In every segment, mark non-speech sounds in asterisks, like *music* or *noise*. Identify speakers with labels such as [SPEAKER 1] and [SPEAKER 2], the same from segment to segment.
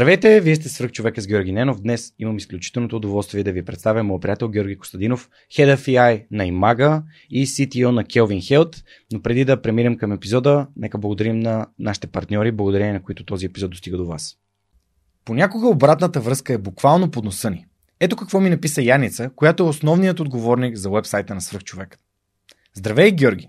[SPEAKER 1] Здравейте, вие сте свръх човека с Георги Ненов. Днес имам изключителното удоволствие да ви представя моят приятел Георги Костадинов, Head of AI на Imaga и CTO на Kelvin Health. Но преди да преминем към епизода, нека благодарим на нашите партньори, благодарение на които този епизод достига до вас. Понякога обратната връзка е буквално под носа ни. Ето какво ми написа Яница, която е основният отговорник за вебсайта на свръхчовека. Здравей, Георги!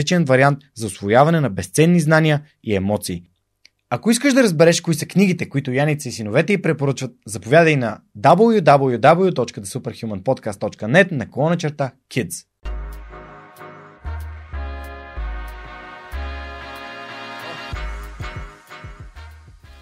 [SPEAKER 1] различен вариант за освояване на безценни знания и емоции. Ако искаш да разбереш кои са книгите, които Яница и синовете й препоръчват, заповядай на www.thesuperhumanpodcast.net на колона черта Kids.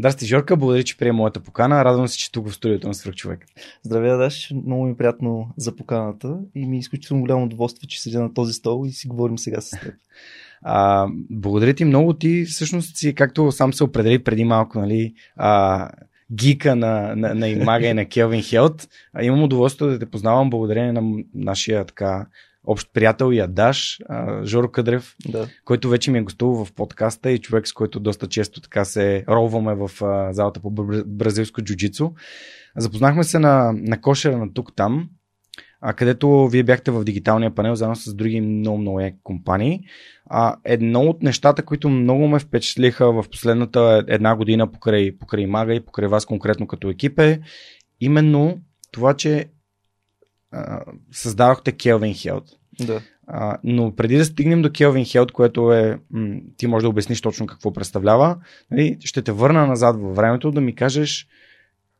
[SPEAKER 1] Здрасти, Жорка. Благодаря, че приема моята покана. Радвам се, че тук в студиото на Свърхчовек.
[SPEAKER 2] Здравей, Даш. Много ми е приятно за поканата и ми е изключително голямо удоволствие, че седя на този стол и си говорим сега с теб.
[SPEAKER 1] А, благодаря ти много. Ти всъщност си, както сам се определи преди малко, нали, а, гика на, на, на Имага и на Келвин Хелт. Имам удоволствие да те познавам благодарение на нашия така общ приятел и Адаш, Жоро Къдрев, да. който вече ми е гостувал в подкаста и човек, с който доста често така се ролваме в залата по бразилско джуджицу. Запознахме се на, на кошера на тук-там, а, където вие бяхте в дигиталния панел заедно с други много, много компании. А, едно от нещата, които много ме впечатлиха в последната една година покрай, покрай Мага и покрай вас конкретно като екип е именно това, че създавахте Kelvin Health.
[SPEAKER 2] Да.
[SPEAKER 1] А, но преди да стигнем до Kelvin Health, което е, м- ти може да обясниш точно какво представлява, нали, ще те върна назад във времето да ми кажеш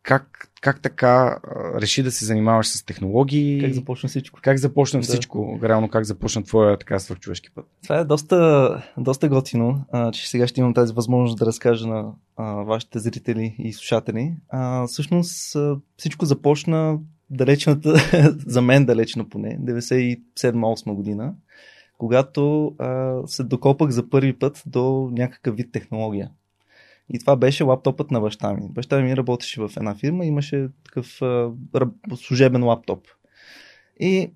[SPEAKER 1] как, как така а, реши да се занимаваш с технологии.
[SPEAKER 2] Как започна всичко.
[SPEAKER 1] Как започна да. всичко, реално как започна твоя така свърхчовешки път.
[SPEAKER 2] Това е доста, доста готино, а, че сега ще имам тази възможност да разкажа на а, вашите зрители и слушатели. А, всъщност а, всичко започна далечната, *laughs* за мен далечна поне, 97-8 година, когато а, се докопах за първи път до някакъв вид технология. И това беше лаптопът на баща ми. Баща ми работеше в една фирма, имаше такъв а, служебен лаптоп. И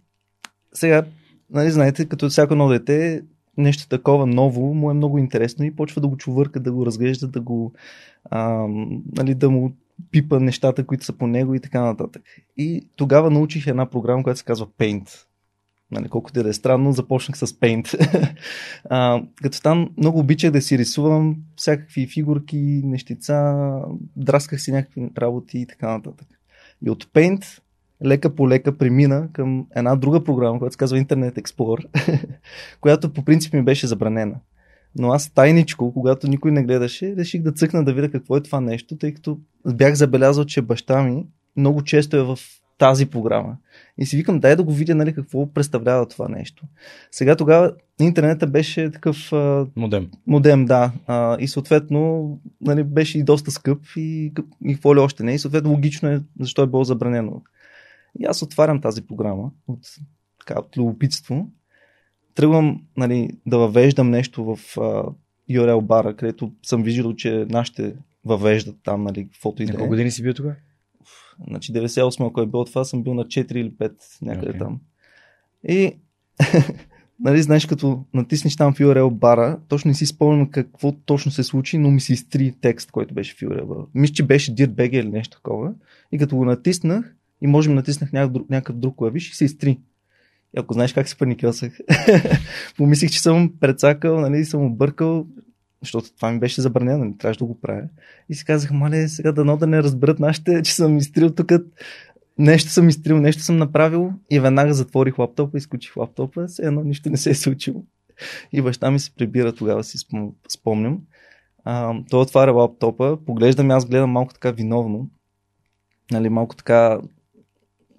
[SPEAKER 2] сега, нали, знаете, като всяко ново дете, нещо такова ново му е много интересно и почва да го чувърка, да го разглежда, да го а, нали, да му пипа нещата, които са по него и така нататък. И тогава научих една програма, която се казва Paint. Нали, колкото да е странно, започнах с Paint. *laughs* а, като там много обичах да си рисувам всякакви фигурки, нещица, драсках си някакви работи и така нататък. И от Paint лека по лека премина към една друга програма, която се казва Internet Explorer, *laughs* която по принцип ми беше забранена. Но аз тайничко, когато никой не гледаше, реших да цъкна да видя какво е това нещо, тъй като бях забелязал, че баща ми много често е в тази програма. И си викам, дай да го видя, нали, какво представлява това нещо. Сега тогава интернета беше такъв... А,
[SPEAKER 1] модем.
[SPEAKER 2] Модем, да. А, и съответно нали, беше и доста скъп и, и какво ли още не. И съответно логично е защо е било забранено. И аз отварям тази програма от, така, от любопитство тръгвам нали, да въвеждам нещо в uh, URL бара, където съм виждал, че нашите въвеждат там, нали, каквото и
[SPEAKER 1] да е. Колко години си бил тогава?
[SPEAKER 2] Значи 98, ако е било това, съм бил на 4 или 5 някъде okay. там. И *laughs* нали, знаеш, като натиснеш там в URL бара, точно не си спомням какво точно се случи, но ми се изтри текст, който беше в URL бара. Мисля, че беше DIRBG или нещо такова. И като го натиснах, и може би натиснах някакъв друг, някакъв друг клавиш и се изтри. Ако знаеш как се паникосах, *laughs* помислих, че съм прецакал, нали, съм объркал, защото това ми беше забранено, не трябваше да го правя. И си казах, мале, сега дано да не разберат нашите, че съм изтрил тук нещо съм изтрил, нещо съм направил и веднага затворих лаптопа, изключих лаптопа, все едно нищо не се е случило. И баща ми се прибира тогава, си спомням. А, той отваря лаптопа, поглеждам аз гледам малко така виновно. Нали, малко така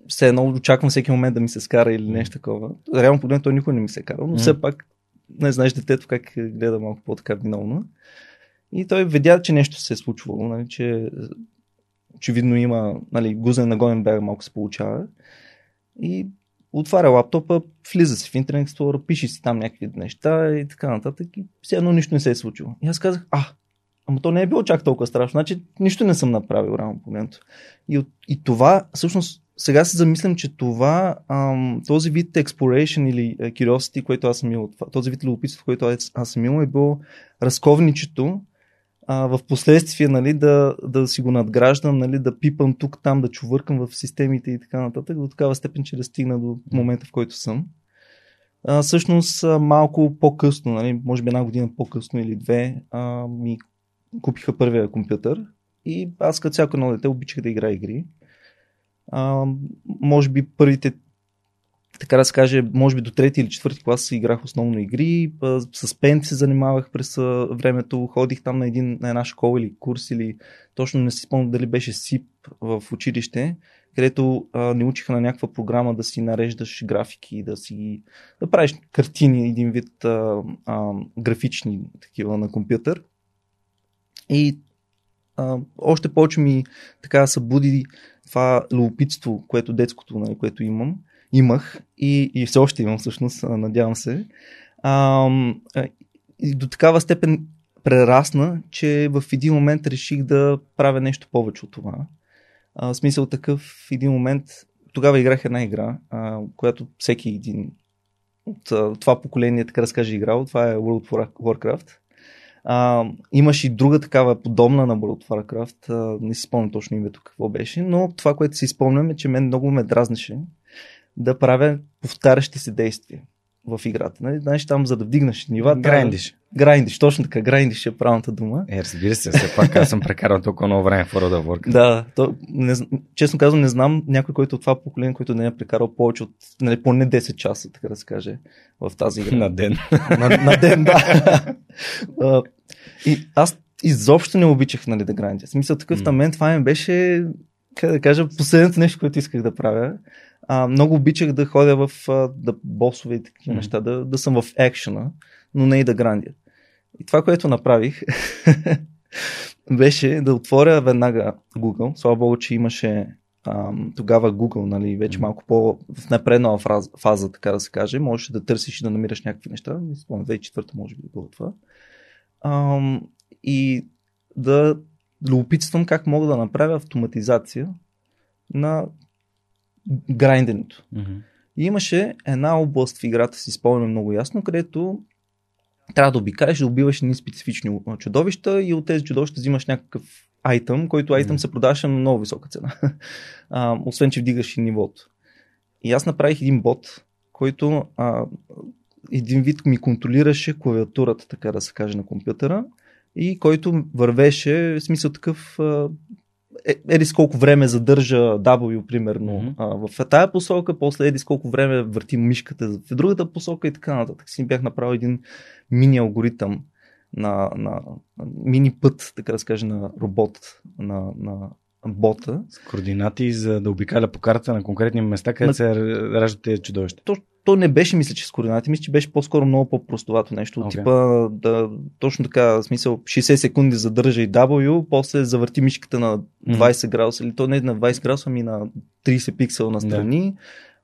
[SPEAKER 2] все едно очаквам всеки момент да ми се скара или нещо такова. Реално погледно той никой не ми се е карал, но все пак не знаеш детето как гледа малко по-така виновно. И той видя, че нещо се е случвало, нали, че очевидно има нали, гузен нагонен бяга малко се получава. И отваря лаптопа, влиза си в Internet Explorer, пише си там някакви неща и така нататък. И все едно нищо не се е случило. И аз казах, а, ама то не е било чак толкова страшно. Значи нищо не съм направил рано погледнато. И, и това, всъщност, сега се замислям, че това, ам, този вид exploration или uh, curiosity, който аз съм имал, този вид любопитство, който аз, аз съм имал, е било разковничето, в последствие нали, да, да си го надграждам, нали, да пипам тук, там, да чувъркам в системите и така нататък, до такава степен, че да стигна до момента, в който съм. А, всъщност малко по-късно, нали, може би една година по-късно или две, а, ми купиха първия компютър и аз като всяко едно дете обичах да играя игри. А, може би първите така да се каже, може би до трети или четвърти клас играх основно игри, с пент се занимавах през времето, ходих там на, един, на една школа или курс или точно не си спомням дали беше СИП в училище, където а, не учиха на някаква програма да си нареждаш графики, да си да правиш картини, един вид а, а, графични такива на компютър. И а, още повече ми така събуди това любопитство, което детското, нали, което имам имах и, и все още имам всъщност, надявам се. А, и до такава степен прерасна, че в един момент реших да правя нещо повече от това. А, в смисъл такъв, в един момент, тогава играх една игра, а, която всеки един от а, това поколение, така да скаже, играл. Това е World of Warcraft. А, имаш и друга такава подобна на World of Warcraft. А, не си спомням точно името какво беше, но това, което си спомням е, че мен много ме дразнеше да правя повтарящи се действия в играта. Нали? Знаеш, там за да вдигнеш нива.
[SPEAKER 1] Грайндиш.
[SPEAKER 2] Да, грайндиш, точно така. Грайндиш е правилната дума.
[SPEAKER 1] Е, разбира се, все пак аз съм прекарал толкова много време в World of Warcraft.
[SPEAKER 2] Да, то, не, честно казвам, не знам някой, който от това поколение, който не е прекарал повече от нали, поне 10 часа, така да се каже, в тази игра.
[SPEAKER 1] на ден.
[SPEAKER 2] на, на ден, да. *laughs* и аз изобщо не обичах нали, да грандя. Смисъл такъв mm. на мен това ми беше, как да кажа, последното нещо, което исках да правя а, много обичах да ходя в а, да, босове и такива mm-hmm. неща, да, да съм в екшена, но не и да грандя. И това, което направих, *laughs* беше да отворя веднага Google. Слава Богу, че имаше а, тогава Google, нали, вече малко по в напреднала фаза, фаза, така да се каже. Можеш да търсиш и да намираш някакви неща. Не спомням, 2004 може би било това. А, и да любопитствам как мога да направя автоматизация на грайнденето. Mm-hmm. И имаше една област в играта, си спомням много ясно, където трябва да обикаеш, да убиваш едни специфични чудовища и от тези чудовища взимаш някакъв айтъм, който айтъм mm-hmm. се продаваше на много висока цена. *laughs* а, освен, че вдигаш и нивото. И аз направих един бот, който а, един вид ми контролираше клавиатурата, така да се каже, на компютъра и който вървеше, в смисъл такъв, е, еди колко време задържа W, примерно, mm-hmm. а, в тая посока, после еди колко време върти мишката в другата посока и така нататък. Си бях направил един мини алгоритъм на, на, на мини път, така да се каже, на робот, на, на бота.
[SPEAKER 1] С координати за да обикаля по карта на конкретни места, където на... се раждат тези чудовища.
[SPEAKER 2] То, то не беше, мисля, че с координати. Мисля, че беше по-скоро много по-простовато нещо. Okay. Типа, да, точно така, смисъл, 60 секунди задържа и W, после завърти мишката на 20 mm. градуса, или то не на 20 градуса, ами на 30 пиксела на страни. Yeah.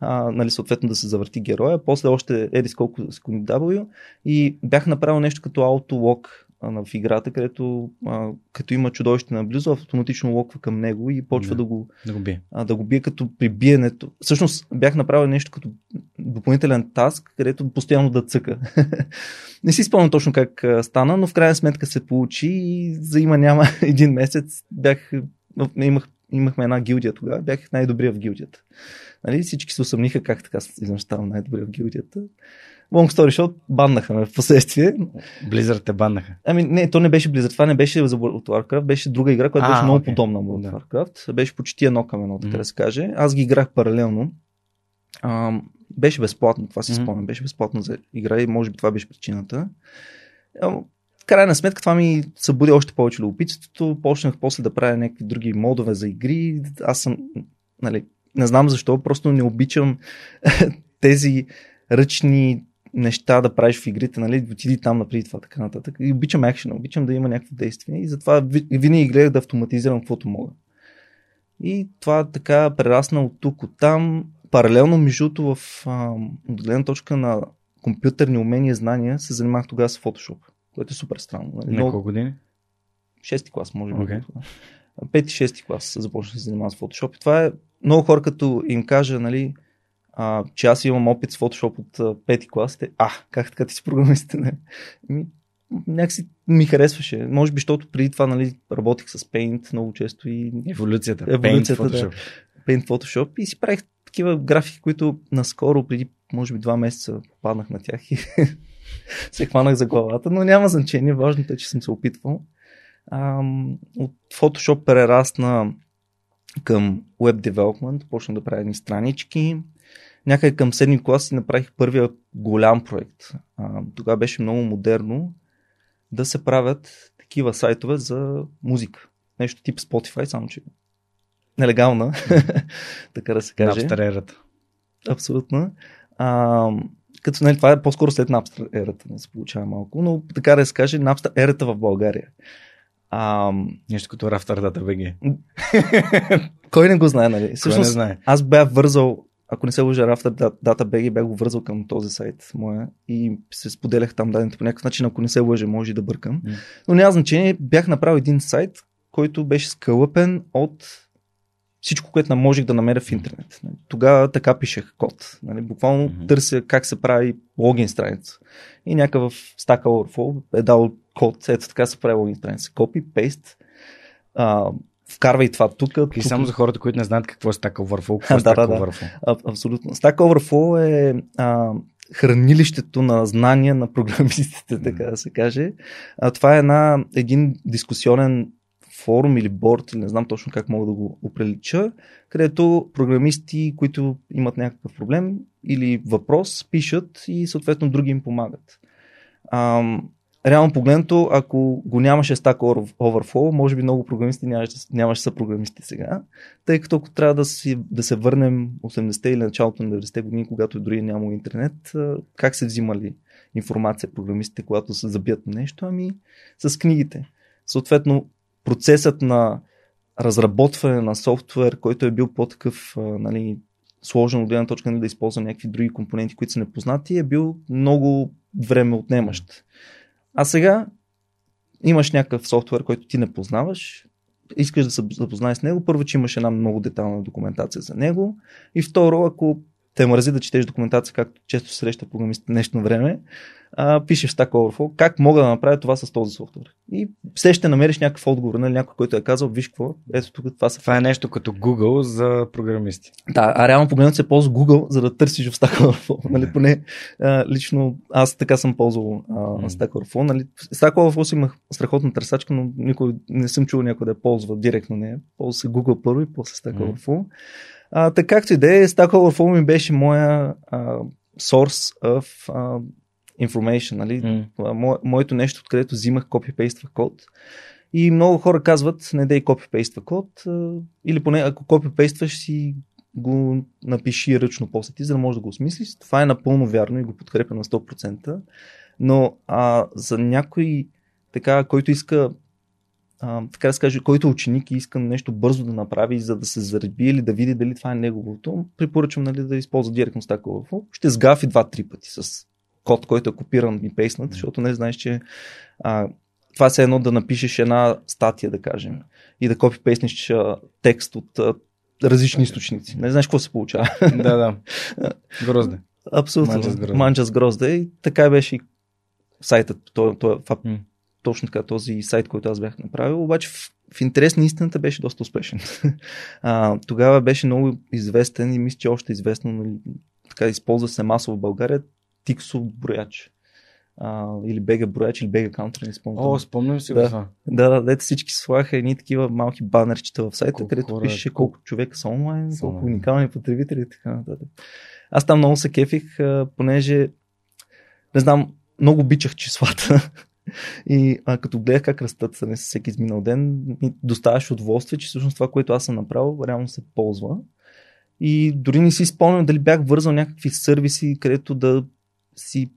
[SPEAKER 2] А, нали, съответно да се завърти героя, после още еди с колко секунди W и бях направил нещо като auto-lock в играта, където а, като има чудовище наблизо, автоматично локва към него и почва да,
[SPEAKER 1] да
[SPEAKER 2] го,
[SPEAKER 1] да го, бие.
[SPEAKER 2] А, да го бие като при биенето. Всъщност бях направил нещо като допълнителен таск, където постоянно да цъка. *laughs* Не си спомням точно как а, стана, но в крайна сметка се получи и за има няма *laughs* един месец бях, имах, имахме една гилдия тогава, бях най-добрия в гилдията. Нали? Всички се усъмниха как така ставам най-добрия в гилдията. Long story short, баннаха ме в последствие.
[SPEAKER 1] Blizzard те баннаха.
[SPEAKER 2] Ами не, то не беше Blizzard, това не беше за World of Warcraft, беше друга игра, която
[SPEAKER 1] А,
[SPEAKER 2] беше много
[SPEAKER 1] окей.
[SPEAKER 2] подобна на World of. Warcraft. Беше почти едно към едно, така да се каже. Аз ги играх паралелно. А, беше безплатно, това си
[SPEAKER 1] Мгм.
[SPEAKER 2] спомням. Беше безплатно за игра и може би това беше причината. А, В крайна сметка това ми събуди още повече любопитството. Почнах после да правя някакви други модове за игри. Аз съм, нали, не знам защо, просто не обичам *laughs* тези ръчни неща да правиш в игрите, нали, отиди там, направи това, така нататък. И обичам екшена, обичам да има някакво действие и затова ви- винаги гледах да автоматизирам каквото мога. И това така прерасна от тук, от там. Паралелно, между в гледна точка на компютърни умения, знания, се занимавах тогава с Photoshop, което е супер странно. Нали?
[SPEAKER 1] На колко години?
[SPEAKER 2] шести клас, може би. Okay. Пети, шести клас започнах да се занимавам с Photoshop. И това е много хора, като им кажа, нали, а, че аз имам опит с Photoshop от пети клас, те, а, как така ти си програмист? Не? Ми, някакси ми харесваше. Може би, защото преди това нали, работих с Paint много често и
[SPEAKER 1] Еволюцията.
[SPEAKER 2] Еволюцията,
[SPEAKER 1] Paint,
[SPEAKER 2] да.
[SPEAKER 1] Photoshop.
[SPEAKER 2] Paint Photoshop и си правих такива графики, които наскоро, преди може би два месеца, попаднах на тях и *laughs* се хванах за главата, но няма значение, важното е, че съм се опитвал. Ам, от Photoshop прерасна към Web Development, почнах да правя едни странички. Някъде към 7 клас си направих първия голям проект. А, тогава беше много модерно да се правят такива сайтове за музика. Нещо тип Spotify, само че нелегална, *laughs* така да се каже.
[SPEAKER 1] Napster.
[SPEAKER 2] Абсолютно. А, като нали, това е по-скоро след Napster ерата, не се получава малко, но така да се каже, Napster ерата в България. А,
[SPEAKER 1] Нещо като Rafter Data BG.
[SPEAKER 2] кой не го знае, нали?
[SPEAKER 1] Кой не
[SPEAKER 2] Всъщност,
[SPEAKER 1] знае?
[SPEAKER 2] аз бях вързал, ако не се лъжа, Rafter DataBG бях го вързал към този сайт моя и се споделях там данните по някакъв начин, ако не се лъжа, може и да бъркам. Но няма значение, бях направил един сайт, който беше скълъпен от всичко, което можех да намеря в интернет. Нали. Тогава така пишех код. Нали. Буквално
[SPEAKER 1] Мгм.
[SPEAKER 2] търся как се прави логин страница. И някакъв Stack Overflow е дал код, ето така се прави логин страница. Copy, paste, а, вкарвай това тук.
[SPEAKER 1] И
[SPEAKER 2] тук.
[SPEAKER 1] само за хората, които не знаят какво е Stack Overflow, какво е *laughs*
[SPEAKER 2] Да,
[SPEAKER 1] Stack
[SPEAKER 2] да, да.
[SPEAKER 1] Overflow?
[SPEAKER 2] А, абсолютно. Stack Overflow е а, хранилището на знания на програмистите, така да се каже. А, това е една, един дискусионен форум или борд, не знам точно как мога да го оприлича, където програмисти, които имат някакъв проблем или въпрос, пишат и съответно други им помагат. Ам, реално погледнато, ако го нямаше Stack Overflow, може би много програмисти нямаше, нямаше са програмисти сега, тъй като ако трябва да, си, да се върнем 80-те или началото на 90-те години, когато дори няма интернет, как се взимали информация програмистите, когато се забият на нещо? Ами с книгите. Съответно, процесът на разработване на софтуер, който е бил по-такъв нали, сложен от гледна точка нали, да използва някакви други компоненти, които са непознати, е бил много време отнемащ. А сега имаш някакъв софтуер, който ти не познаваш, искаш да се запознаеш с него, първо, че имаш една много детална документация за него. И второ, ако те мрази да четеш документация, както често се среща програмистите в днешно време, а, пишеш в Stack Overflow, как мога да направя това с този софтуер. И все ще намериш някакъв отговор, нали, някой, който е казал, виж какво, ето тук това са
[SPEAKER 1] Това е нещо като Google за програмисти.
[SPEAKER 2] да, а реално погледнато се ползва Google, за да търсиш в Stack Overflow. *laughs* Нали, поне а, лично аз така съм ползвал а. Stack Overflow. Нали. Stack Overflow си имах страхотна търсачка, но никой не съм чул някой да я ползва директно нея. Ползва се Google първо и после Stack. Overflow. А, така както и да е, Stack Overflow ми беше моя а, source of а, information. Нали. Мо, моето нещо, откъдето взимах копипейства код. И много хора казват, не дей копипейства код, а, или поне ако копипействаш си го напиши ръчно после ти, за да можеш да го осмислиш. Това е напълно вярно и го подкрепя на 100%. Но а, за някой, така, който иска, а, така да се каже, който е ученик и иска нещо бързо да направи, за да се зареби или да види дали това е неговото, препоръчвам нали, да използва директно Stack Overflow. Ще сгафи два-три пъти с код, който е копиран и пейснат, защото не знаеш, че а, това е едно да напишеш една статия, да кажем, и да копипейснеш а, текст от а, различни източници. Не знаеш какво се получава. *laughs*
[SPEAKER 1] Да, да. Грозде.
[SPEAKER 2] Абсолютно.
[SPEAKER 1] Манджа с грозде.
[SPEAKER 2] И така беше и сайтът. То, то, това,
[SPEAKER 1] М.
[SPEAKER 2] точно така този сайт, който аз бях направил. Обаче в, в интерес на истината беше доста успешен. *laughs* а, тогава беше много известен и мисля, че още е известно. Нали, така използва се масово в България. Tixo брояч. А, или BG брояч, или BG Counter, не спомням.
[SPEAKER 1] О, спомням си
[SPEAKER 2] Да.
[SPEAKER 1] това.
[SPEAKER 2] Да, да, дете всички слагаха едни такива малки банерчета в сайта,
[SPEAKER 1] Колко
[SPEAKER 2] където
[SPEAKER 1] хора-
[SPEAKER 2] пише колко човека са онлайн,
[SPEAKER 1] Са
[SPEAKER 2] колко уникални потребители и така нататък. Аз там много се кефих, понеже не знам, много обичах числата. *laughs* И а, като гледах как растат с всеки изминал ден, ми доставаше удоволствие, че всъщност това, което аз съм направил, реално се ползва. И дори не си спомням дали бях вързал някакви сервиси, където да си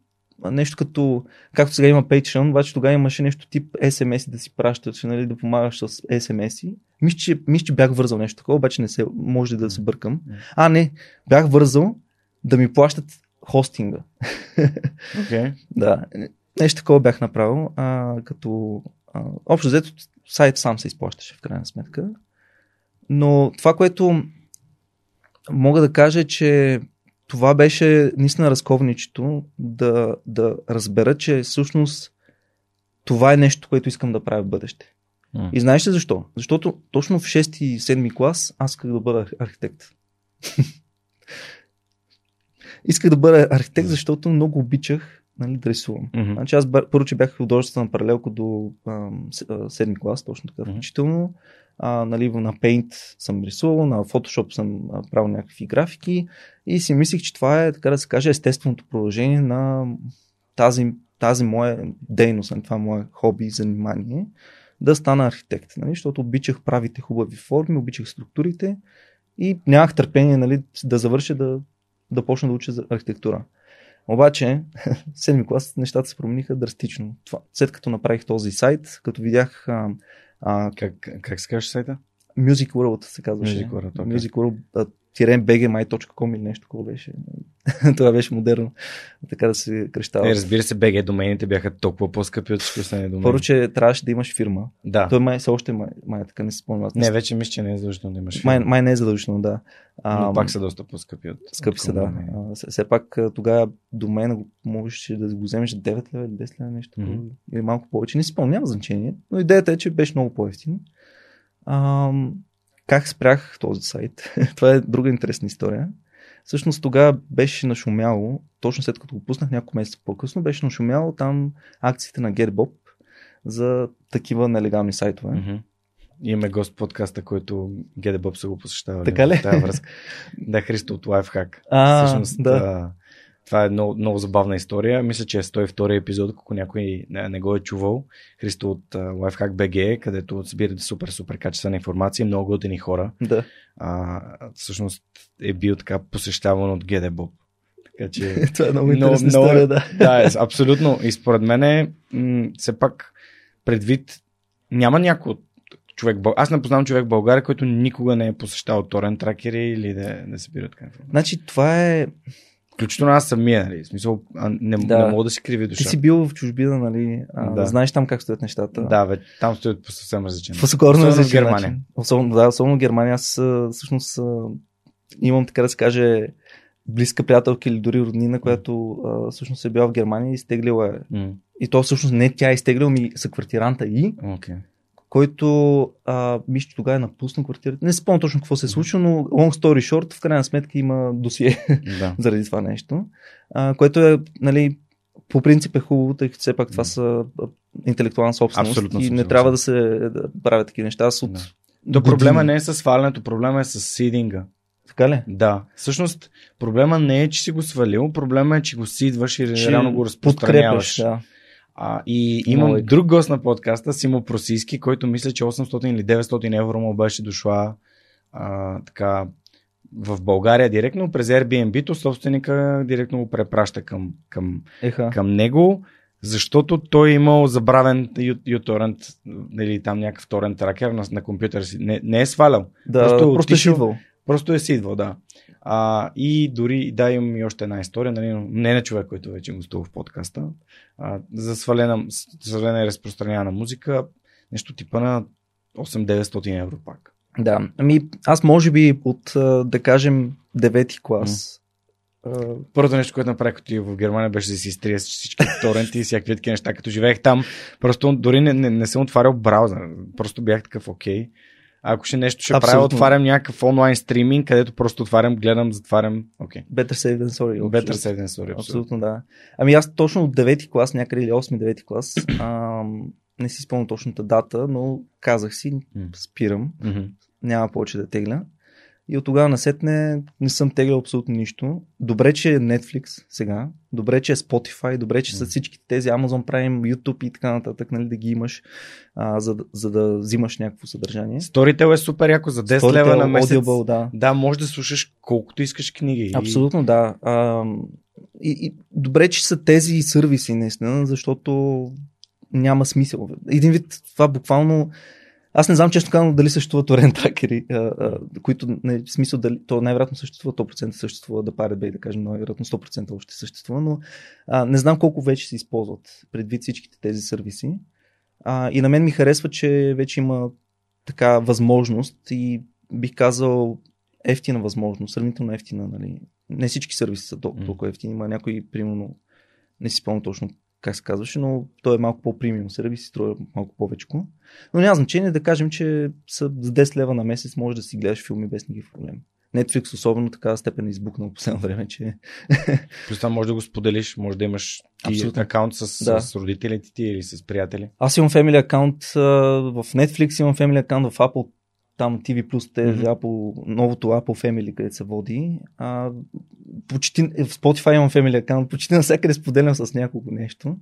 [SPEAKER 2] нещо като, както сега има Patreon, обаче тогава имаше нещо тип SMS да си пращаш, нали, да помагаш с SMS-и. Мисля, че, мисля, че бях вързал нещо такова, обаче не се, може да се бъркам. А, не, бях вързал да ми плащат хостинга.
[SPEAKER 1] Окей. *laughs*
[SPEAKER 2] Да, нещо такова бях направил, а, като а, общо взето сайт сам се изплащаше в крайна сметка. Но това, което мога да кажа е, че това беше наистина разковничето да, да разбера, че всъщност това е нещо, което искам да правя в бъдеще. И знаеш ли защо? Защото точно в 6 и 7 клас аз исках да бъда арх- архитект. *laughs* исках да бъда архитект, защото много обичах нали, да рисувам.
[SPEAKER 1] Мгм.
[SPEAKER 2] Значи аз първо, че бях художествена паралелка до ам, седми клас, точно така включително. А, нали, на Paint съм рисувал, на Photoshop съм правил някакви графики и си мислих, че това е, така да се каже, естественото продължение на тази, тази моя дейност, на това мое хоби и занимание, да стана архитект, нали, защото обичах правите хубави форми, обичах структурите и нямах търпение нали, да завърша да, да почна да уча за архитектура. Обаче, в *laughs* седми клас нещата се промениха драстично. Това, след като направих този сайт, като видях а, а,
[SPEAKER 1] Как, как се казваш сайта?
[SPEAKER 2] Music World се казваше.
[SPEAKER 1] Music World, окей.
[SPEAKER 2] Music World bgmy.com или нещо такова беше. *laughs* Това беше модерно, така да се крещава.
[SPEAKER 1] Е, разбира се, BG домените бяха толкова по-скъпи от всички останали домени.
[SPEAKER 2] Първо, че трябваше да имаш фирма.
[SPEAKER 1] Да.
[SPEAKER 2] Той май все още май, май така не се спомням. Аз
[SPEAKER 1] Не, вече мисля, че не е задължително да имаш.
[SPEAKER 2] май,
[SPEAKER 1] фирма.
[SPEAKER 2] май не е задължително, да. А,
[SPEAKER 1] Но пак са доста по-скъпи от.
[SPEAKER 2] Скъпи
[SPEAKER 1] от
[SPEAKER 2] са, да. А, все- пак тогава домена го- можеше да го вземеш за 9 лева или 10 лева, нещо mm-hmm. или малко повече. Не си спомням, няма значение. Но идеята е, че беше много по-ефтин. Ам, как спрях този сайт? *laughs* Това е друга интересна история. Всъщност тогава беше нашумяло, точно след като го пуснах няколко месеца по-късно, беше нашумяло там акциите на GetBob за такива нелегални сайтове.
[SPEAKER 1] Мгм. Имаме гост в подкаста, който Гедебъб са го посещавали.
[SPEAKER 2] Така ли?
[SPEAKER 1] в Тази връзка. *laughs* да, Христо от Lifehack.
[SPEAKER 2] А,
[SPEAKER 1] Всъщност,
[SPEAKER 2] да.
[SPEAKER 1] Това е много, много забавна история. Мисля, че е 102 епизод, ако някой не, не го е чувал. Христо от а, Lifehack BG, където събирате супер, супер качествена информация, много готини хора.
[SPEAKER 2] Да.
[SPEAKER 1] А, всъщност е бил така посещаван от Гедебоб. Така че *laughs*
[SPEAKER 2] Това е много
[SPEAKER 1] Но-
[SPEAKER 2] интересна
[SPEAKER 1] много-
[SPEAKER 2] история, да.
[SPEAKER 1] да, е, абсолютно. И според мен е, м- все пак предвид, няма някой човек, аз не познавам човек в България, който никога не е посещавал торен тракери или да, да събира така информация.
[SPEAKER 2] Значи това е
[SPEAKER 1] Включително аз самия, нали? В смисъл, а, не,
[SPEAKER 2] Да.
[SPEAKER 1] не мога да си криви душа.
[SPEAKER 2] Ти си бил в чужбина, нали? А,
[SPEAKER 1] Да.
[SPEAKER 2] Знаеш там как стоят нещата.
[SPEAKER 1] Да, бе, там стоят по съвсем различен.
[SPEAKER 2] По
[SPEAKER 1] Особено в Германия.
[SPEAKER 2] начин. Особено, да, особено в Германия. Аз всъщност имам, така да се каже, близка приятелка или дори роднина, която а, всъщност е била в Германия и изтеглила е.
[SPEAKER 1] М,
[SPEAKER 2] И то всъщност не тя е изтеглила, ми са квартиранта и,
[SPEAKER 1] Окей.
[SPEAKER 2] Който а, мисля, че тогава е напусна квартирата. Не спомням точно какво се е случило, но long story short, в крайна сметка има досие *laughs*
[SPEAKER 1] Да.
[SPEAKER 2] заради това нещо, а, което е, нали, по принцип е хубаво, тъй като все пак това са интелектуална собственост
[SPEAKER 1] Абсолютно
[SPEAKER 2] и не
[SPEAKER 1] съгласен.
[SPEAKER 2] трябва да се да правят такива неща. Аз от
[SPEAKER 1] Да. То проблема не е с свалянето, проблема е с сидинга.
[SPEAKER 2] Така ли?
[SPEAKER 1] Да. Всъщност, проблема не е, че си го свалил, проблема е, че го сидваш и
[SPEAKER 2] Че
[SPEAKER 1] реално го разпространяваш.
[SPEAKER 2] Да.
[SPEAKER 1] А, и имам
[SPEAKER 2] Много е.
[SPEAKER 1] друг гост на подкаста, Симо Просийски, който мисля, че 800 или 900 евро му беше дошла а, така в България директно през Airbnb-то, собственика директно го препраща към, към,
[SPEAKER 2] Еха.
[SPEAKER 1] към него, защото той е имал забравен uTorrent или там някакъв торент тракер на, на компютъра си. Не, не е свалял,
[SPEAKER 2] Да,
[SPEAKER 1] просто
[SPEAKER 2] просто, просто е
[SPEAKER 1] отишъл-
[SPEAKER 2] идвал.
[SPEAKER 1] просто е си идвал, да. А, и дори, да, имам и още една история, нали, не на човек, който вече гостува в подкаста, а, за свалена, свалена и разпространявана музика, нещо типа на 8-900 евро пак.
[SPEAKER 2] Да. Ами, аз може би от, да кажем, девети клас. а,
[SPEAKER 1] Първото нещо, което направих като в Германия, беше да си изтрия всички торенти и всякакви такива неща. Като живеех там, просто дори не, не, не съм отварял браузър. Просто бях такъв окей. Ако ще нещо ще Абсолютно. правя, отварям някакъв онлайн стриминг, където просто отварям, гледам, затварям. Okay.
[SPEAKER 2] Better safe than sorry.
[SPEAKER 1] Better safe than sorry.
[SPEAKER 2] Абсолютно, да. Ами аз точно от 9 клас, някъде или 8-9 клас, *clears throat* ам, не си спомням точната дата, но казах си, спирам, mm-hmm. няма повече да тегля. И от тогава насетне не съм теглял абсолютно нищо. Добре, че е Netflix сега, добре, че е Spotify, добре, че са всички тези Amazon Prime, YouTube и така нататък, нали, да ги имаш, а, за, за да взимаш някакво съдържание.
[SPEAKER 1] Storytel е супер яко за 10 Storytel, лева на месец.
[SPEAKER 2] Audible, да.
[SPEAKER 1] да, може да слушаш колкото искаш книги.
[SPEAKER 2] Абсолютно, да. А, и, и, добре, че са тези сервиси, наистина, защото няма смисъл. Един вид, това буквално аз не знам често казвам дали съществуват торент тракери, които не, в смисъл дали, то най-вероятно съществува, 100% съществува да парят бей, да кажем, най-вероятно 100% още съществува, но а, не знам колко вече се използват предвид всичките тези сервиси. А, и на мен ми харесва, че вече има така възможност и бих казал ефтина възможност, сравнително ефтина. Нали. Не всички сервиси са толкова, толкова ефтини, има някои, примерно, не си спомням точно как се казваше, но той е малко по-премиум сервис и струва малко повече. Но няма значение да кажем, че с 10 лева на месец може да си гледаш филми без никакви проблеми. Netflix особено така степен е избухнал последно време, че... *laughs*
[SPEAKER 1] Плюс това може да го споделиш, може да имаш и акаунт с, да. с родителите ти или с приятели.
[SPEAKER 2] Аз имам family акаунт в Netflix, имам family акаунт в Apple там TV те mm-hmm. Apple, новото Apple Family, където се води. А, почти, в Spotify имам Family аккаунт, почти навсякъде споделям с няколко нещо,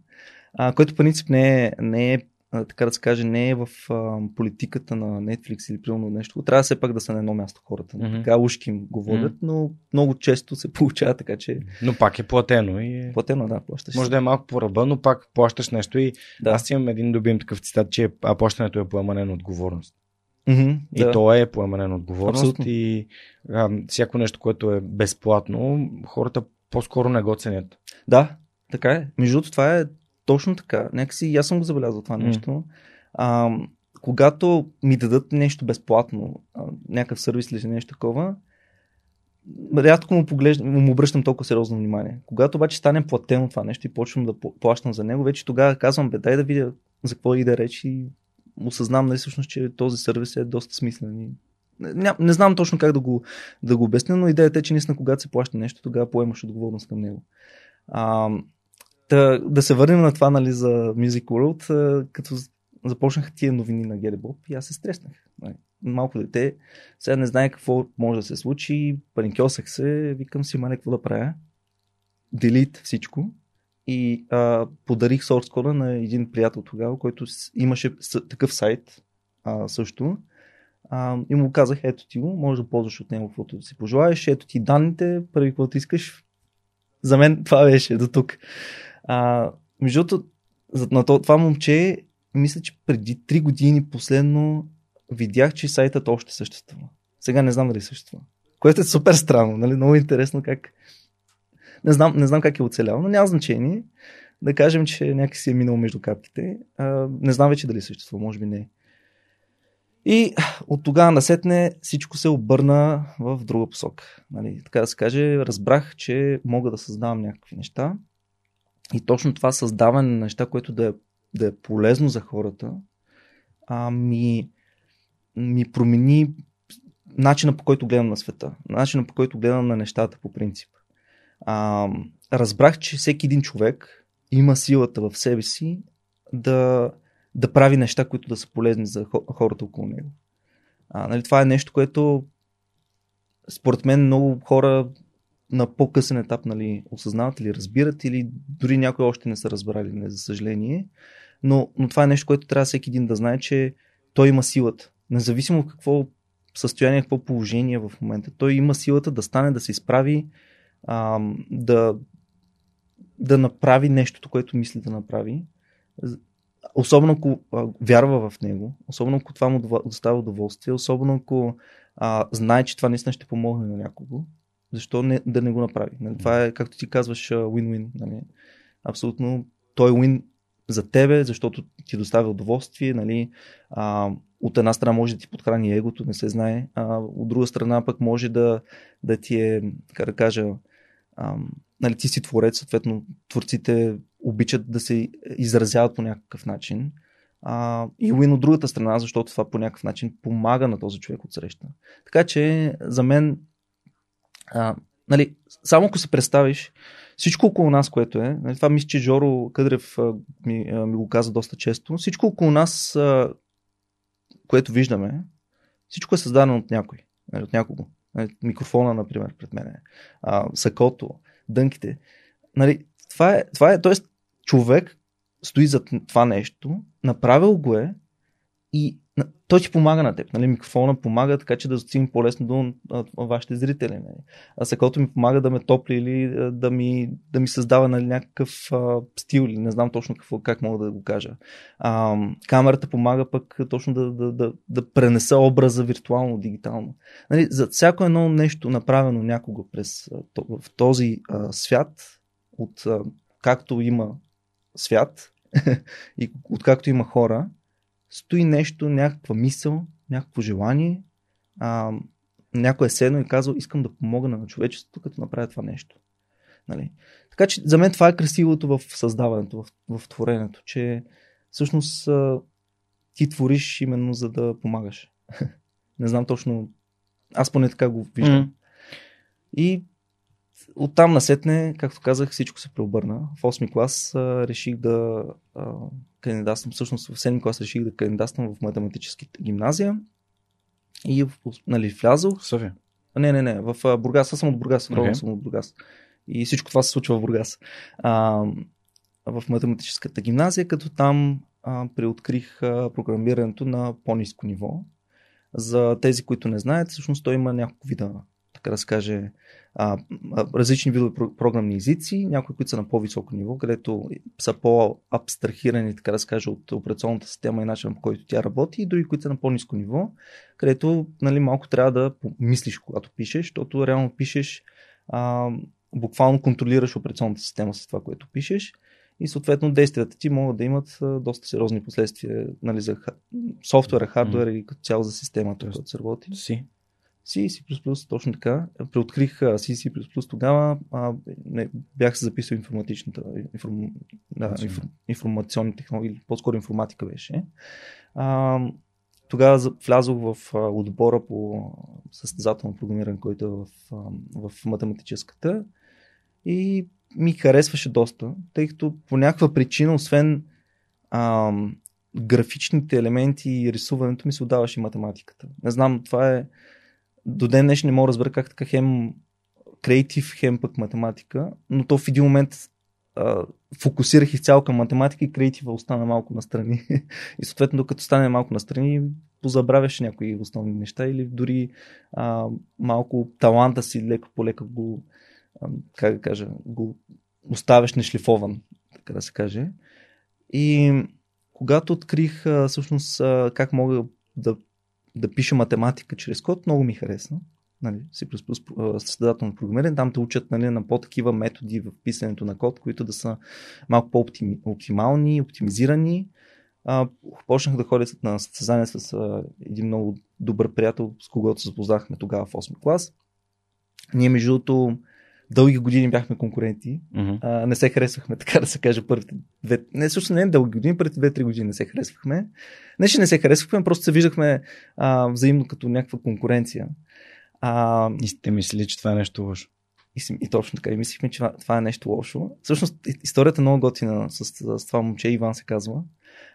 [SPEAKER 2] а, което по принцип не е, не е така да се каже, не е в а, политиката на Netflix или примерно нещо. Трябва все пак да са на едно място хората. Mm-hmm. Така ушки им го водят, mm-hmm. но много често се *laughs* получава така, че...
[SPEAKER 1] Но пак е платено. И...
[SPEAKER 2] Платено, да, плащаш.
[SPEAKER 1] Може да е малко по ръба, но пак плащаш нещо и да. аз имам един любим такъв цитат, че а плащането е поемане на отговорност.
[SPEAKER 2] Mm-hmm,
[SPEAKER 1] и да. то е поемане отговорност Абсолютно. и а, всяко нещо, което е безплатно, хората по-скоро не го ценят.
[SPEAKER 2] Да, така е. Между другото, това е точно така. Някакси аз съм го забелязал това mm. нещо. А, когато ми дадат нещо безплатно, а, някакъв сервис или нещо такова, рядко му, поглеждам, му обръщам толкова сериозно внимание. Когато обаче стане платено това нещо и почвам да плащам за него, вече тогава казвам, бе, дай да видя за какво и да речи и осъзнам нали, всъщност, че този сервис е доста смислен. Не, не знам точно как да го, да го обясня, но идеята е, че наистина когато се плаща нещо, тогава поемаш отговорност към него. А, да, да се върнем на това нали, за Music World, като започнаха тия новини на Геребоп и аз се стреснах. Нали. Малко дете, сега не знае какво може да се случи, паникьосах се, викам си, ма какво да правя. Делит всичко и а, подарих source кода на един приятел тогава, който имаше такъв сайт а, също. А, и му казах, ето ти го, може да ползваш от него каквото да си пожелаеш, ето ти данните, първи каквото искаш. За мен това беше до тук. А, между другото, на това момче, мисля, че преди 3 години последно видях, че сайтът още съществува. Сега не знам дали съществува. Което е супер странно, нали? Много интересно как не знам, не знам как е оцелял, но няма значение. Да кажем, че някак си е минал между капките. А, не знам вече дали съществува, може би не. И от тогава насетне всичко се обърна в друга посока. Нали, така да се каже, разбрах, че мога да създавам някакви неща. И точно това създаване на неща, което да е, да е полезно за хората, а, ми, ми промени начина по който гледам на света, начина по който гледам на нещата по принцип а, разбрах, че всеки един човек има силата в себе си да, да прави неща, които да са полезни за хората около него. А, нали, това е нещо, което според мен много хора на по-късен етап нали, осъзнават или разбират, или дори някои още не са разбрали, не, за съжаление. Но, но това е нещо, което трябва всеки един да знае, че той има силата. Независимо в какво състояние, какво положение в момента. Той има силата да стане, да се изправи а, да, да направи нещото, което мисли да направи. Особено ако а, вярва в него, особено ако това му доставя удоволствие, особено ако а, знае, че това наистина ще помогне на някого, защо не, да не го направи? Нали? Това е, както ти казваш, win-win. Нали? Абсолютно той е win за тебе, защото ти доставя удоволствие. Нали? А, от една страна може да ти подхрани егото, не се знае, а от друга страна пък може да, да ти е, как да кажа, ам, нали, ти си творец, съответно творците обичат да се изразяват по някакъв начин. а, и win от другата страна, защото това по някакъв начин помага на този човек от среща. Така че за мен, а, нали, само ако се представиш, всичко около нас, което е, нали, това мисля, че Жоро Къдрев а, ми, а, ми го каза доста често, всичко около нас, а, което виждаме, всичко е създадено от някой, нали, от някого. Нали, микрофона, например, пред мен, а, сакото, дънките. Нали, това е, това е, т.е. човек стои за това нещо, направил го е и той ти помага на теб. Нали? Микрофона помага така, че да стигне по-лесно до вашите зрители. Нали? А сакото ми помага да ме топли или да ми, да ми създава нали, някакъв а, стил или не знам точно какво, как мога да го кажа. А, камерата помага пък точно да, да, да, да пренеса образа виртуално, дигитално. Нали? За всяко едно нещо направено някога през в този а, свят, от а, както има свят *laughs* и откакто има хора, стои нещо, някаква мисъл, някакво желание, а, някой е седно и казал, искам да помогна на човечеството, като направя това нещо. Нали? Така че за мен това е красивото в създаването, в, в творението, че всъщност ти твориш именно за да помагаш. *laughs* Не знам точно, аз поне така го виждам. Mm. И оттам насетне, както казах, всичко се преобърна. В 8 клас а, реших да а, кандидатствам, всъщност в 7 клас реших да кандидатствам в математическата гимназия и нали, влязох.
[SPEAKER 1] В София?
[SPEAKER 2] Не, не, не, в Бургас, аз съм от Бургас, okay. съм от Бургас. И всичко това се случва в Бургас. А, в математическата гимназия, като там а, преоткрих а, програмирането на по-низко ниво. За тези, които не знаят, всъщност той има няколко вида така да се каже, а, различни видове програмни езици, някои, които са на по-високо ниво, където са по-абстрахирани, така да се каже, от операционната система и начинът по който тя работи, и други, които са на по-низко ниво, където нали, малко трябва да мислиш, когато пишеш, защото реално пишеш, а, буквално контролираш операционната система с това, което пишеш и съответно действията ти могат да имат доста сериозни последствия нали, за софтуера, хардуера mm. и като цяло за системата, която се работи.
[SPEAKER 1] Си.
[SPEAKER 2] C, C++, точно така. Преоткрих C, C++ тогава. А, не, бях се записал информатичната, информ, да, информ, информационни технологии, по-скоро информатика беше. А, тогава влязох в отбора по състезателно програмиране, който е в, в математическата и ми харесваше доста, тъй като по някаква причина, освен а, графичните елементи и рисуването ми се отдаваше математиката. Не знам, това е до ден днешен не мога да разбера как така хем креатив, хем пък математика, но то в един момент фокусирах изцяло към математика и креатива остана малко настрани. *laughs* и съответно, докато стане малко настрани, позабравяш някои основни неща или дори а, малко таланта си леко по лека го, а, как да кажа, го оставяш нешлифован, така да се каже. И когато открих а, всъщност а, как мога да да пиша математика чрез код, много ми харесва. Нали, C++ състезателно програмиране. Там те учат нали, на по-такива методи в писането на код, които да са малко по-оптимални, оптимизирани. А, почнах да ходя на състезания с а, един много добър приятел, с когото се запознахме тогава в 8 клас. Ние, между другото, дълги години бяхме конкуренти. Mm-hmm. А, не се харесвахме, така да се каже, първите две. Не, всъщност не дълги години, преди две-три години не се харесвахме. Не, че не се харесвахме, просто се виждахме а, взаимно като някаква конкуренция. А,
[SPEAKER 1] и сте мислили, че това е нещо лошо.
[SPEAKER 2] И, и точно така. И мислихме, че това е нещо лошо. Всъщност, историята е много готина с, с, с това момче, Иван се казва.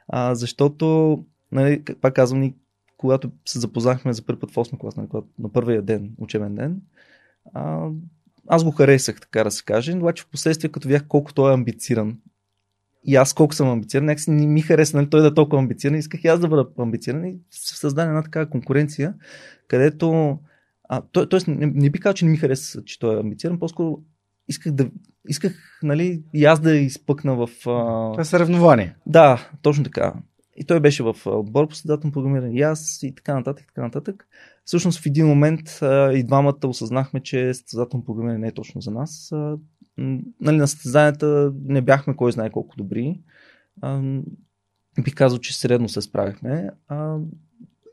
[SPEAKER 2] А, защото, нали, пак казвам, ни, когато се запознахме за първи път в 8 клас, нали, на първия ден, учебен ден, а, аз го харесах, така да се каже, обаче в последствие, като видях колко той е амбициран и аз колко съм амбициран, някакси не ми хареса нали, той да е толкова амбициран, исках и аз да бъда амбициран и се създаде една такава конкуренция, където а, той, тоест, не, не би казал, че не ми хареса, че той е амбициран, по-скоро исках да исках, нали, и аз да изпъкна в...
[SPEAKER 1] А... Това е съревнование.
[SPEAKER 2] Да, точно така. И той беше в отбор по създателно програмиране, и аз, и така нататък, и така нататък. Всъщност в един момент и двамата осъзнахме, че състезателно програмиране не е точно за нас. Нали, на състезанията не бяхме кой знае колко добри. А, бих казал, че средно се справихме.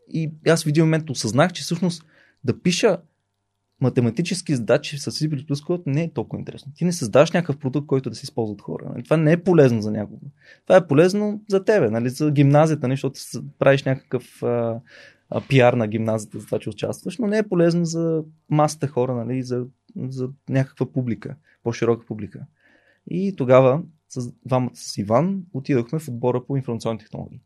[SPEAKER 2] И аз в един момент осъзнах, че всъщност да пиша математически задачи с C++ код не е толкова интересно. Ти не създаваш някакъв продукт, който да се използва от хора. Нали? Това не е полезно за някого. Това е полезно за тебе, нали? за гимназията, нали? защото правиш някакъв а, а, пиар на гимназията за това, че участваш, но не е полезно за масата хора, нали? за, за някаква публика, по-широка публика. И тогава с двамата с Иван отидохме в отбора по информационни технологии.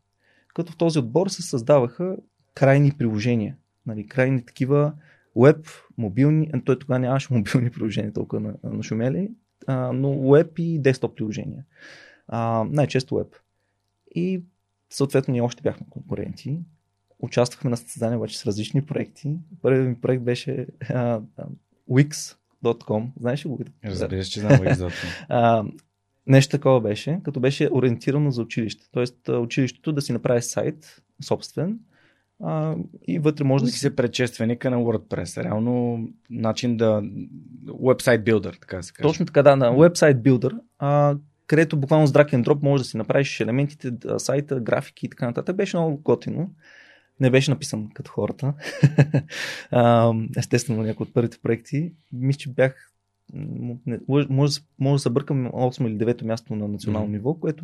[SPEAKER 2] Като в този отбор се създаваха крайни приложения. Нали, крайни такива веб, мобилни, той тогава нямаше *laughs* мобилни приложения толкова на, на шумели, а, но веб и десктоп приложения. А, най-често веб. И съответно ние още бяхме конкуренти. Участвахме на състезания обаче с различни проекти. Първият ми проект беше а, Wix.com. Знаеш ли го?
[SPEAKER 1] Разбира се, че знам Wix.com. *laughs*
[SPEAKER 2] нещо такова беше, като беше ориентирано за училище. Тоест училището да си направи сайт собствен, а, и вътре може да
[SPEAKER 1] си се предшественика на WordPress. Реално начин да... Website builder, така се каже.
[SPEAKER 2] Точно така, да, на Website builder, а, където буквално с drag and drop може да си направиш елементите, сайта, графики и така нататък. Беше много готино. Не беше написан като хората. *laughs* Естествено, някои от първите проекти. Мисля, че бях може, може да се бъркам 8 или 9 място на национално mm-hmm. ниво, което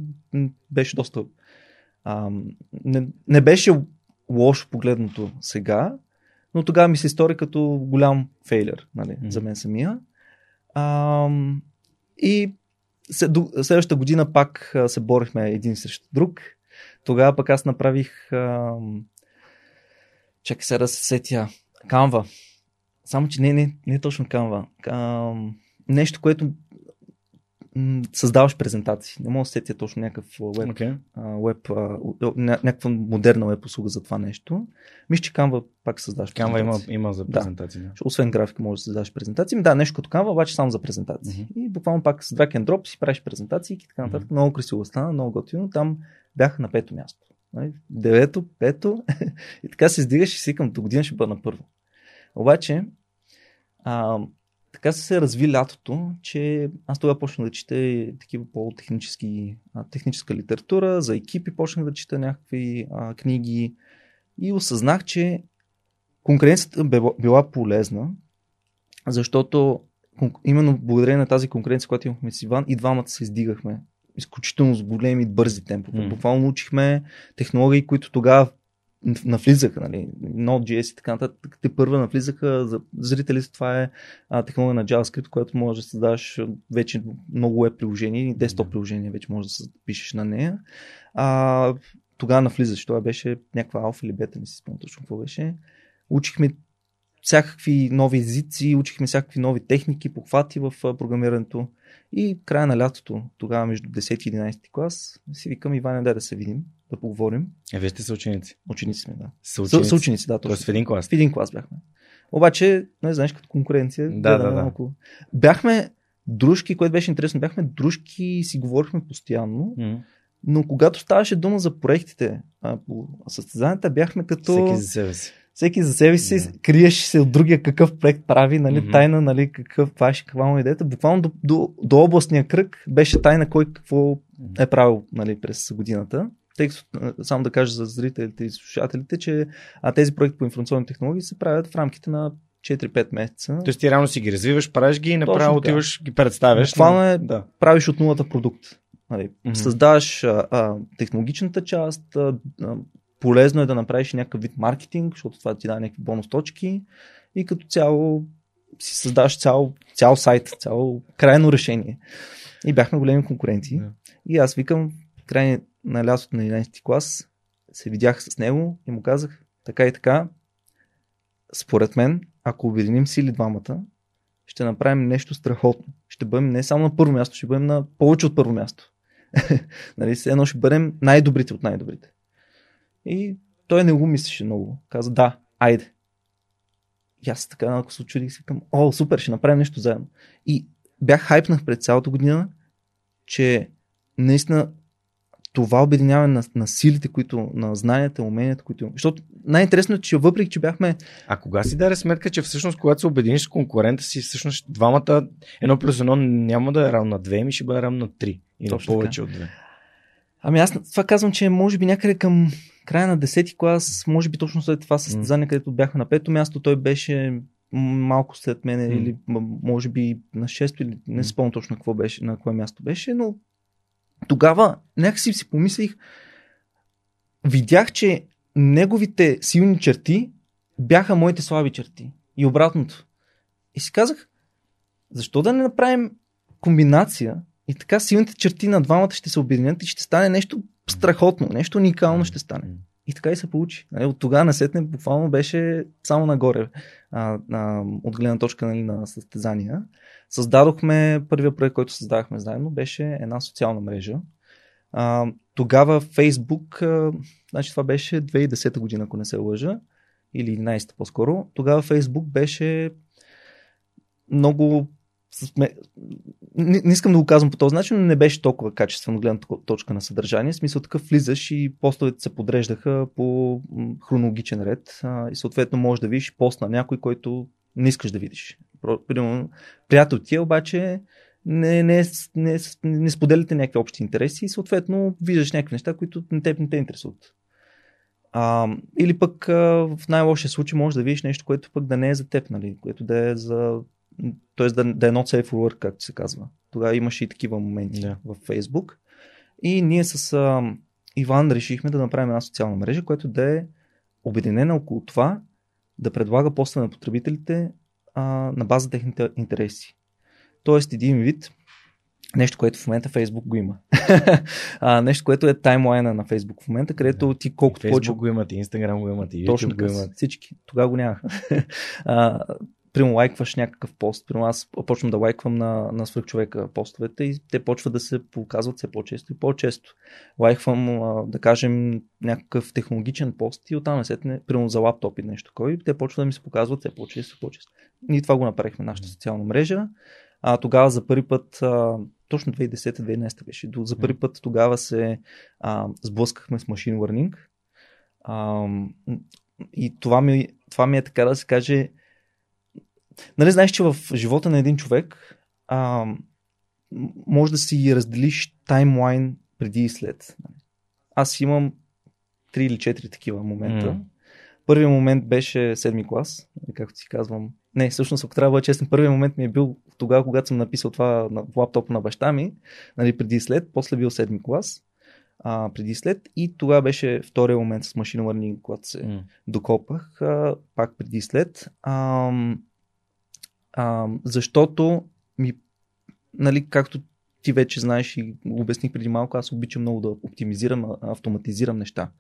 [SPEAKER 2] беше доста. А, не, не беше лошо погледното сега, но тогава ми се стори като голям фейлер нали, mm-hmm. за мен самия. А, и следващата година пак се борихме един срещу друг. Тогава пък аз направих. А, чакай сега да се сетя. Канва. Само, че не, не, не е точно Канва. А, нещо, което създаваш презентации. Не мога да сетя точно някакъв веб, okay. веб някаква модерна веб услуга за това нещо. Мисля, че Canva пак създаваш
[SPEAKER 1] Canva има, има за презентации. Да.
[SPEAKER 2] да. Освен графика може да създаваш презентации. Да, нещо като Canva, обаче само за презентации. Mm-hmm. И буквално пак с drag and drop си правиш презентации и така нататък. Mm-hmm. Много красиво стана, много готино. Там бях на пето място. Нали? Девето, пето. *laughs* и така се издигаш и си към до година ще бъда на първо. Обаче, а, така се разви лятото, че аз тогава почнах да чета такива по-технически, техническа литература, за екипи почнах да чета някакви а, книги и осъзнах, че конкуренцията била полезна, защото именно благодарение на тази конкуренция, която имахме с Иван, и двамата се издигахме изключително с големи бързи темпове. Mm. Буквално учихме технологии, които тогава навлизаха, нали, Node.js и така нататък, те първа навлизаха за зрителите, това е а, технология на JavaScript, която може да създаваш вече много веб приложения и десктоп приложения вече може да пишеш на нея. А, тогава навлизаш, това беше някаква алфа или бета, не си спомням точно какво беше. Учихме всякакви нови езици, учихме всякакви нови техники, похвати в програмирането. И края на лятото, тогава между 10 и 11 клас, си викам Иване, дай да се видим, да поговорим.
[SPEAKER 1] А вие сте са ученици?
[SPEAKER 2] Сме, да.
[SPEAKER 1] Съученици,
[SPEAKER 2] съученици да.
[SPEAKER 1] Тоест в един клас?
[SPEAKER 2] В един клас бяхме. Обаче, не знаеш, като конкуренция.
[SPEAKER 1] Да, да, да.
[SPEAKER 2] Малко. Бяхме дружки, което беше интересно, бяхме дружки и си говорихме постоянно. Mm. Но когато ставаше дума за проектите а, по състезанията, бяхме като...
[SPEAKER 1] Всеки за себе си
[SPEAKER 2] всеки за себе си yeah. криеш се от другия какъв проект прави, нали, mm-hmm. тайна, нали, какъв, ще каква му идеята. Буквално до, до, до областния кръг беше тайна кой какво е правил нали, през годината. Тъй като, само да кажа за зрителите и слушателите, че а, тези проекти по информационни технологии се правят в рамките на 4-5 месеца.
[SPEAKER 1] Тоест ти реално си ги развиваш, правиш ги и направо отиваш, ги представяш.
[SPEAKER 2] Буквално е, да. правиш от нулата продукт. Нали, mm-hmm. Създаваш а, а, технологичната част, а, а, полезно е да направиш някакъв вид маркетинг, защото това ти дава някакви бонус точки и като цяло си създаваш цял, цял сайт, цяло крайно решение. И бяхме големи конкуренти. Yeah. И аз викам, край на лятото на 11 клас, се видях с него и му казах, така и така, според мен, ако обединим сили двамата, ще направим нещо страхотно. Ще бъдем не само на първо място, ще бъдем на повече от първо място. *laughs* нали, едно ще бъдем най-добрите от най-добрите. И той не го мислеше много. Каза, да, айде. И аз така малко се очудих си към, о, супер, ще направим нещо заедно. И бях хайпнах пред цялата година, че наистина това обединяване на, на силите, които, на знанията, уменията, които Защото най-интересно е, че въпреки, че бяхме...
[SPEAKER 1] А кога си даде сметка, че всъщност, когато се обединиш с конкурента си, всъщност двамата, едно плюс едно няма да е равно на две, ми ще бъде равно на три. Или Точно повече така. от две.
[SPEAKER 2] Ами аз това казвам, че може би някъде към края на 10 клас, може би точно след това състезание, mm. където бяхме на пето място, той беше малко след мене,
[SPEAKER 1] М.
[SPEAKER 2] или може би на 6 или не спомням точно какво беше, на кое място беше, но тогава някакси си помислих, видях, че неговите силни черти бяха моите слаби черти. И обратното. И си казах, защо да не направим комбинация и така силните черти на двамата ще се обединят и ще стане нещо страхотно, нещо уникално ще стане. И така и се получи. Нали, От тогава насетне буквално беше само нагоре а, а, от гледна точка нали, на състезания. Създадохме, първия проект, който създадахме заедно, беше една социална мрежа. А, тогава Facebook, а, значи това беше 2010 година, ако не се лъжа, или 11 по-скоро. Тогава Facebook беше много Не, не искам да го казвам по този начин, но не беше толкова качествено гледна точка на съдържание. В смисъл такъв влизаш и постовете се подреждаха по хронологичен ред а, и съответно можеш да видиш пост на някой, който не искаш да видиш. Примерно, приятел ти е, обаче не, не, не, не споделяте някакви общи интереси и съответно виждаш някакви неща, които не те, не те интересуват. А, или пък а, в най-лошия случай можеш да видиш нещо, което пък да не е за теб, нали? което да е за т.е. Да, да е not safe for work, както се казва. Тогава имаше и такива моменти
[SPEAKER 1] Да.
[SPEAKER 2] в Facebook. И ние с а, Иван решихме да направим една социална мрежа, която да е обединена около това да предлага поста на потребителите а, на база техните интереси. Тоест един вид нещо, което в момента Facebook го има. *laughs* а, нещо, което е таймлайна на Facebook в момента, където ти колкото
[SPEAKER 1] Facebook
[SPEAKER 2] повече
[SPEAKER 1] го имат, Instagram го имат, и
[SPEAKER 2] точно
[SPEAKER 1] YouTube го
[SPEAKER 2] така,
[SPEAKER 1] имат.
[SPEAKER 2] всички. Тогава го нямаха. *laughs* Примерно лайкваш някакъв пост, примерно аз почвам да лайквам на, на свръхчовека постовете и те почват да се показват все по-често и по-често. Лайквам, да кажем, някакъв технологичен пост и оттам сетне, примерно за лаптоп и нещо такова, и те почват да ми се показват все по-често и по-често. Ние това го направихме нашата социална мрежа. А, тогава за първи път, а, точно 2010-2011 беше, за първи път тогава се а, сблъскахме с машин learning. А, и това ми, това ми е така да се каже. Нали знаеш, че в живота на един човек а, може да си разделиш таймлайн преди и след. Аз имам 3 или 4 такива момента.
[SPEAKER 1] М.
[SPEAKER 2] Първият момент беше седми клас, както си казвам. Не, всъщност, ако трябва да бъда честен, първият момент ми е бил тогава, когато съм написал това на в лаптопа на баща ми, нали, преди и след, после бил седми клас, а, преди и след, и тогава беше втория момент с машин learning, когато се
[SPEAKER 1] М.
[SPEAKER 2] докопах, а, пак преди и след. А, а, защото ми, нали, както ти вече знаеш и го обясних преди малко, аз обичам много да оптимизирам, автоматизирам неща.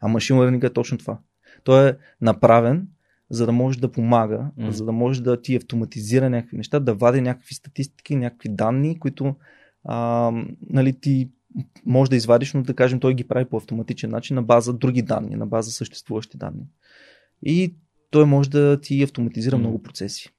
[SPEAKER 2] А машин learning е точно това. Той е направен, за да може да помага,
[SPEAKER 1] М.
[SPEAKER 2] за да може да ти автоматизира някакви неща, да вади някакви статистики, някакви данни, които а, нали, ти може да извадиш, но да кажем, той ги прави по автоматичен начин на база други данни, на база съществуващи данни. И той може да ти автоматизира
[SPEAKER 1] М.
[SPEAKER 2] много процеси.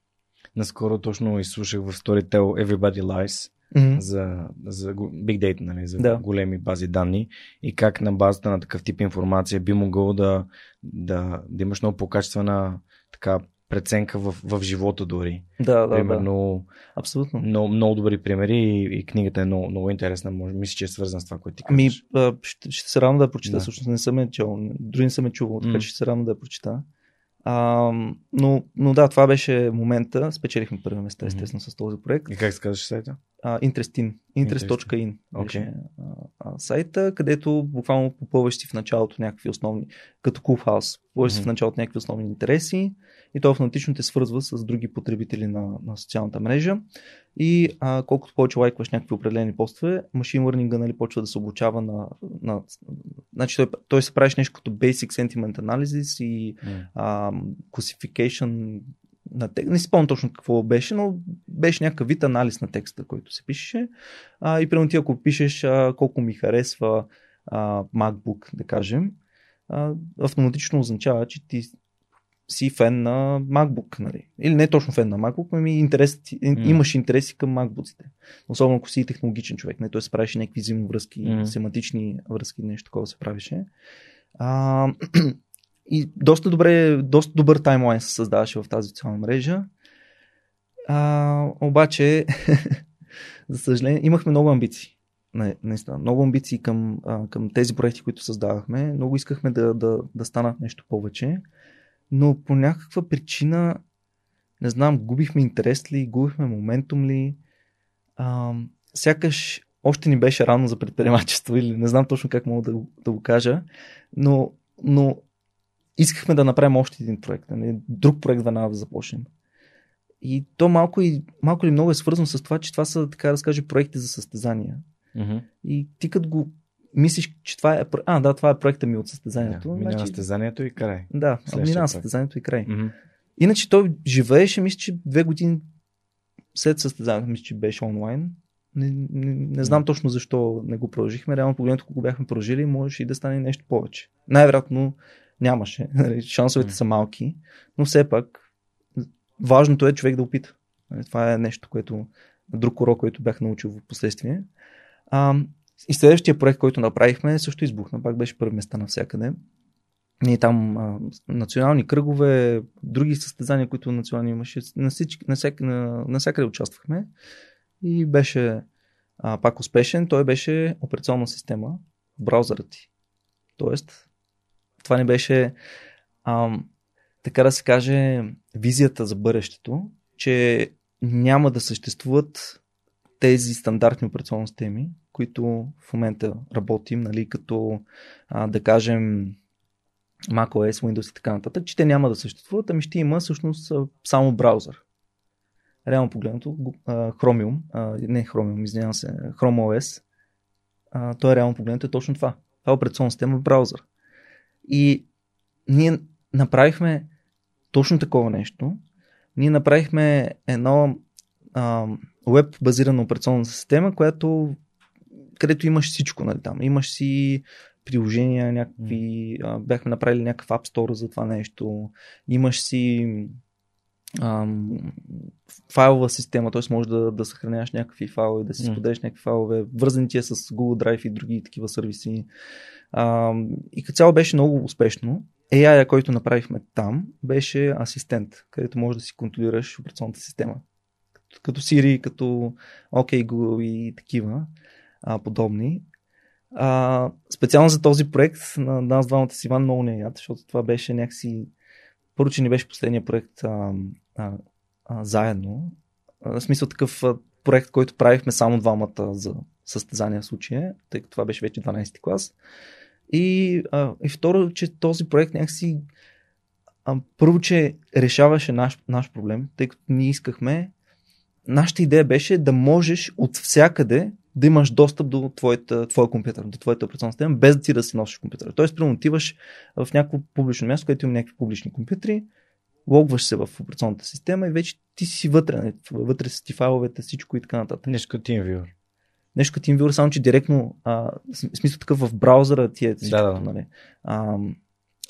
[SPEAKER 1] Наскоро точно изслушах в Storytel Everybody Lies
[SPEAKER 2] Mm-hmm.
[SPEAKER 1] за, за Big Data, нали, за
[SPEAKER 2] Да.
[SPEAKER 1] големи бази данни и как на базата на такъв тип информация би могъл да, да, да имаш много по-качествена така, преценка в, в живота дори.
[SPEAKER 2] Да, да, да.
[SPEAKER 1] Примерно,
[SPEAKER 2] Абсолютно.
[SPEAKER 1] много, много добри примери и, и книгата е много, много интересна. Може, мисля, че е свързана с това, което ти
[SPEAKER 2] Ами,
[SPEAKER 1] казваш.
[SPEAKER 2] а, ще, ще се радвам да я прочита,
[SPEAKER 1] Да.
[SPEAKER 2] всъщност не съм я чел, дори не съм я чувал, така
[SPEAKER 1] М.
[SPEAKER 2] че ще се радвам да я прочита. А, но, но да, това беше момента. Спечелихме първи места, естествено, с този проект.
[SPEAKER 1] И как се казваш сайта?
[SPEAKER 2] А, Interestin. Interest.in беше
[SPEAKER 1] Окей.
[SPEAKER 2] а, а, сайта, където буквално попълваш си в началото някакви основни, като Clubhouse, попълваш си в началото някакви основни интереси и то автоматично те свързва с други потребители на, на социалната мрежа. И а, колкото повече лайкваш някакви определени постове, машин learning нали, почва да се обучава на... на значи той, той се правиш нещо като Basic Sentiment Analysis и
[SPEAKER 1] М.
[SPEAKER 2] а, classification на текст. Не си спомням точно какво беше, но беше някакъв вид анализ на текста, който се пишеше. А, и примерно ти ако пишеш а, колко ми харесва а, MacBook, да кажем, а, автоматично означава, че ти си фен на MacBook, нали? Или не точно фен на MacBook, ами интерес,
[SPEAKER 1] М.
[SPEAKER 2] имаш интереси към MacBookите. Особено ако си технологичен човек, не? Той се правеше някакви взаимовръзки,
[SPEAKER 1] М.
[SPEAKER 2] семантични връзки, нещо такова се правеше. А, *clears throat* и доста, добре, доста добър таймлайн се създаваше в тази социална мрежа. А, обаче, *laughs* за съжаление, имахме много амбиции. Не, наистина, много амбиции към, а, към тези проекти, които създавахме. Много искахме да, да, да станат нещо повече, но по някаква причина не знам, губихме интерес ли, губихме моментум ли. А, сякаш още ни беше рано за предприемачество или не знам точно как мога да, да го кажа, но, но искахме да направим още един проект, нали? друг проект веднага да започнем. И то малко, и, малко или много е свързано с това, че това са, така да скажа, проекти за състезания.
[SPEAKER 1] Mm-hmm.
[SPEAKER 2] И ти като го мислиш, че това е... А, да, това е проекта ми от състезанието.
[SPEAKER 1] Да, минава значи... състезанието и край.
[SPEAKER 2] Да, минава състезанието и край.
[SPEAKER 1] Mm-hmm.
[SPEAKER 2] Иначе той живееше, мисля, че две години след състезанието, мисля, че беше онлайн. Не, не, не знам точно защо не го продължихме. Реално погледнато, ако бяхме прожили, можеше и да стане нещо повече. Най-вероятно нямаше. *laughs* Нали, шансовете mm. са малки, но все пак важното е човек да опита. Нали, това е нещо, което друг урок, който бях научил в последствие. А, и следващия проект, който направихме, също избухна. Пак беше първи места навсякъде. Ние там а, национални кръгове, други състезания, които национални имаше, на, всички, на, всяк, на, на всякъде участвахме. И беше а, пак успешен. Той беше операционна система в браузъра ти. Тоест, това не беше, а, така да се каже, визията за бъдещето, че няма да съществуват тези стандартни операционни системи, които в момента работим, нали, като а, да кажем macOS, Windows и така нататък, че те няма да съществуват, ами ще има всъщност само браузър. Реално погледнато, Chromium, не Chromium, извинявам се, Chrome OS, той е реално погледнато е точно това. Това е операционна система в браузър. И ние направихме точно такова нещо. Ние направихме едно веб базирана операционна система, която където имаш всичко, нали, там. Имаш си приложения, някакви, а, бяхме направили някакъв App Store за това нещо, имаш си ам, файлова система, т.е. можеш да, да съхраняваш някакви файлове, да си споделяш някакви файлове, вързани ти е с Google Drive и други такива сервиси. Ам, и като цяло беше много успешно. AI, който направихме там, беше асистент, където можеш да си контролираш операционната система. Като, Siri, като OK Google и такива а, подобни. А, специално за този проект на нас двамата си Иван много не яд, защото това беше някакси първо, че не беше последния проект а, а, а, заедно. А, в смисъл такъв а, проект, който правихме само двамата за състезания в случая, тъй като това беше вече 12 клас. И, а, и второ, че този проект някакси а, първо, че решаваше наш, наш проблем, тъй като ние искахме нашата идея беше да можеш от всякъде да имаш достъп до твоята, твоя компютър, до твоята операционна система, без да ти да си носиш компютъра. Тоест, примерно, отиваш в някакво публично място, където има някакви публични компютри, логваш се в операционната система и вече ти си вътре, нали? вътре с ти файловете, всичко и така нататък.
[SPEAKER 1] Нещо като TeamViewer.
[SPEAKER 2] Нещо като TeamViewer, само че директно, а, смисъл такъв в браузъра ти е всичко,
[SPEAKER 1] да, да.
[SPEAKER 2] Нали? А,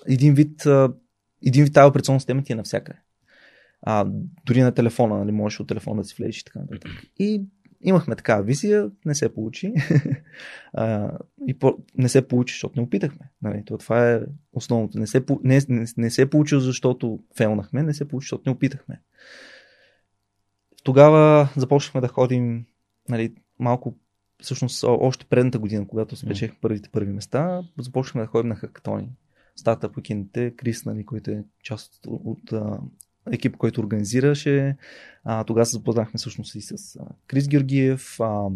[SPEAKER 2] един вид, а, един вид тази операционна система ти е навсякъде. А, дори на телефона, нали, можеш от телефона да си влезеш и така нататък. И имахме такава визия, не се получи. *laughs* а, и по, не се получи, защото не опитахме. Нали, то, това е основното. Не се, не, не, не се получи, защото фелнахме, не се получи, защото не опитахме. Тогава започнахме да ходим нали, малко всъщност още предната година, когато спечех първите първи места, започнахме да ходим на хакатони. Стартъп уикендите, Крис, нали, който е част от, от екип, който организираше. А, тогава се запознахме всъщност и с а, Крис Георгиев, а,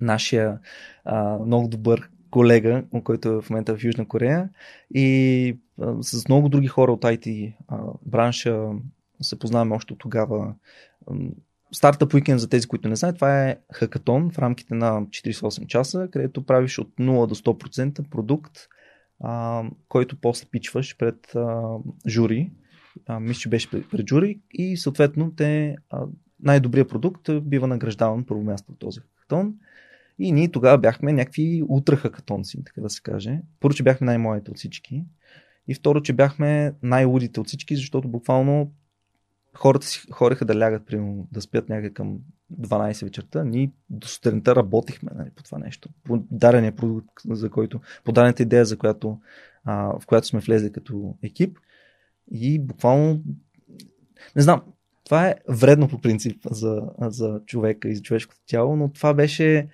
[SPEAKER 2] нашия а, много добър колега, който е в момента в Южна Корея и а, с много други хора от IT а, бранша се познаваме още от тогава. Стартъп уикенд за тези, които не знаят, това е хакатон в рамките на 48 часа, където правиш от 0 до 100% продукт, а, който после пичваш пред а, жури а, мисля, че беше пред жури и съответно те, най-добрият продукт бива награждаван първо място в този хакатон. И ние тогава бяхме някакви утра хакатонци, така да се каже. Първо, че бяхме най-младите от всички. И второ, че бяхме най-лудите от всички, защото буквално хората си хореха да лягат, примерно, да спят някъде към 12 вечерта. Ние до сутринта работихме нали, по това нещо. По дарения продукт, за който, по идея, за която, а, в която сме влезли като екип. И буквално, не знам, това е вредно по принцип за, за човека и за човешкото тяло, но това беше,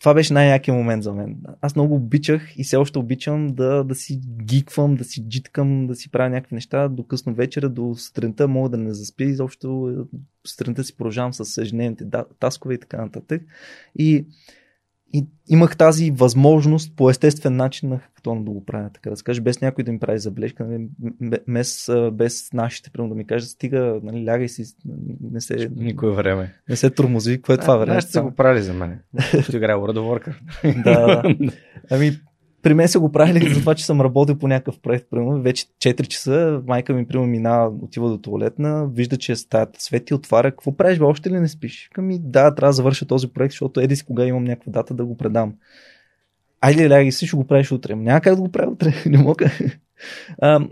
[SPEAKER 2] това беше най-якият момент за мен. Аз много обичах и все още обичам да, да си гиквам, да си джиткам, да си правя някакви неща до късно вечера, до сутринта мога да не заспя, изобщо сутринта си продължавам с ежедневните таскове и така нататък. И и имах тази възможност по естествен начин на да го правя, така да се каже, без някой да ми прави забележка, нали, без, без нашите, примерно да ми кажат, стига, нали, лягай си, не се...
[SPEAKER 1] Никое време.
[SPEAKER 2] Не се тормози, кое е това време?
[SPEAKER 1] Аз сте го правили за мен. Ще играя World of
[SPEAKER 2] Warcraft. *laughs* да, да. *laughs* Ами, при мен са го правили за това, че съм работил по някакъв проект. Примерно, вече 4 часа, майка ми примерно минава, отива до туалетна, вижда, че стаята свети, отваря. Какво правиш, бе, още ли не спиш? Ками, да, трябва да завърша този проект, защото еди си кога имам някаква дата да го предам. Айде, ляги си, ще го правиш утре. Няма как да го правя утре, *laughs* не мога. А,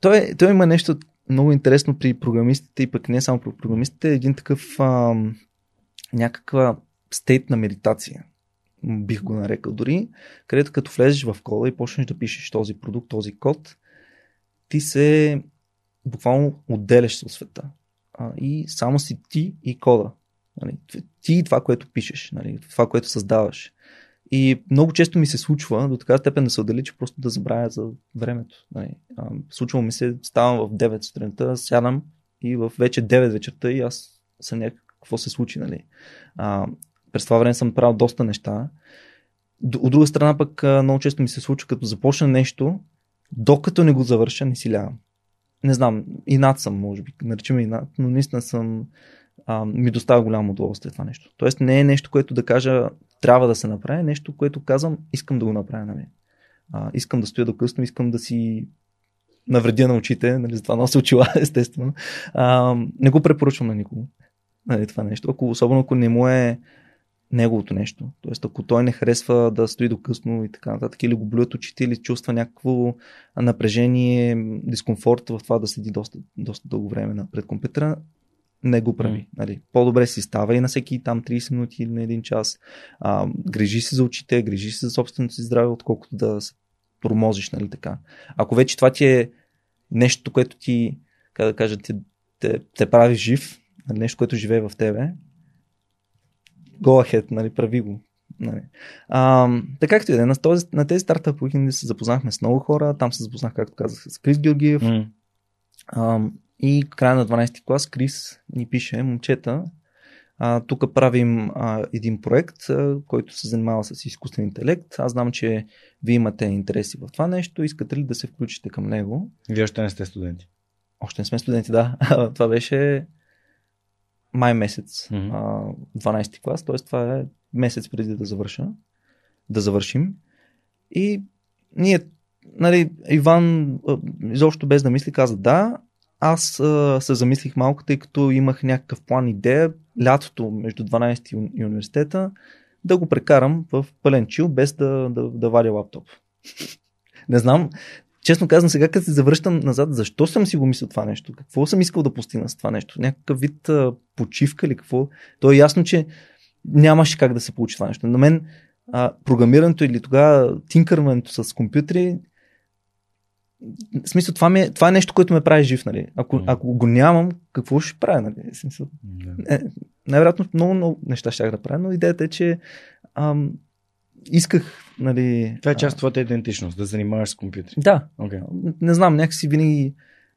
[SPEAKER 2] той, той има нещо много интересно при програмистите и пък не само при програмистите, един такъв а, някаква стейт на медитация бих го нарекал дори, където като влезеш в кода и почнеш да пишеш този продукт, този код, ти се буквално отделяш се от света. А, и само си ти и кода. Нали? Ти и това, което пишеш, нали? това, което създаваш. И много често ми се случва до така степен да се отдели, че просто да забравя за времето. Нали? А, случва ми се, ставам в 9 сутринта, сядам и в вече 9 вечерта и аз съм някакво какво се случи. Нали? А, през това време съм правил доста неща. От друга страна пък много често ми се случва, като започна нещо, докато не го завърша, не си лягам. Не знам, и над съм, може би, наричаме над, но наистина съм, а, ми доставя голямо удоволствие това нещо. Тоест не е нещо, което да кажа трябва да се направи, нещо, което казвам искам да го направя. Нали. А, искам да стоя до късно, искам да си навредя на очите, нали, затова нося очила, *laughs* естествено. А, не го препоръчвам на никого. Нали, това нещо. Ако, особено ако не му е неговото нещо. Тоест, ако той не харесва да стои до късно и така нататък, или го блюят очите, или чувства някакво напрежение, дискомфорт в това да седи доста, доста дълго време пред компютъра, не го прави. Mm. Нали. По-добре си става и на всеки там 30 минути или на един час. А, грижи се за очите, грижи се за собственото си здраве, отколкото да се промозиш, нали така. Ако вече това ти е нещо, което ти, как да кажа, те, те, те прави жив, нали, нещо, което живее в тебе, go ahead, нали, прави го. Нали. А, така както и да е, на, този, на тези стартъп уикенди се запознахме с много хора, там се запознах, както казах, с Крис Георгиев. Mm. А, и края на 12 ти клас Крис ни пише, момчета, а, тук правим а, един проект, а, който се занимава с изкуствен интелект. Аз знам, че вие имате интереси в това нещо. Искате ли да се включите към него?
[SPEAKER 1] Вие още не сте студенти.
[SPEAKER 2] Още не сме студенти, да. *laughs* това беше май месец, mm-hmm. 12 клас, т.е. това е месец преди да завърша, да завършим. И ние, нали, Иван, изобщо без да мисли, каза да. Аз а, се замислих малко, тъй като имах някакъв план идея, лятото между 12 и университета, да го прекарам в пълен чил, без да, да, да вадя лаптоп. *laughs* Не знам, честно казвам, сега като се завръщам назад, защо съм си го мислил това нещо? Какво съм искал да постигна с това нещо? Някакъв вид а, почивка или какво? То е ясно, че нямаше как да се получи това нещо. На мен а, програмирането или тогава тинкърването с компютри, в смисъл, това, ми е, това е нещо, което ме прави жив, нали? Ако, mm. ако го нямам, какво ще правя, нали? В смисъл, mm. е, най-вероятно много, много неща ще да правя, но идеята е, че ам, исках, нали...
[SPEAKER 1] Това е част от твоята идентичност, да занимаваш с компютри.
[SPEAKER 2] Да. Okay. Не знам, някакси винаги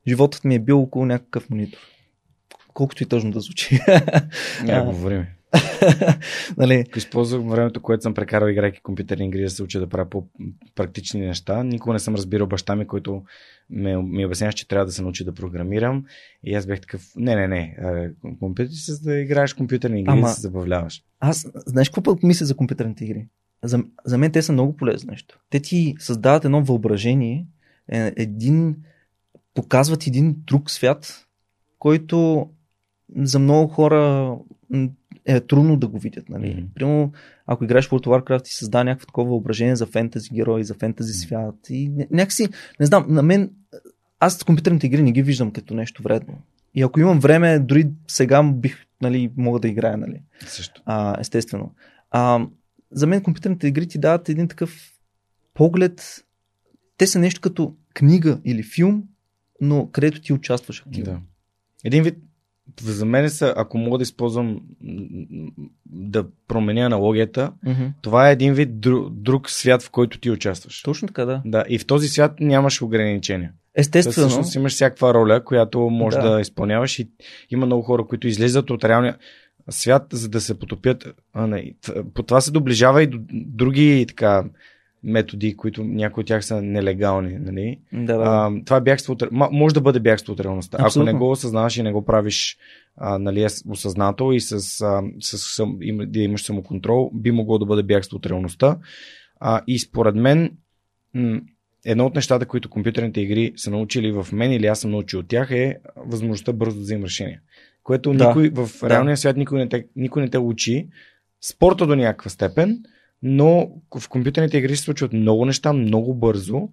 [SPEAKER 2] животът ми е бил около някакъв монитор. Колкото и тъжно да звучи.
[SPEAKER 1] Няма говорим. *laughs* нали... Използвах времето, което съм прекарал играйки компютърни игри, да се уча да правя по-практични неща. Никога не съм разбирал баща ми, който ме, ми обясняваше, че трябва да се научи да програмирам. И аз бях такъв, не, не, не, компютър си да играеш компютърни игри Ама, да се забавляваш.
[SPEAKER 2] Аз, знаеш какво мисля за компютърните игри? За, за мен те са много полезно нещо. Те ти създават едно въображение, е, един, показват един друг свят, който за много хора е трудно да го видят. Нали? Mm-hmm. Примерно, ако играеш в World of Warcraft и създава някакво такова въображение за фентази герои, за фентази mm-hmm. свят и някакси, не знам, на мен, аз компютърните игри не ги виждам като нещо вредно. И ако имам време, дори сега бих, нали, мога да играя, нали?
[SPEAKER 1] Също.
[SPEAKER 2] А, естествено. А, за мен компютърните игри ти дават един такъв поглед. Те са нещо като книга или филм, но където ти участваш активно. Да.
[SPEAKER 1] Един вид за мен са, ако мога да използвам да променя аналогията,
[SPEAKER 2] Mm-hmm.
[SPEAKER 1] това е един вид друг, друг свят, в който ти участваш.
[SPEAKER 2] Точно така, да.
[SPEAKER 1] Да, и в този свят нямаш ограничения.
[SPEAKER 2] Естествено.
[SPEAKER 1] Всъщност имаш всякаква роля, която можеш
[SPEAKER 2] Да.
[SPEAKER 1] да. изпълняваш и има много хора, които излизат от реалния свят, за да се потопят. А, не, по това се доближава и до други така методи, които някои от тях са нелегални. Нали?
[SPEAKER 2] Да, да.
[SPEAKER 1] А, това е бягство от, може да бъде бягство от реалността.
[SPEAKER 2] Абсолютно.
[SPEAKER 1] Ако не го осъзнаваш и не го правиш а, нали, ес- осъзнато и с, а, с сам, им, да имаш самоконтрол, би могло да бъде бягство от реалността. А, и според мен, м- едно от нещата, които компютърните игри са научили в мен или аз съм научил от тях е възможността бързо да вземем решение. Което
[SPEAKER 2] Да.
[SPEAKER 1] никой в
[SPEAKER 2] Да.
[SPEAKER 1] реалния свят никой не, те, никой не те учи. Спорта до някаква степен, но в компютърните игри се случват много неща, много бързо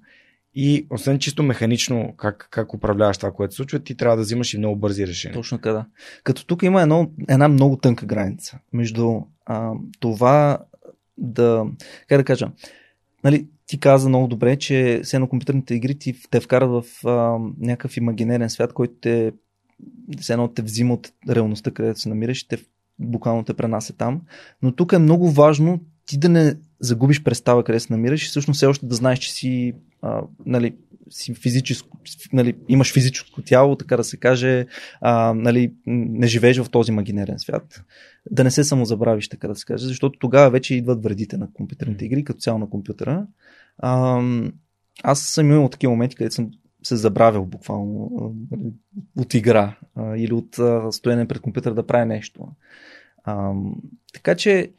[SPEAKER 1] и освен чисто механично как, как управляваш това, което се случва, ти трябва да взимаш и много бързи решения.
[SPEAKER 2] Точно така, да. Като тук има едно, една много тънка граница между а, това да, как да кажа, нали, ти каза много добре, че все едно компютърните игри ти, те вкарат в а, някакъв имагинерен свят, който те, все едно те взима от реалността, където се намираш и те буквално те пренася там. Но тук е много важно ти да не загубиш представа къде се намираш и всъщност все още да знаеш, че си, а, нали, си физическо, нали, имаш физическо тяло, така да се каже, а, нали, не живееш в този имагинерен свят. Да не се самозабравиш, така да се каже, защото тогава вече идват вредите на компютърните игри, като цяло на компютъра. А, аз съм имал такива моменти, където съм се забравил буквално нали, от игра или от стоене пред компютъра да правя нещо. Така че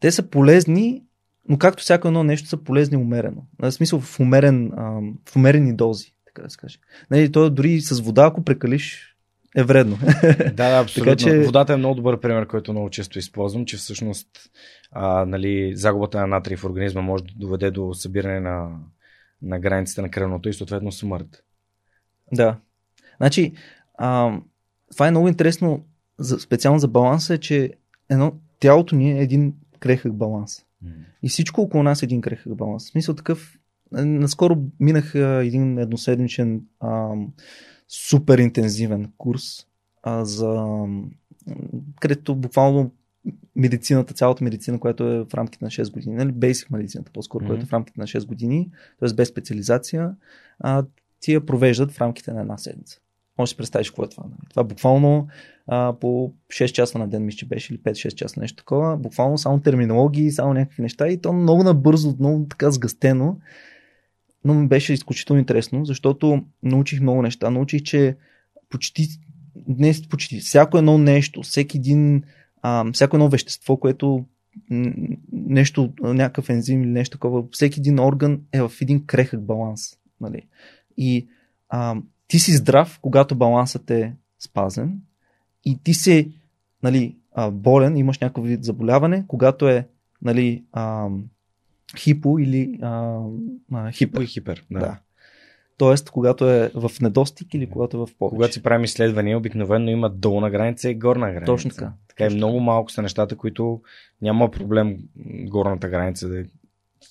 [SPEAKER 2] те са полезни, но както всяко едно нещо са полезни умерено. В смисъл в, умерен, в умерени дози, така да се каже. Нали, то дори с вода, ако прекалиш, е вредно. *laughs*
[SPEAKER 1] Да, да, абсолютно.
[SPEAKER 2] Така че-
[SPEAKER 1] Водата е много добър пример, който много често използвам, че всъщност а, нали, загубата на натрий в организма може да доведе до събиране на, на границите на кръвното и съответно смърт.
[SPEAKER 2] Да. Значи, а, това е много интересно, за, специално за баланса, е, че едно, тялото ни е един крехък баланс. И всичко около нас е един крехък баланс. В смисъл такъв, е, наскоро минах а, един едноседмичен а, супер интензивен курс а, за където буквално медицината, цялата медицина, която е в рамките на 6 години, нали, basic медицината по-скоро,
[SPEAKER 1] Мгм.
[SPEAKER 2] която е в рамките на 6 години, т.е. без специализация, а, ти я провеждат в рамките на една седмица. Може да си представиш какво е това. Нали? Това буквално а, по 6 часа на ден, мисля, че беше, или 5-6 часа, нещо такова. Буквално само терминологии, само някакви неща и то много набързо, много така сгъстено. Но ми беше изключително интересно, защото научих много неща. Научих, че почти, не почти, всяко едно нещо, всеки един, а, всяко едно вещество, което нещо, някакъв ензим или нещо такова, всеки един орган е в един крехък баланс. Нали? И а, ти си здрав, когато балансът е спазен и ти си нали, а, болен, имаш някакъв вид заболяване, когато е нали, а, хипо или а, а, хипер.
[SPEAKER 1] И хипер. Да.
[SPEAKER 2] Да. Тоест, когато е в недостиг или когато е в повече.
[SPEAKER 1] Когато си правим изследвания, обикновено има долна граница и горна граница.
[SPEAKER 2] Точно така.
[SPEAKER 1] Така и много малко са нещата, които няма проблем горната граница да е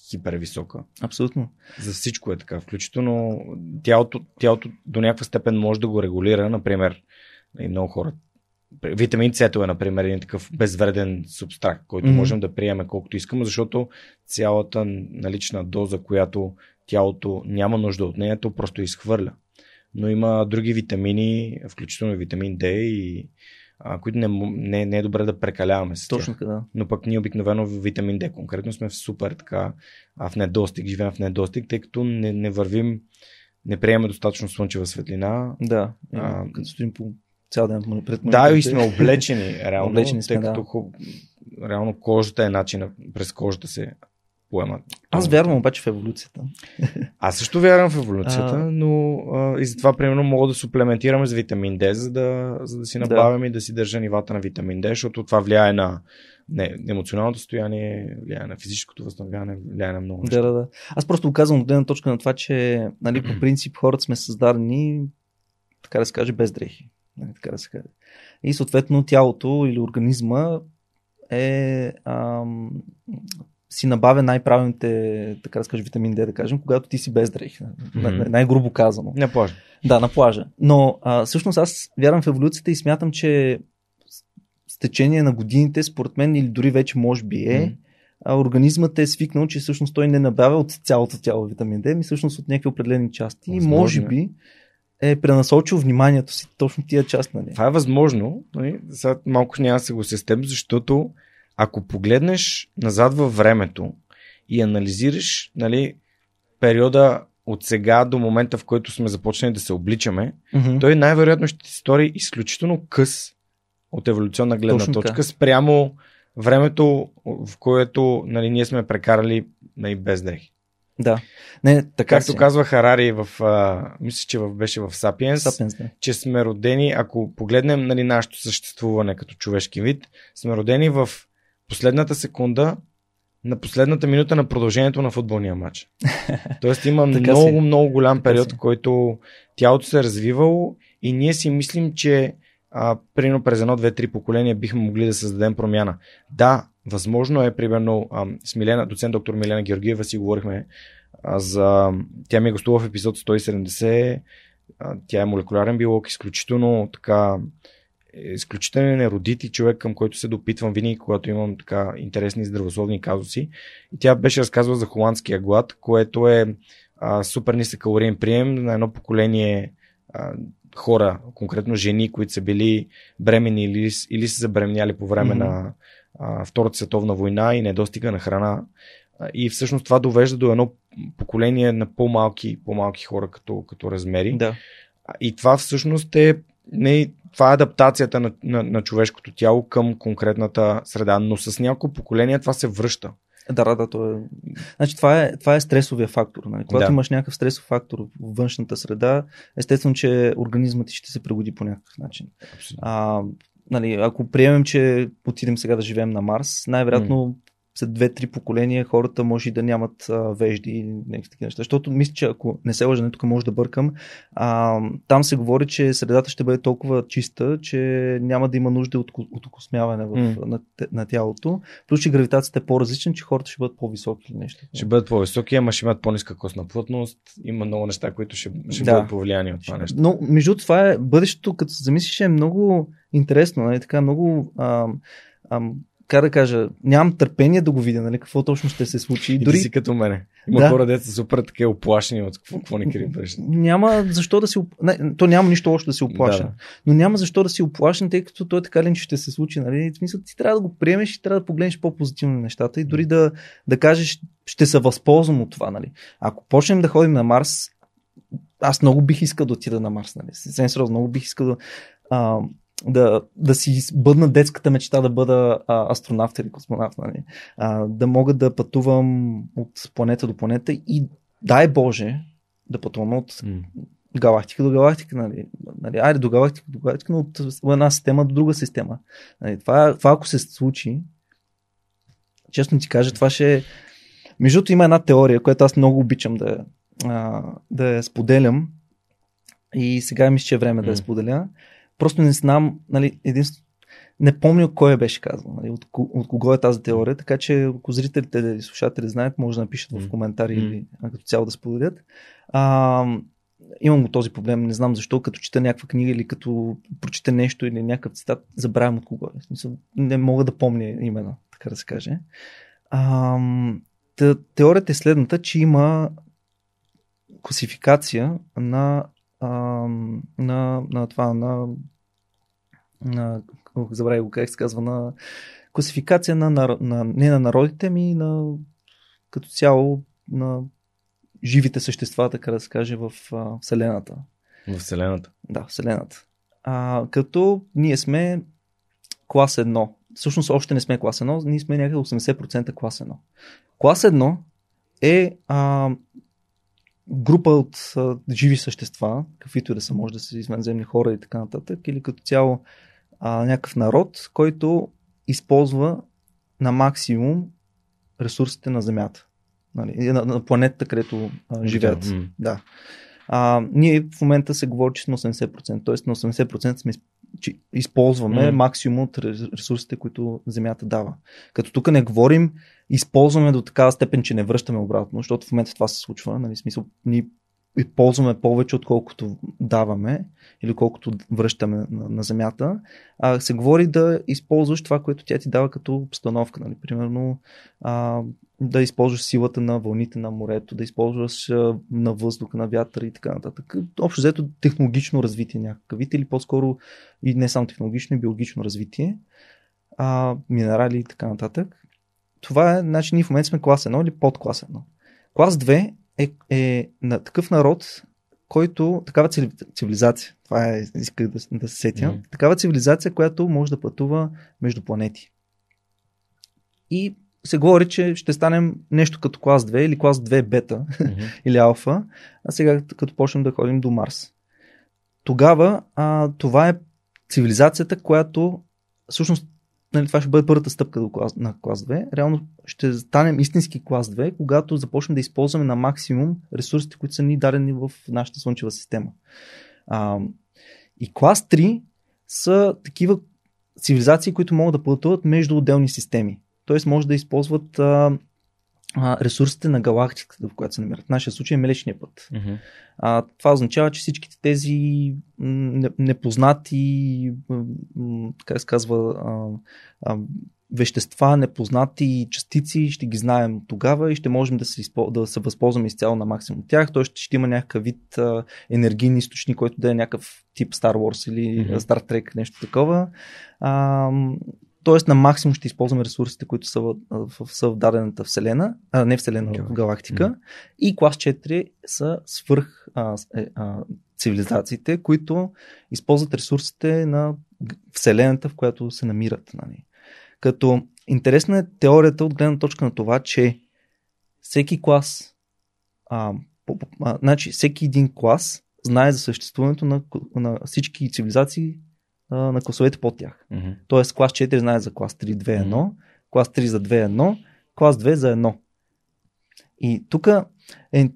[SPEAKER 1] хипервисока.
[SPEAKER 2] Абсолютно.
[SPEAKER 1] За всичко е така. Включително тялото, тялото до някаква степен може да го регулира. Например, и много хора. Витамин С е, например, един такъв безвреден субстракт, който mm-hmm. можем да приемем колкото искаме, защото цялата налична доза, която тялото няма нужда от нея, то просто изхвърля. Но има други витамини, включително витамин D, и, а, които не, не, не е добре да прекаляваме с.
[SPEAKER 2] Точно така, да.
[SPEAKER 1] Но пък ние обикновено в витамин D конкретно сме в супер така, а в недостиг, живеем в недостиг, тъй като не, не вървим, не приемаме достатъчно слънчева светлина.
[SPEAKER 2] Да.
[SPEAKER 1] А,
[SPEAKER 2] като стоим по цял ден пред
[SPEAKER 1] Да, и сме облечени, *laughs* реално,
[SPEAKER 2] Облечени сме,
[SPEAKER 1] тъй
[SPEAKER 2] да.
[SPEAKER 1] като хуб... реално кожата е начина, през кожата се поема.
[SPEAKER 2] Аз вярвам обаче в еволюцията. *laughs*
[SPEAKER 1] Аз също вярвам в еволюцията,
[SPEAKER 2] А.
[SPEAKER 1] но а, и затова, примерно, мога да суплементираме с витамин D, за да, за да си
[SPEAKER 2] Да.
[SPEAKER 1] набавям и да си държа нивата на витамин D, защото това влияе на не, емоционалното състояние, влияе на физическото възстановяване, влияе на много неща.
[SPEAKER 2] Да, да, да. Аз просто го казвам от гледна точка на това, че нали, по *clears throat* принцип хората сме създадени, така да се каже, без дрехи. Нали, така да се каже. И съответно тялото или организма е ам, си набавя най-правилните, така да скажа, витамин D, да кажем, когато ти си без дрехи.
[SPEAKER 1] Мгм.
[SPEAKER 2] Най-грубо казано.
[SPEAKER 1] Не плажа.
[SPEAKER 2] Да, на плажа. Но а, всъщност аз вярвам в еволюцията и смятам, че с- течение на годините, според мен, или дори вече може би е, а, организмът е свикнал, че всъщност той не набавя от цялото тяло витамин D, ми всъщност от някакви определени части. И
[SPEAKER 1] Възможно
[SPEAKER 2] може
[SPEAKER 1] е.
[SPEAKER 2] би е пренасочил вниманието си точно тия част, нали?
[SPEAKER 1] Това е възможно. Нали? Сега малко няма да се го с теб, защото ако погледнеш назад във времето и анализираш нали, периода от сега до момента, в който сме започнали да се обличаме,
[SPEAKER 2] Мгм.
[SPEAKER 1] той най-вероятно ще ти стори изключително къс от еволюционна гледна
[SPEAKER 2] Точно така.
[SPEAKER 1] точка спрямо времето, в което нали, ние сме прекарали нали, без дрехи.
[SPEAKER 2] Да. Не, така
[SPEAKER 1] Както
[SPEAKER 2] си.
[SPEAKER 1] казва Харари в, а, мисля, че в, беше в Сапиенс,
[SPEAKER 2] Сапиенс, да.
[SPEAKER 1] че сме родени, ако погледнем нали, нашето съществуване като човешки вид, сме родени в последната секунда на последната минута на продължението на футболния матч. *laughs* Тоест има много,
[SPEAKER 2] си.
[SPEAKER 1] много голям период, в който тялото се е развивало и ние си мислим, че а, примерно през едно, две, три поколения бихме могли да създадем промяна. Да, възможно е, примерно, а, с Милена, доцент доктор Милена Георгиева си говорихме а, за... Тя ми е гостува в епизод 170. А, тя е молекулярен биолог, изключително така изключителен еродит и човек, към който се допитвам винаги, когато имам така интересни здравословни казуси. И тя беше разказвала за холандския глад, което е а, супер нисък калориен прием на едно поколение а, хора, конкретно жени, които са били бремени или, или са забременяли по време
[SPEAKER 2] Мгм.
[SPEAKER 1] на а, Втората световна война и недостига на храна. И всъщност това довежда до едно поколение на по-малки, по-малки хора като, като размери.
[SPEAKER 2] Да.
[SPEAKER 1] И това всъщност е не, това е адаптацията на, на, на човешкото тяло към конкретната среда, но с няколко поколения това се връща.
[SPEAKER 2] Да, да, то е... Значи това е, това е стресовия фактор. Нали? Когато
[SPEAKER 1] Да.
[SPEAKER 2] имаш някакъв стресов фактор в външната среда, естествено, че организмът ти ще се пригоди по някакъв начин. А, нали, ако приемем, че отидем сега да живеем на Марс, най-вероятно след две-три поколения хората може и да нямат а, вежди или някакви неща. Защото мисля, че ако не се лъжа, не тук може да бъркам, а, там се говори, че средата ще бъде толкова чиста, че няма да има нужда от, от окосмяване в,
[SPEAKER 1] М.
[SPEAKER 2] на, на тялото. Плюс, че гравитацията е по-различна, че хората ще бъдат по-високи или нещо.
[SPEAKER 1] Ще бъдат по-високи, ама ще имат по-ниска костна плътност. Има много неща, които ще, ще
[SPEAKER 2] Да.
[SPEAKER 1] бъдат повлияни от това нещо.
[SPEAKER 2] Но, между това е бъдещето, като се замислиш, е много интересно, нали? така много. Ам, ам, как да кажа, нямам търпение да го видя, нали, какво точно ще се случи.
[SPEAKER 1] И
[SPEAKER 2] Дори
[SPEAKER 1] си като мене. Има
[SPEAKER 2] Да.
[SPEAKER 1] хора, деца са супер такива оплашени от какво, какво ни крие бъдещето.
[SPEAKER 2] няма защо да си. Не, то няма нищо лошо да си оплашен.
[SPEAKER 1] Да.
[SPEAKER 2] Но няма защо да си оплашен, тъй като той така ли ще се случи. Нали? В смисъл, ти трябва да го приемеш и трябва да погледнеш по-позитивно нещата и дори да, да кажеш, ще се възползвам от това. Нали? Ако почнем да ходим на Марс, аз много бих искал да отида на Марс. Нали? Сериозно, много бих искал да, а, да, да си бъдна детската мечта да бъда а, астронавт или космонавт. Нали? А, да мога да пътувам от планета до планета и дай Боже да пътувам от галактика до галактика, нали? нали? Айде до галактика до галактика, но от една система до друга система. Нали? Това, това ако се случи, честно ти кажа, това ще е... Между има една теория, която аз много обичам да, а, да я споделям и сега мисля, че е време да я споделя. Просто не знам, нали, единствено не помня кой беше казал, нали, от, от кого е тази теория, така че ако зрителите и слушатели знаят, може да напишат в
[SPEAKER 1] М.
[SPEAKER 2] коментари или като цяло да споделят. А, имам го този проблем, не знам защо, като чета някаква книга или като прочита нещо или някакъв цитат, забравям от кого е. В смисъл, не мога да помня именно, така да се каже. А, те, теорията е следната, че има класификация на, а, на, на това, на, на забравя го как се казва, на класификация на, на, на не на народите ми, на като цяло на живите същества, така да се каже, в а, Вселената.
[SPEAKER 1] В Вселената.
[SPEAKER 2] Да, Вселената. А, като ние сме клас 1. Всъщност още не сме клас 1, ние сме някъде 80% клас 1. Клас 1 е а, група от а, живи същества, каквито и да са, може да са извънземни хора и така нататък, или като цяло а, някакъв народ, който използва на максимум ресурсите на Земята. Нали, на, на планетата, където а, живеят. Да. А, ние в момента се говори, че сме 80%, т.е. на 80% сме използваме
[SPEAKER 1] Мгм.
[SPEAKER 2] максимум от рес- ресурсите, които Земята дава. Като тук не говорим, използваме до такава степен, че не връщаме обратно, защото в момента това се случва. Нали, смисъл, ние ползваме повече, отколкото даваме или колкото връщаме на, на Земята. А се говори да използваш това, което тя ти дава като обстановка. Нали. Примерно а, да използваш силата на вълните на морето, да използваш а, на въздуха, на вятъра и така нататък. Общо взето технологично развитие някакъв вид или по-скоро и не само технологично, и биологично развитие, а, минерали и така нататък. Това е, значи ние в момента сме клас 1 или под клас 1. Клас 2 е, е на такъв народ, който, такава цивили- цивилизация, това е, исках да, да се сетя,
[SPEAKER 1] Мгм.
[SPEAKER 2] такава цивилизация, която може да пътува между планети. И се говори, че ще станем нещо като клас 2 или клас 2 бета
[SPEAKER 1] Мгм. *laughs*
[SPEAKER 2] или алфа, а сега като почнем да ходим до Марс. Тогава а, това е цивилизацията, която всъщност нали, това ще бъде първата стъпка до клас, на клас 2. Реално ще станем истински клас 2, когато започнем да използваме на максимум ресурсите, които са ни дадени в нашата Слънчева система. А, и клас 3 са такива цивилизации, които могат да пътуват между отделни системи. Тоест може да използват а, а, ресурсите на галактиката, в която се намират. В нашия случай е Млечния път.
[SPEAKER 1] Мгм.
[SPEAKER 2] А, това означава, че всичките тези м, непознати, м, как се казва, а, а, вещества, непознати частици, ще ги знаем тогава и ще можем да се, изпо... да се възползваме изцяло на максимум от тях. Тоест ще има някакъв вид а, енергийни източник, който да е някакъв тип Star Wars или mm-hmm. Star Trek, нещо такова. А, Тоест на максимум ще използваме ресурсите, които са в, в, са в дадената вселена, а не вселена, в
[SPEAKER 1] Галактика. Мгм.
[SPEAKER 2] И клас 4 са свърх а, е, а, цивилизациите, които използват ресурсите на вселената, в която се намират. Нали. Като интересна е теорията от гледна точка на това, че всеки клас, а, по- а, значи всеки един клас знае за съществуването на, на всички цивилизации а, на класовете под тях.
[SPEAKER 1] Мгм.
[SPEAKER 2] Тоест клас 4 знае за клас 3 2-1, клас 3 за 2-1, клас 2 за 1. И тук е,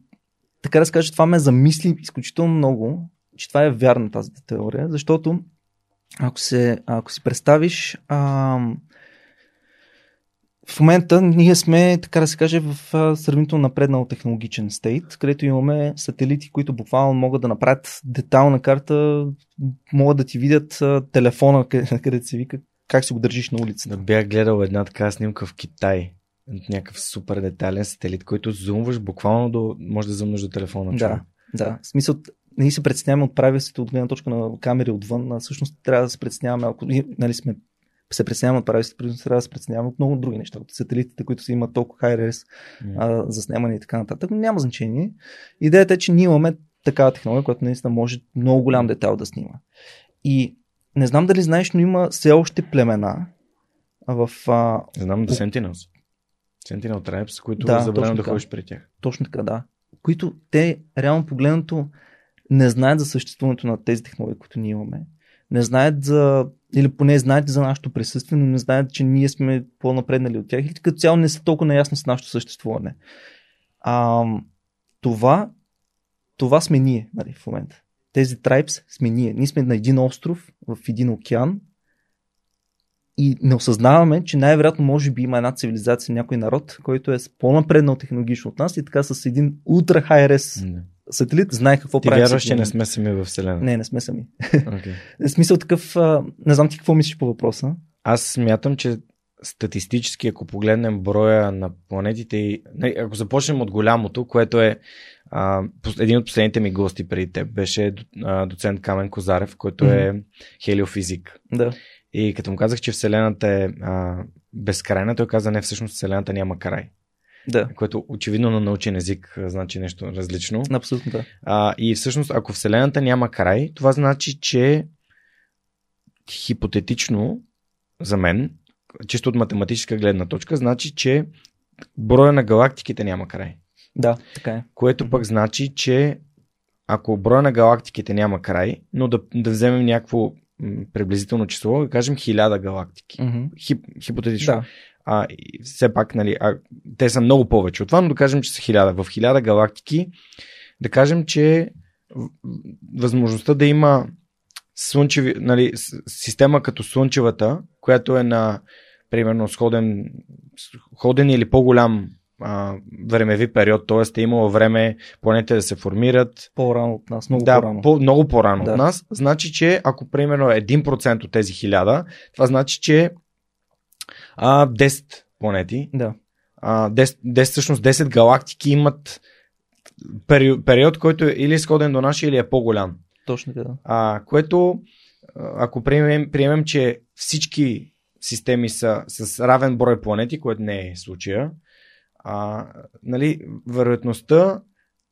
[SPEAKER 2] така да се каже, това ме замисли изключително много, че това е вярна тази теория, защото ако, се, ако си представиш а, в момента ние сме, така да се каже, в сравнително напреднал технологичен стейт, където имаме сателити, които буквално могат да направят детална карта, могат да ти видят телефона, къде, *laughs* където се вика, как си го държиш на улицата.
[SPEAKER 1] Да бях гледал една така снимка в Китай. Някакъв супер детален сателит, който зумваш буквално до, може да зумнеш до телефона.
[SPEAKER 2] Да,
[SPEAKER 1] човек.
[SPEAKER 2] да. В смисъл, ние се преценяваме от правилството от гледна точка на камери отвън, а всъщност трябва да се преценяваме, ако нали, сме се преценяваме от правилството, трябва да се преценяваме от много други неща, от сателитите, които си имат толкова high res за снимане и така нататък, но няма значение. Идеята е, че ние имаме такава технология, която наистина може много голям детайл да снима. И не знам дали знаеш, но има все още племена в а,
[SPEAKER 1] Знам да Sentinels. Sentinel Tribes, които
[SPEAKER 2] Да, точно
[SPEAKER 1] да ходиш при тях.
[SPEAKER 2] Точно така, да. Които те, реално погледнато, не знаят за съществуването на тези технологии, които ние имаме. Не знаят за, или поне знаят за нашето присъствие, но не знаят, че ние сме по-напреднали от тях. Или като цяло не са толкова наясно с нашето съществуване. А, това, това сме ние нали, в момента. Тези трайбс сме ние. Ние сме на един остров, в един океан, и не осъзнаваме, че най-вероятно може би има една цивилизация, някой народ, който е по-напреднал технологично от нас и така с един ултра хай рес
[SPEAKER 1] Да.
[SPEAKER 2] Сателит знае какво
[SPEAKER 1] Ти
[SPEAKER 2] прави.
[SPEAKER 1] вярваш, че не сме сами в Вселена?
[SPEAKER 2] Не, не сме сами.
[SPEAKER 1] Okay. *laughs*
[SPEAKER 2] Смисъл такъв, а, не знам ти какво мислиш по въпроса.
[SPEAKER 1] Аз смятам, че статистически, ако погледнем броя на планетите и ако започнем от голямото, което е а, един от последните ми гости преди теб, беше доцент Камен Козарев, който е хелиофизик.
[SPEAKER 2] Да.
[SPEAKER 1] И като му казах, че Вселената е а, безкрайна, той каза, не, всъщност Вселената няма край.
[SPEAKER 2] Да.
[SPEAKER 1] Което очевидно на научен език значи нещо различно.
[SPEAKER 2] Абсолютно да.
[SPEAKER 1] А, и всъщност, ако Вселената няма край, това значи, че хипотетично за мен, чисто от математическа гледна точка, значи, че броя на галактиките няма край.
[SPEAKER 2] Да, така е.
[SPEAKER 1] Което пък значи, че ако броя на галактиките няма край, но да, да вземем някакво приблизително число, да кажем хиляда галактики. Хип, хипотетично.
[SPEAKER 2] Да.
[SPEAKER 1] А, все пак, нали, а, те са много повече от това, но да кажем, че са хиляда. В хиляда галактики, да кажем, че възможността да има слънчеви, нали, система като Слънчевата, която е на примерно сходен, ходен или по-голям а, времеви период, т.е. е имало време планетите да се формират.
[SPEAKER 2] По-рано от нас, много
[SPEAKER 1] да,
[SPEAKER 2] по-рано.
[SPEAKER 1] По, много по-рано
[SPEAKER 2] Да.
[SPEAKER 1] от нас. Значи, че ако примерно е 1% от тези 1000, това значи, че а, 10 планети,
[SPEAKER 2] Да.
[SPEAKER 1] а, 10, 10, всъщност 10 галактики имат период, период, който е или сходен до нашия, или е по-голям.
[SPEAKER 2] Точно така. да.
[SPEAKER 1] А, което, ако приемем, приемем, че всички системи са с равен брой планети, което не е случая, а, нали, вероятността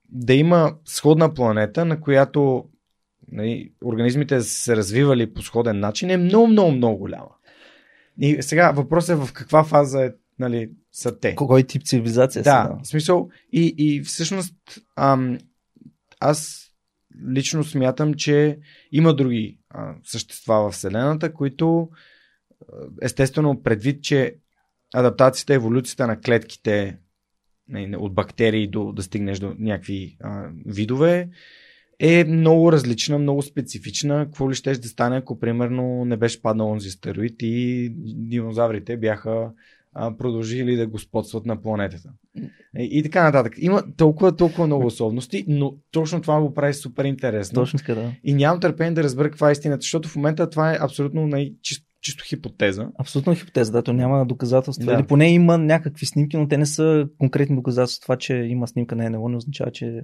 [SPEAKER 1] да има сходна планета, на която нали, организмите са се развивали по сходен начин, е много, много, много голяма. И сега въпросът е в каква фаза е, нали, са те.
[SPEAKER 2] Кой тип цивилизация
[SPEAKER 1] Да,
[SPEAKER 2] са?
[SPEAKER 1] в смисъл и, и всъщност ам, аз лично смятам, че има други а, същества в Вселената, които естествено предвид, че адаптацията, еволюцията на клетките не, от бактерии до да стигнеш до някакви а, видове е много различна, много специфична. Какво ли щеш да стане, ако примерно не беше паднал онзи стероид и динозаврите бяха продължили да господстват на планетата. И, и така нататък. Има толкова, толкова много особености, но точно това го прави супер интересно.
[SPEAKER 2] Точно така, да.
[SPEAKER 1] И нямам търпение да разбера каква е истината, защото в момента това е абсолютно най-чисто чисто хипотеза.
[SPEAKER 2] Абсолютно хипотеза, да, то няма доказателства.
[SPEAKER 1] Да.
[SPEAKER 2] Или поне има някакви снимки, но те не са конкретни доказателства. Това, че има снимка на НЛО, не означава, че...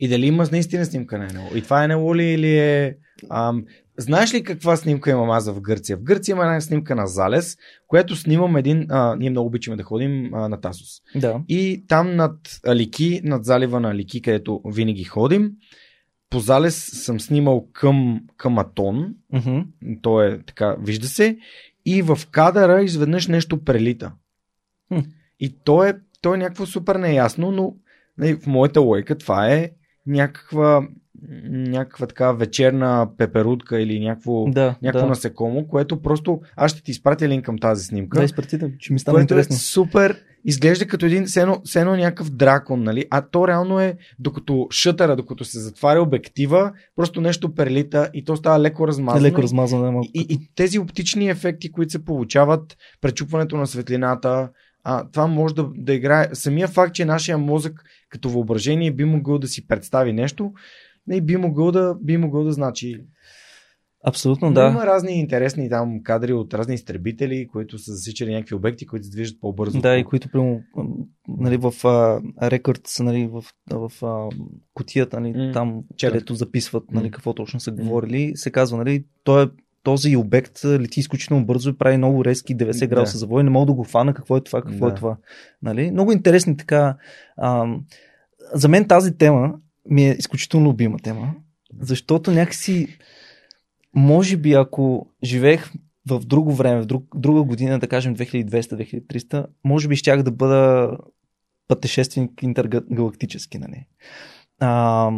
[SPEAKER 1] И дали има наистина снимка на НЛО? И това е НЛО ли или е... Ам, знаеш ли каква снимка имам аз в Гърция? В Гърция има една снимка на залез, която снимам един... А, ние много обичаме да ходим а, на Тасос.
[SPEAKER 2] Да.
[SPEAKER 1] И там над Алики, над залива на Алики, където винаги ходим, по залез съм снимал към, към Атон,
[SPEAKER 2] Мгм.
[SPEAKER 1] то е така, вижда се, и в кадъра изведнъж нещо прелита.
[SPEAKER 2] Хм.
[SPEAKER 1] И то е, то е някакво супер неясно, но нали, в моята лойка това е някаква, някаква така вечерна пеперутка или някакво,
[SPEAKER 2] Да,
[SPEAKER 1] някакво
[SPEAKER 2] да.
[SPEAKER 1] насекомо, което просто аз ще ти изпратя линк към тази снимка
[SPEAKER 2] Да, изпратите, че ми стана
[SPEAKER 1] което
[SPEAKER 2] интересно.
[SPEAKER 1] е супер, изглежда като един, все едно някакъв дракон, нали? А то реално е, докато шътъра, докато се затваря обектива, просто нещо прелита и то става леко размазано.
[SPEAKER 2] Леко размазано, да, малко.
[SPEAKER 1] И, и тези оптични ефекти, които се получават, пречупването на светлината, а, това може да, да играе. Самия факт, че нашия мозък като въображение би могъл да си представи нещо, и би могъл да, би могъл да значи.
[SPEAKER 2] Абсолютно,
[SPEAKER 1] Но
[SPEAKER 2] да.
[SPEAKER 1] Има разни интересни там кадри от разни изтребители, които са засичали някакви обекти, които се движат по-бързо.
[SPEAKER 2] Да, и които прямо, нали, в а, рекордс, нали, в, в а, кутията, нали,
[SPEAKER 1] М,
[SPEAKER 2] там,
[SPEAKER 1] четат.
[SPEAKER 2] където записват, нали, какво точно са говорили, се казва, нали, той е този обект лети изключително бързо и прави много резки 90
[SPEAKER 1] Да.
[SPEAKER 2] градуса завой, не мога да го фана какво е това, какво
[SPEAKER 1] Да.
[SPEAKER 2] е това. Нали? Много интересни така. Ам, за мен тази тема ми е изключително любима тема, защото някакси, може би ако живеех в друго време, в друг, друга година, да кажем 2200-2300, може би щях да бъда пътешественик интергалактически, нали. А,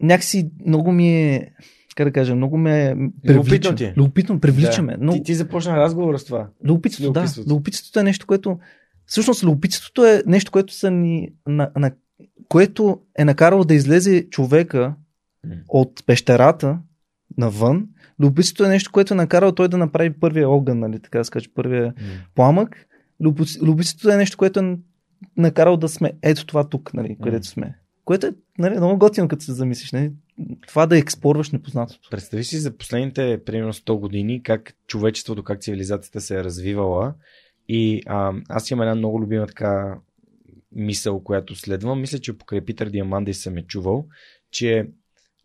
[SPEAKER 2] някакси много ми е, как да кажа, много ме
[SPEAKER 1] Любопитно ти е.
[SPEAKER 2] Любопитно, привличаме.
[SPEAKER 1] Да.
[SPEAKER 2] Но,
[SPEAKER 1] Ти, ти започна разговора с това.
[SPEAKER 2] Любопитството, да.
[SPEAKER 1] Любопитството.
[SPEAKER 2] Е нещо, което... Всъщност, любопитството е нещо, което са ни... На, на, което е накарало да излезе човека от пещерата навън. Любопитството е нещо, което е накарало той да направи първия огън, нали, така да се каже, първия пламък. Любопит- Любопитството е нещо, което е накарало да сме ето това тук, нали, където сме. Което е нали, много готино, като се замислиш. Нали? Това да експлорваш непознатото.
[SPEAKER 1] Представи си за последните примерно 100 години как човечеството, как цивилизацията се е развивала и а, аз имам една много любима така мисъл, която следвам. Мисля, че покрай Питър Диамандей съм е чувал, че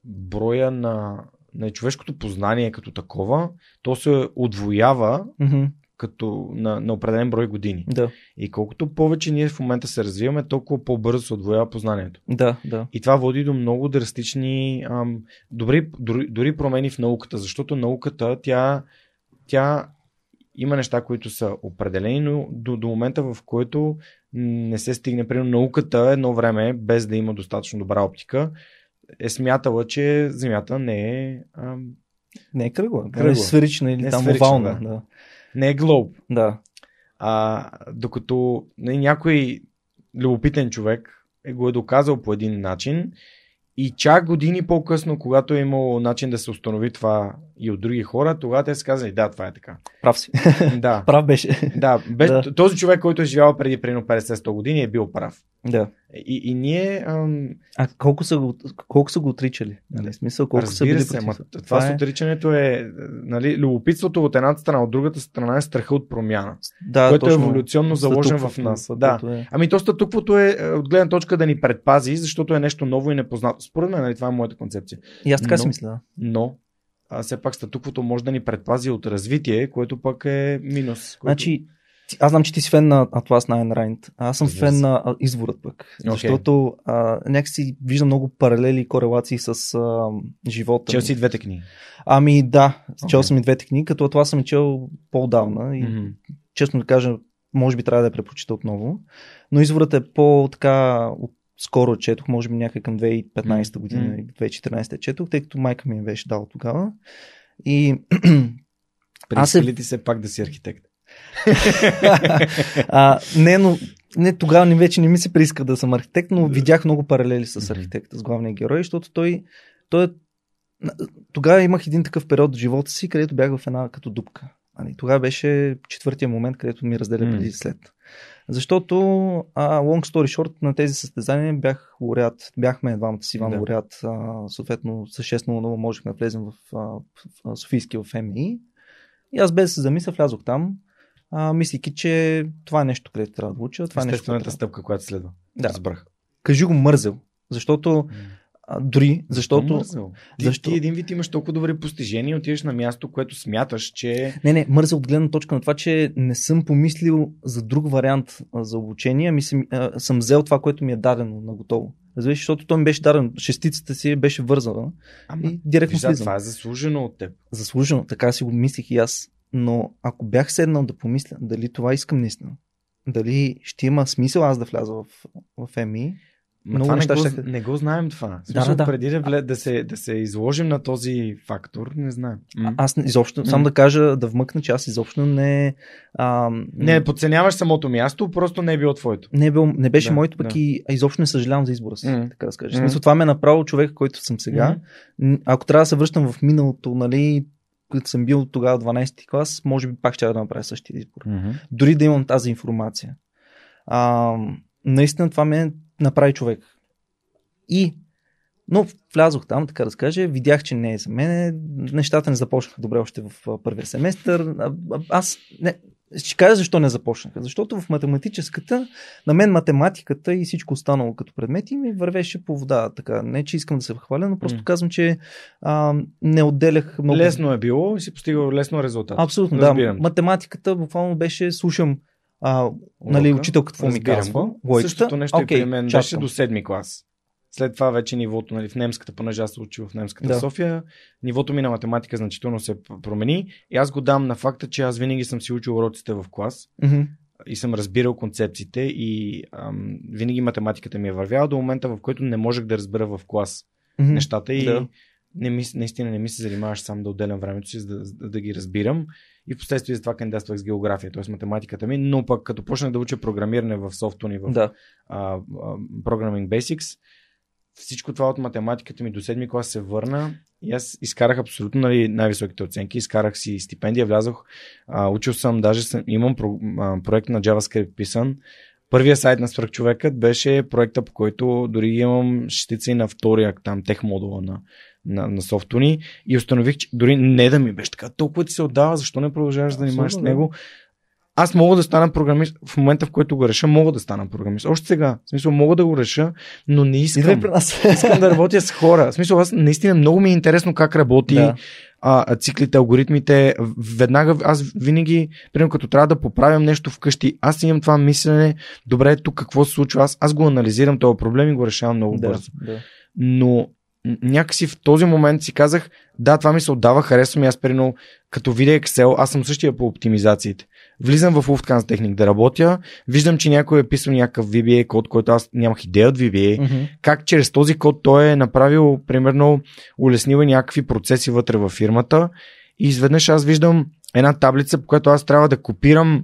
[SPEAKER 1] броя на, на човешкото познание като такова, то се отвоява
[SPEAKER 2] Мгм,
[SPEAKER 1] като на, на определен брой години.
[SPEAKER 2] Да,
[SPEAKER 1] И колкото повече ние в момента се развиваме, толкова по-бързо се отвоява познанието.
[SPEAKER 2] да, да.
[SPEAKER 1] И това води до много драстични, ам, добри, дори, дори промени в науката, защото науката, тя, тя има неща, които са определени, но до, до момента, в който не се стигне, примерно науката едно време, без да има достатъчно добра оптика, е смятала, че Земята не е, ам,
[SPEAKER 2] Не е кръгла, кръгла.
[SPEAKER 1] Кръгла.
[SPEAKER 2] е сферична или
[SPEAKER 1] Не е
[SPEAKER 2] там
[SPEAKER 1] сферична,
[SPEAKER 2] овална.
[SPEAKER 1] да.
[SPEAKER 2] Да.
[SPEAKER 1] Не е глоб.
[SPEAKER 2] да.
[SPEAKER 1] А, докато не, някой любопитен човек е го е доказал по един начин И чак години по-късно, когато е имало начин да се установи това и от други хора, тогава те са казали, да, това е така.
[SPEAKER 2] Прав си. *laughs*
[SPEAKER 1] Да.
[SPEAKER 2] Прав беше.
[SPEAKER 1] Да, без,
[SPEAKER 2] Да.
[SPEAKER 1] този човек, който е живял преди примерно 50-100 години е бил прав.
[SPEAKER 2] Да.
[SPEAKER 1] И, и ние, ам,
[SPEAKER 2] А колко са го, колко са го отричали? Нали? Смисъл, колко са
[SPEAKER 1] разбира
[SPEAKER 2] били
[SPEAKER 1] се, ма, това,
[SPEAKER 2] Това
[SPEAKER 1] с
[SPEAKER 2] е-
[SPEAKER 1] отричането е, нали, любопитството от едната страна, от другата страна е страха от промяна.
[SPEAKER 2] да,
[SPEAKER 1] което е
[SPEAKER 2] точно.
[SPEAKER 1] еволюционно заложен в нас. Да.
[SPEAKER 2] е-
[SPEAKER 1] Ами то статуквото е е, от гледна точка да ни предпази, защото е нещо ново и непознато. Според мен, нали, това е моята концепция.
[SPEAKER 2] И аз така си мисля.
[SPEAKER 1] Но а, все пак статуквото може да ни предпази от развитие, което пък е минус. Което...
[SPEAKER 2] Значи, аз знам, че ти си фен на Atlas на Rand. Аз съм фен на изворът пък.
[SPEAKER 1] Окей.
[SPEAKER 2] Защото а, някакси виждам много паралели и корелации с а, живота.
[SPEAKER 1] Чел си двете книги.
[SPEAKER 2] Ами да, чел
[SPEAKER 1] Окей.
[SPEAKER 2] съм и двете книги, като Atlas съм чел по-давна и
[SPEAKER 1] Мгм.
[SPEAKER 2] честно да кажа, може би трябва да я препрочита отново. Но изворът е по-така от скоро четох, може би някъде към 2015 година
[SPEAKER 1] Мгм.
[SPEAKER 2] или 2014 четох, тъй като майка ми беше дала тогава. И Аз се-
[SPEAKER 1] Прииска ли ти се пак да си архитект? *laughs*
[SPEAKER 2] а, не, но не, тогава не, вече не ми се прииска да съм архитект, но видях много паралели с архитекта, с главния герой, защото той, той е... Тогава имах един такъв период в живота си, където бях в една като дупка. Тогава беше четвъртия момент, където ми разделя преди и след. Защото, а, long story short, на тези състезания бях лауреат. Бяхме двамата си Иван
[SPEAKER 1] Да.
[SPEAKER 2] лауреат. А, съответно, с 6 на 0 можехме да влезем в, а, в, в Софийски в МИ. И аз без да се замисля, влязох там, а, мислики, че това е нещо, където трябва да уча. Това е нещо, което...
[SPEAKER 1] стъпка, която следва.
[SPEAKER 2] Да.
[SPEAKER 1] Разбрах.
[SPEAKER 2] Кажи го мързел. Защото, а, дори, защото...
[SPEAKER 1] Мързел? Ти,
[SPEAKER 2] Защо?
[SPEAKER 1] ти един вид имаш толкова добри постижения и отиваш на място, което смяташ, че...
[SPEAKER 2] Не, не, мързел от гледна точка на това, че не съм помислил за друг вариант а, за обучение, ами съм, а, съм взел това, което ми е дадено на готово. Разбираш, защото то ми беше дадено, шестицата си беше вързана
[SPEAKER 1] Ама,
[SPEAKER 2] и директно
[SPEAKER 1] вижда,
[SPEAKER 2] влизам.
[SPEAKER 1] това е заслужено от теб.
[SPEAKER 2] Заслужено, така си го мислих и аз. Но ако бях седнал да помисля дали това искам наистина, дали ще има смисъл аз да вляза в, в МИ,
[SPEAKER 1] Ма
[SPEAKER 2] Много
[SPEAKER 1] това не
[SPEAKER 2] неща
[SPEAKER 1] го,
[SPEAKER 2] щяха-
[SPEAKER 1] не го знаем това. В
[SPEAKER 2] Да, да, да.
[SPEAKER 1] преди да, вле, да, се, да се изложим на този фактор, не знаем. М.
[SPEAKER 2] аз изобщо, само да кажа, да вмъкна, че аз изобщо не... А,
[SPEAKER 1] Не подценяваш самото място, просто не е било твоето.
[SPEAKER 2] не, е бил, не беше
[SPEAKER 1] Да,
[SPEAKER 2] моето, пък
[SPEAKER 1] да.
[SPEAKER 2] и а изобщо не съжалявам за избора си,
[SPEAKER 1] Мгм.
[SPEAKER 2] така да
[SPEAKER 1] Мгм.
[SPEAKER 2] смисъл, това ме е направил човек, който съм сега. М, Ако трябва да се връщам в миналото, нали, като съм бил тогава 12 клас, може би пак ще да направя същия избор.
[SPEAKER 1] Мгм.
[SPEAKER 2] Дори да имам тази информация. А, наистина това ме направи човек. И но влязох там, така да се каже, видях, че не е за мен. Нещата не започнаха добре още в първия семестър. А, Аз не, ще кажа защо не започнаха. Защото в математическата, на мен математиката и всичко останало като предмети ми вървеше по вода. Така, не, че искам да се хваля, но просто
[SPEAKER 1] М.
[SPEAKER 2] казвам, че а, не отделях много.
[SPEAKER 1] Лесно е било и си постигал лесно резултат.
[SPEAKER 2] Абсолютно,
[SPEAKER 1] Разбирам.
[SPEAKER 2] да. Математиката буквално беше, слушам а, нали,
[SPEAKER 1] Урока.
[SPEAKER 2] учителката какво ми казва. Логиката.
[SPEAKER 1] Същото нещо okay, и при мен беше
[SPEAKER 2] чакам.
[SPEAKER 1] до седми клас. След това вече нивото, нали, в немската, понеже аз се учил в немската
[SPEAKER 2] Да.
[SPEAKER 1] в София, нивото ми на математика значително се промени и аз го дам на факта, че аз винаги съм си учил уроците в клас
[SPEAKER 2] Мгм.
[SPEAKER 1] и съм разбирал концепциите и ам, винаги математиката ми е вървяла до момента, в който не можех да разбера в клас
[SPEAKER 2] Мгм.
[SPEAKER 1] нещата и
[SPEAKER 2] Да.
[SPEAKER 1] не ми, наистина не ми се занимаваш сам да отделям времето си, за да, за да ги разбирам. И в последствие за това кандидатствах с география, т.е. математиката ми, но пък като почнах да уча програмиране в софтуни, в
[SPEAKER 2] Да.
[SPEAKER 1] а, а, Programming Basics, всичко това от математиката ми до седми клас се върна и аз изкарах абсолютно нали, най-високите оценки, изкарах си стипендия, влязох, а, учил съм, даже съм, имам про, а, проект на JavaScript писан. Първия сайт на свръхчовекът беше проекта, по който дори имам шестица и на втория там тех модула на, на, на софтуни и установих, че дори не да ми беше така, толкова ти се отдава, защо не продължаваш да занимаваш с него? Аз мога да стана програмист в момента, в който го реша, мога да стана програмист. Още сега. В смисъл, мога да го реша, но не искам. *laughs* Искам да работя с хора. В смисъл, аз наистина много ми е интересно как работи
[SPEAKER 2] Да.
[SPEAKER 1] а, циклите, алгоритмите. Веднага, аз винаги, примерно като трябва да поправям нещо вкъщи, аз имам това мислене, добре, тук какво се случва, аз, аз го анализирам този проблем и го решавам много
[SPEAKER 2] Да,
[SPEAKER 1] бързо.
[SPEAKER 2] да.
[SPEAKER 1] Но някакси в този момент си казах, да, това ми се отдава, харесва ми аз, примерно, като видя Excel, аз съм същия по оптимизациите. Влизам в Lufthansa Technic да работя, виждам, че някой е писал някакъв VBA код, който аз нямах идея от VBA,
[SPEAKER 2] Мгм.
[SPEAKER 1] как чрез този код той е направил, примерно, улеснил е някакви процеси вътре във фирмата. И изведнъж аз виждам една таблица, по която аз трябва да копирам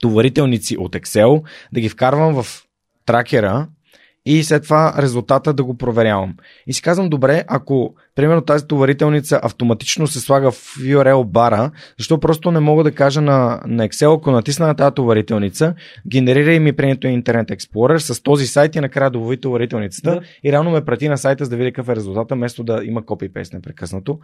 [SPEAKER 1] товарителници от Excel, да ги вкарвам в тракера и след това резултата да го проверявам. И си казвам, добре, ако примерно тази товарителница автоматично се слага в URL бара, защо просто не мога да кажа на, на Excel, ако натисна на тази товарителница, генерирай ми пренето Internet Explorer с този сайт и накрая добави товарителницата да. и реално ме прати на сайта за да видя какъв е резултата, вместо да има копипейст непрекъснато.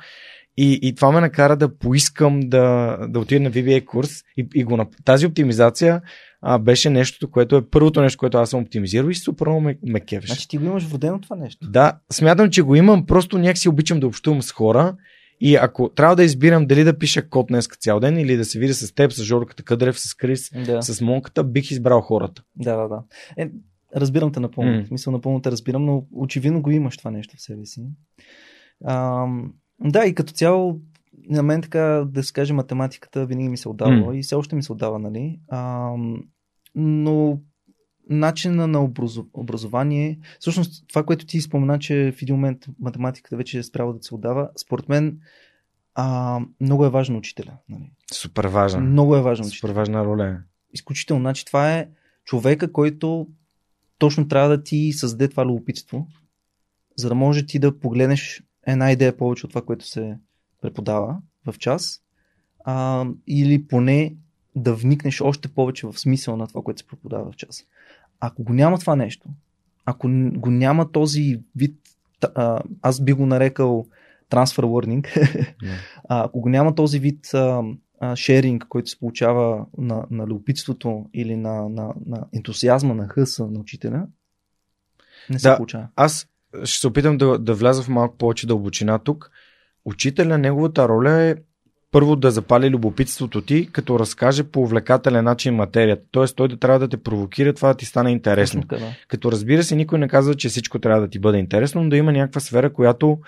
[SPEAKER 1] И, и това ме накара да поискам да, да отида на VBA курс и, и го, тази оптимизация а, беше нещото, което е първото нещо, което аз съм оптимизирал и супер много ме, ме кефеше.
[SPEAKER 2] Значи ти го имаш водено това нещо?
[SPEAKER 1] Да, смятам, че го имам, просто някакси обичам да общувам с хора и ако трябва да избирам дали да пиша код днес цял ден или да се видя с теб, с Жорката Къдрев, с Крис, да. с Монката, бих избрал хората.
[SPEAKER 2] Да, да, да. Е, разбирам те напълно. Mm. Мисля, напълно те разбирам, но очевидно го имаш това нещо в себе си. А, да, и като цяло на мен така, да се каже, математиката винаги ми се отдава mm. и все още ми се отдава, нали? А, но начина на образование, всъщност това, което ти спомена, че в един момент математиката вече е справа да се отдава, според мен а, много е важно учителя. Нали?
[SPEAKER 1] Супер важна.
[SPEAKER 2] Много е важно.
[SPEAKER 1] Супер важна роля. Е.
[SPEAKER 2] Изключително. Значи това е човека, който точно трябва да ти създаде това любопитство, за да може ти да погледнеш една идея повече от това, което се преподава в час, а, или поне да вникнеш още повече в смисъл на това, което се преподава в час. Ако го няма това нещо, ако го няма този вид, а, аз би го нарекал transfer learning, *laughs* yeah. ако го няма този вид а, а, шеринг, който се получава на, на любопитството или на, на, на ентусиазма, на хъса на учителя, не се
[SPEAKER 1] да,
[SPEAKER 2] получава.
[SPEAKER 1] Аз ще се опитам да, да вляза в малко повече дълбочина тук. Учителя, неговата роля е първо да запали любопитството ти, като разкаже по увлекателен начин материята. Тоест той да трябва да те провокира това да ти стане интересно.
[SPEAKER 2] Точно, да.
[SPEAKER 1] Като разбира се, никой не казва, че всичко трябва да ти бъде интересно, но да има някаква сфера, която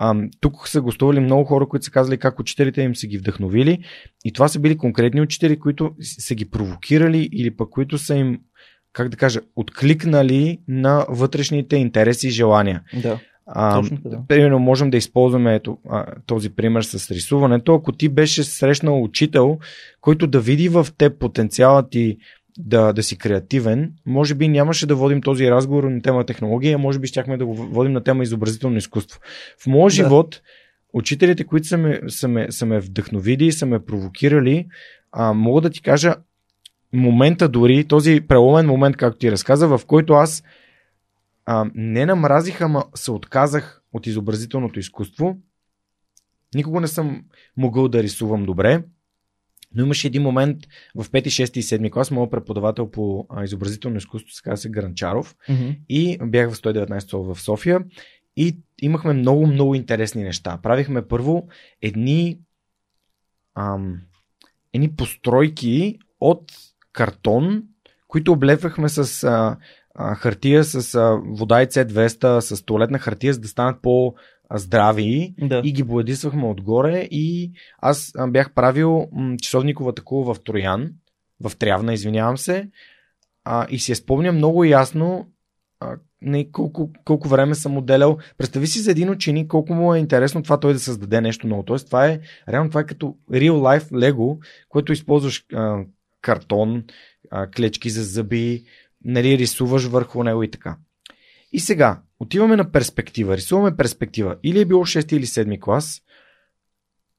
[SPEAKER 1] Ам, тук са гостували много хора, които са казали как учителите им са ги вдъхновили и това са били конкретни учители, които са ги провокирали или пък които са им, как да кажа, откликнали на вътрешните интереси и желания.
[SPEAKER 2] Да.
[SPEAKER 1] А, да. Примерно можем да използваме ето, а, този пример с рисуването. Ако ти беше срещнал учител, който да види в теб потенциала ти да, да си креативен, може би нямаше да водим този разговор на тема технология, може би щяхме да го водим на тема изобразително изкуство. В моя да. живот, учителите, които са ме, са ме, са ме вдъхновили, са ме провокирали, а, мога да ти кажа момента дори, този преломен момент, както ти разказа, в който аз а, не намразих, ама се отказах от изобразителното изкуство. Никога не съм могъл да рисувам добре, но имаше един момент в 5, 6 и 7 клас, моят преподавател по а, изобразително изкуство, се казва Гранчаров,
[SPEAKER 2] mm-hmm.
[SPEAKER 1] и бях в 119 в София и имахме много, много интересни неща. Правихме първо едни, ам, едни постройки от картон, които облепвахме с а, а, хартия с а, вода и C200, с туалетна хартия, за да станат по здрави
[SPEAKER 2] да.
[SPEAKER 1] и ги боядисвахме отгоре и аз бях правил м- часовниковата кула в Троян, в Трявна, извинявам се, а, и си я спомня много ясно а, не, колко, колко време съм отделял. Представи си за един ученик колко му е интересно това той да създаде нещо ново. Тоест, това е, реално това е като real life Lego, което използваш а, картон, а, клечки за зъби, нали, рисуваш върху него и така. И сега, отиваме на перспектива, рисуваме перспектива. Или е било 6 или 7 клас,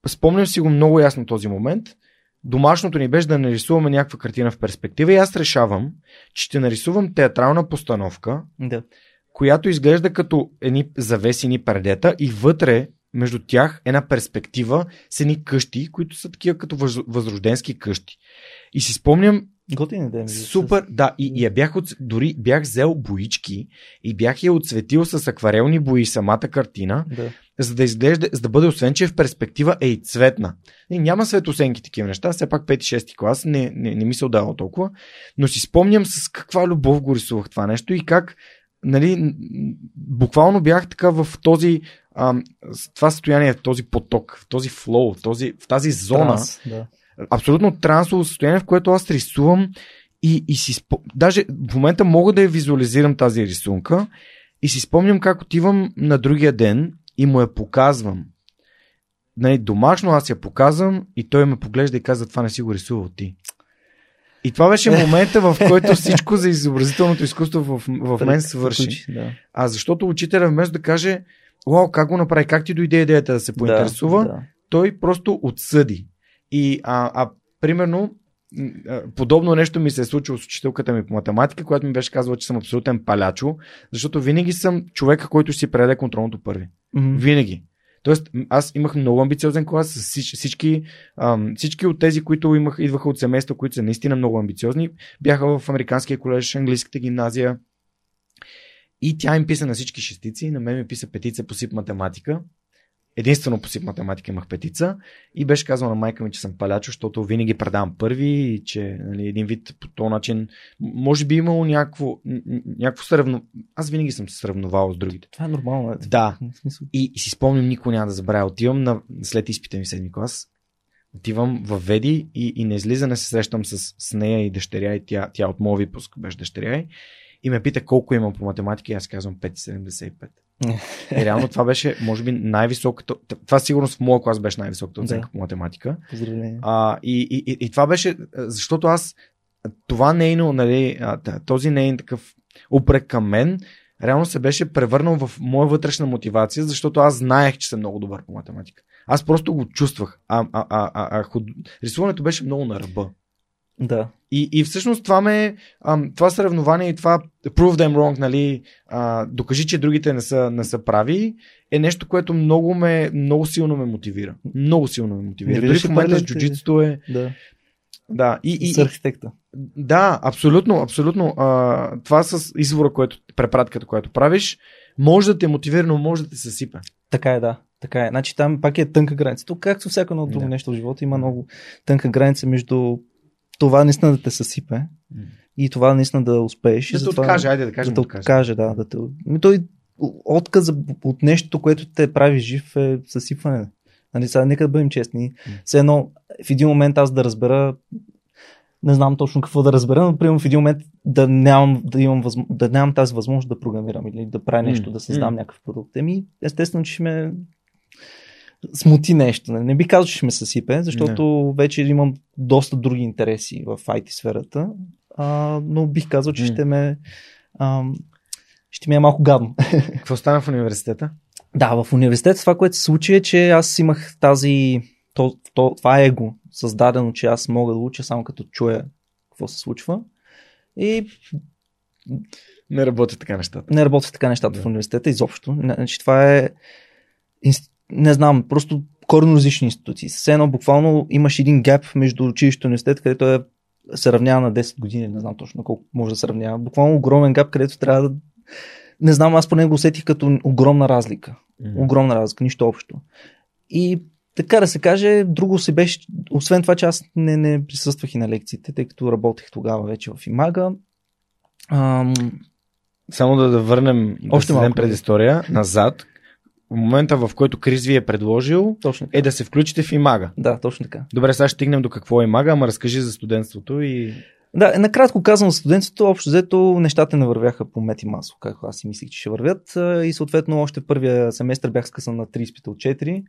[SPEAKER 1] спомням си го много ясно този момент, домашното ни беше да нарисуваме някаква картина в перспектива и аз решавам, че ще нарисувам театрална постановка,
[SPEAKER 2] да.
[SPEAKER 1] която изглежда като едни завесени предета и вътре между тях една перспектива с едни къщи, които са такива като възрожденски къщи. И си спомням,
[SPEAKER 2] Готин
[SPEAKER 1] е Супер, да. И, и я бях от, дори бях взел боички и бях я отсветил с акварелни бои самата картина,
[SPEAKER 2] да.
[SPEAKER 1] за да изглежда, за да бъде освен, че в перспектива е и цветна. И няма светосенки такива неща, все пак 5-6 клас не, не, не ми се отдава толкова, но си спомням с каква любов го рисувах това нещо и как нали, буквално бях така в този а, това състояние, в този поток, в този флоу, в, този, в тази зона,
[SPEAKER 2] Транс, да
[SPEAKER 1] абсолютно трансово състояние, в което аз рисувам и, и си спо... даже в момента мога да я визуализирам тази рисунка и си спомням как отивам на другия ден и му я показвам. Нали, домашно аз я показвам и той ме поглежда и казва, това не си го рисувал ти. И това беше момента, в който всичко за изобразителното изкуство в, в мен свърши.
[SPEAKER 2] Да.
[SPEAKER 1] А защото учителя вместо да каже, Уау, как го направи, как ти дойде идеята да се поинтересува,
[SPEAKER 2] Да, да.
[SPEAKER 1] той просто отсъди. И а, а примерно, подобно нещо ми се е случило с учителката ми по математика, която ми беше казала, че съм абсолютен палячо, защото винаги съм човека, който си предаде контролното първи.
[SPEAKER 2] Мгм.
[SPEAKER 1] Винаги. Тоест, аз имах много амбициозен клас всички, ам, всички от тези, които имах, идваха от семейства, които са наистина много амбициозни, бяха в Американския колеж, английската гимназия. И тя им писа на всички шестици, на мен ми писа петица по СИП математика. Единствено по СИП математика имах петица и беше казал на майка ми, че съм палячо, защото винаги предавам първи и че нали, един вид по този начин, може би имало някакво, някакво сравно... Аз винаги съм се сравновал с другите.
[SPEAKER 2] Това е нормално.
[SPEAKER 1] Да. И, и си спомням, никога няма да забравя. Отивам на, след изпита ми в седми клас. Отивам в Веди и, и на излизане се срещам с, с нея и дъщеря и тя, тя от моя випуск беше дъщеря. И ме пита колко имам по математика и аз казвам 5,75. И реално това беше, може би, най-високата. Това сигурно в моя клас беше най-високата оценка
[SPEAKER 2] Да.
[SPEAKER 1] по математика. А, и, и, и, и това беше, защото аз, това нейно, нали, този нейн такъв упрек към мен, реално се беше превърнал в моя вътрешна мотивация, защото аз знаех, че съм много добър по математика. Аз просто го чувствах. А, а, а, а, а худ... рисуването беше много на ръба.
[SPEAKER 2] Да.
[SPEAKER 1] И, и всъщност това ме, ам, това съревнование и това prove them wrong, нали, а, докажи, че другите не са, не са прави, е нещо, което много, ме, много силно ме мотивира. Много силно ме мотивира.
[SPEAKER 2] Не
[SPEAKER 1] Дори в момента с джуджитото е...
[SPEAKER 2] Да.
[SPEAKER 1] Да, и, и,
[SPEAKER 2] С архитекта.
[SPEAKER 1] да, абсолютно, абсолютно. А, това с извора, което, препратката, която правиш, може да те мотивира, но може да те съсипе.
[SPEAKER 2] Така е, да. Така е. Значи там пак е тънка граница. Тук, както всяко едно друго
[SPEAKER 1] Да.
[SPEAKER 2] нещо в живота, има много тънка граница между това наистина да те съсипе и това наистина да успееш. и
[SPEAKER 1] Да се
[SPEAKER 2] затова-
[SPEAKER 1] откаже, айде да кажем
[SPEAKER 2] да те
[SPEAKER 1] откаже.
[SPEAKER 2] да. да те... Той отказа от нещо, което те прави жив е съсипване. Нали, сега нека да бъдем честни. Все едно, в един момент аз да разбера не знам точно какво да разбера, но примерно в един момент да нямам, да имам, възм... да нямам тази възможност да програмирам или да правя нещо, да създам някакъв продукт. Еми, естествено, че ще ме смути нещо. Не, не би казал, че ще ме съсипе, защото вече имам доста други интереси в IT сферата, а, но бих казал, че
[SPEAKER 1] М.
[SPEAKER 2] ще ме ам, ще ми е малко гадно. *laughs*
[SPEAKER 1] Какво стана в университета?
[SPEAKER 2] Да, в университета това, което се случи е, че аз имах тази, то, то, това его създадено, че аз мога да уча само като чуя какво се случва. И
[SPEAKER 1] Не работят така нещата.
[SPEAKER 2] не работят така нещата
[SPEAKER 1] Да.
[SPEAKER 2] в университета изобщо. Не, Значи това е, инст- не знам, просто коренно различни институции. Все едно буквално имаш един гап между училище и университет, където е, се равнява на 10 години, не знам точно колко може да се равнява. Буквално огромен гап, където трябва да... Не знам, аз поне го усетих като огромна разлика. Огромна разлика, нищо общо. И така да се каже, друго се беше, освен това, че аз не, не присъствах и на лекциите, тъй като работех тогава вече в Имага. Ам,
[SPEAKER 1] Само да, да върнем, да
[SPEAKER 2] Още
[SPEAKER 1] дадем
[SPEAKER 2] малко, да.
[SPEAKER 1] предистория назад. В момента, в който Крис ви е предложил,
[SPEAKER 2] точно така.
[SPEAKER 1] е да се включите в Имага.
[SPEAKER 2] Да, точно така.
[SPEAKER 1] Добре, сега ще стигнем до какво е Имага, ама разкажи за студентството и...
[SPEAKER 2] Да, накратко казвам, студентството, общо взето, нещата не вървяха по мет и масло, както аз си мислих, че ще вървят. И съответно, още първия семестър бях скъсан на 3 изпита от 4.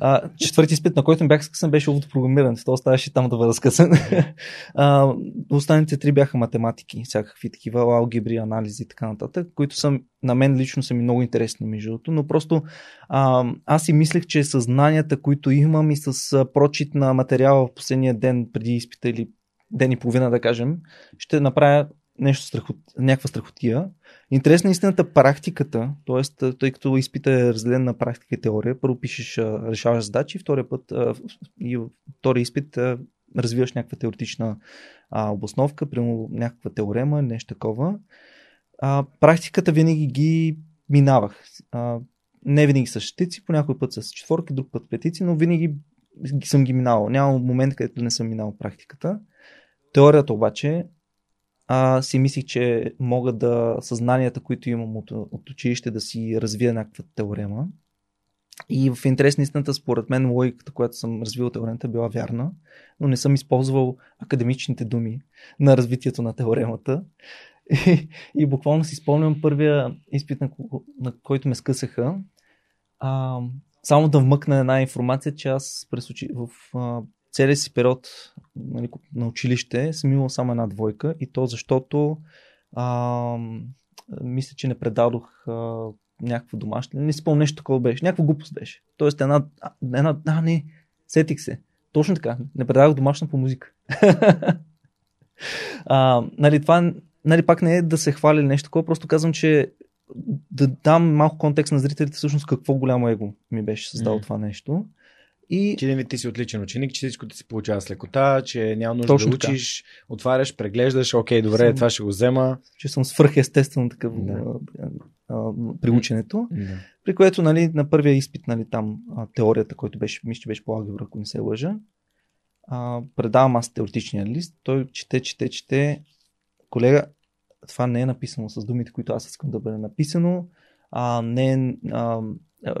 [SPEAKER 2] А, четвърти изпит, на който ми бях скъсан, беше програмиране. То оставаше там да бъда скъсан. *laughs* а, останалите три бяха математики, всякакви такива алгебри, анализи и така нататък, които са, на мен лично са ми много интересни, между другото, но просто а, аз си мислех, че с знанията, които имам и с прочит на материала в последния ден преди изпита или ден и половина, да кажем, ще направя нещо страхот, някаква страхотия. Интересна е истината практиката, т.е. тъй като изпита е разделен на практика и теория, първо пишеш, решаваш задачи, втория път и втория изпит развиваш някаква теоретична а, обосновка, примерно някаква теорема, нещо такова. А, практиката винаги ги минавах. А, не винаги с шестици, по някой път с четворки, друг път петици, но винаги ги- съм ги минавал. Няма момент, където не съм минал практиката. Теорията обаче а, си мислих, че мога да съзнанията, които имам от, от училище, да си развия някаква теорема. И в интерес на истината, според мен, логиката, която съм развил теоремата, е била вярна, но не съм използвал академичните думи на развитието на теоремата. И, и буквално си спомням първия изпит, на, на който ме скъсаха. А, само да вмъкна една информация, че аз през учи... в, а, целият си период нали, на училище съм имал само една двойка и то защото а, мисля, че не предадох а, някаква домашна. Не си спомня нещо такова беше. Някаква глупост беше. Тоест една, една, а не, сетих се. Точно така. Не предавах домашна по музика. *laughs* а, нали, това нали, пак не е да се хвали нещо такова, просто казвам, че да дам малко контекст на зрителите всъщност какво голямо его ми беше създало mm. това нещо.
[SPEAKER 1] И... Че не ти си отличен ученик, че всичко ти се получава с лекота, че няма нужда Точно да учиш, така. отваряш, преглеждаш, окей, добре, съм, това ще го взема.
[SPEAKER 2] Че съм свръхестествено такъв да. а, при ученето. Да. При което нали, на първия изпит нали, там а, теорията, който беше, мисля, че беше по алгебра, ако не се лъжа, а, предавам аз теоретичния лист, той чете, чете, чете. Колега, това не е написано с думите, които аз искам да бъде написано. А, не е, а,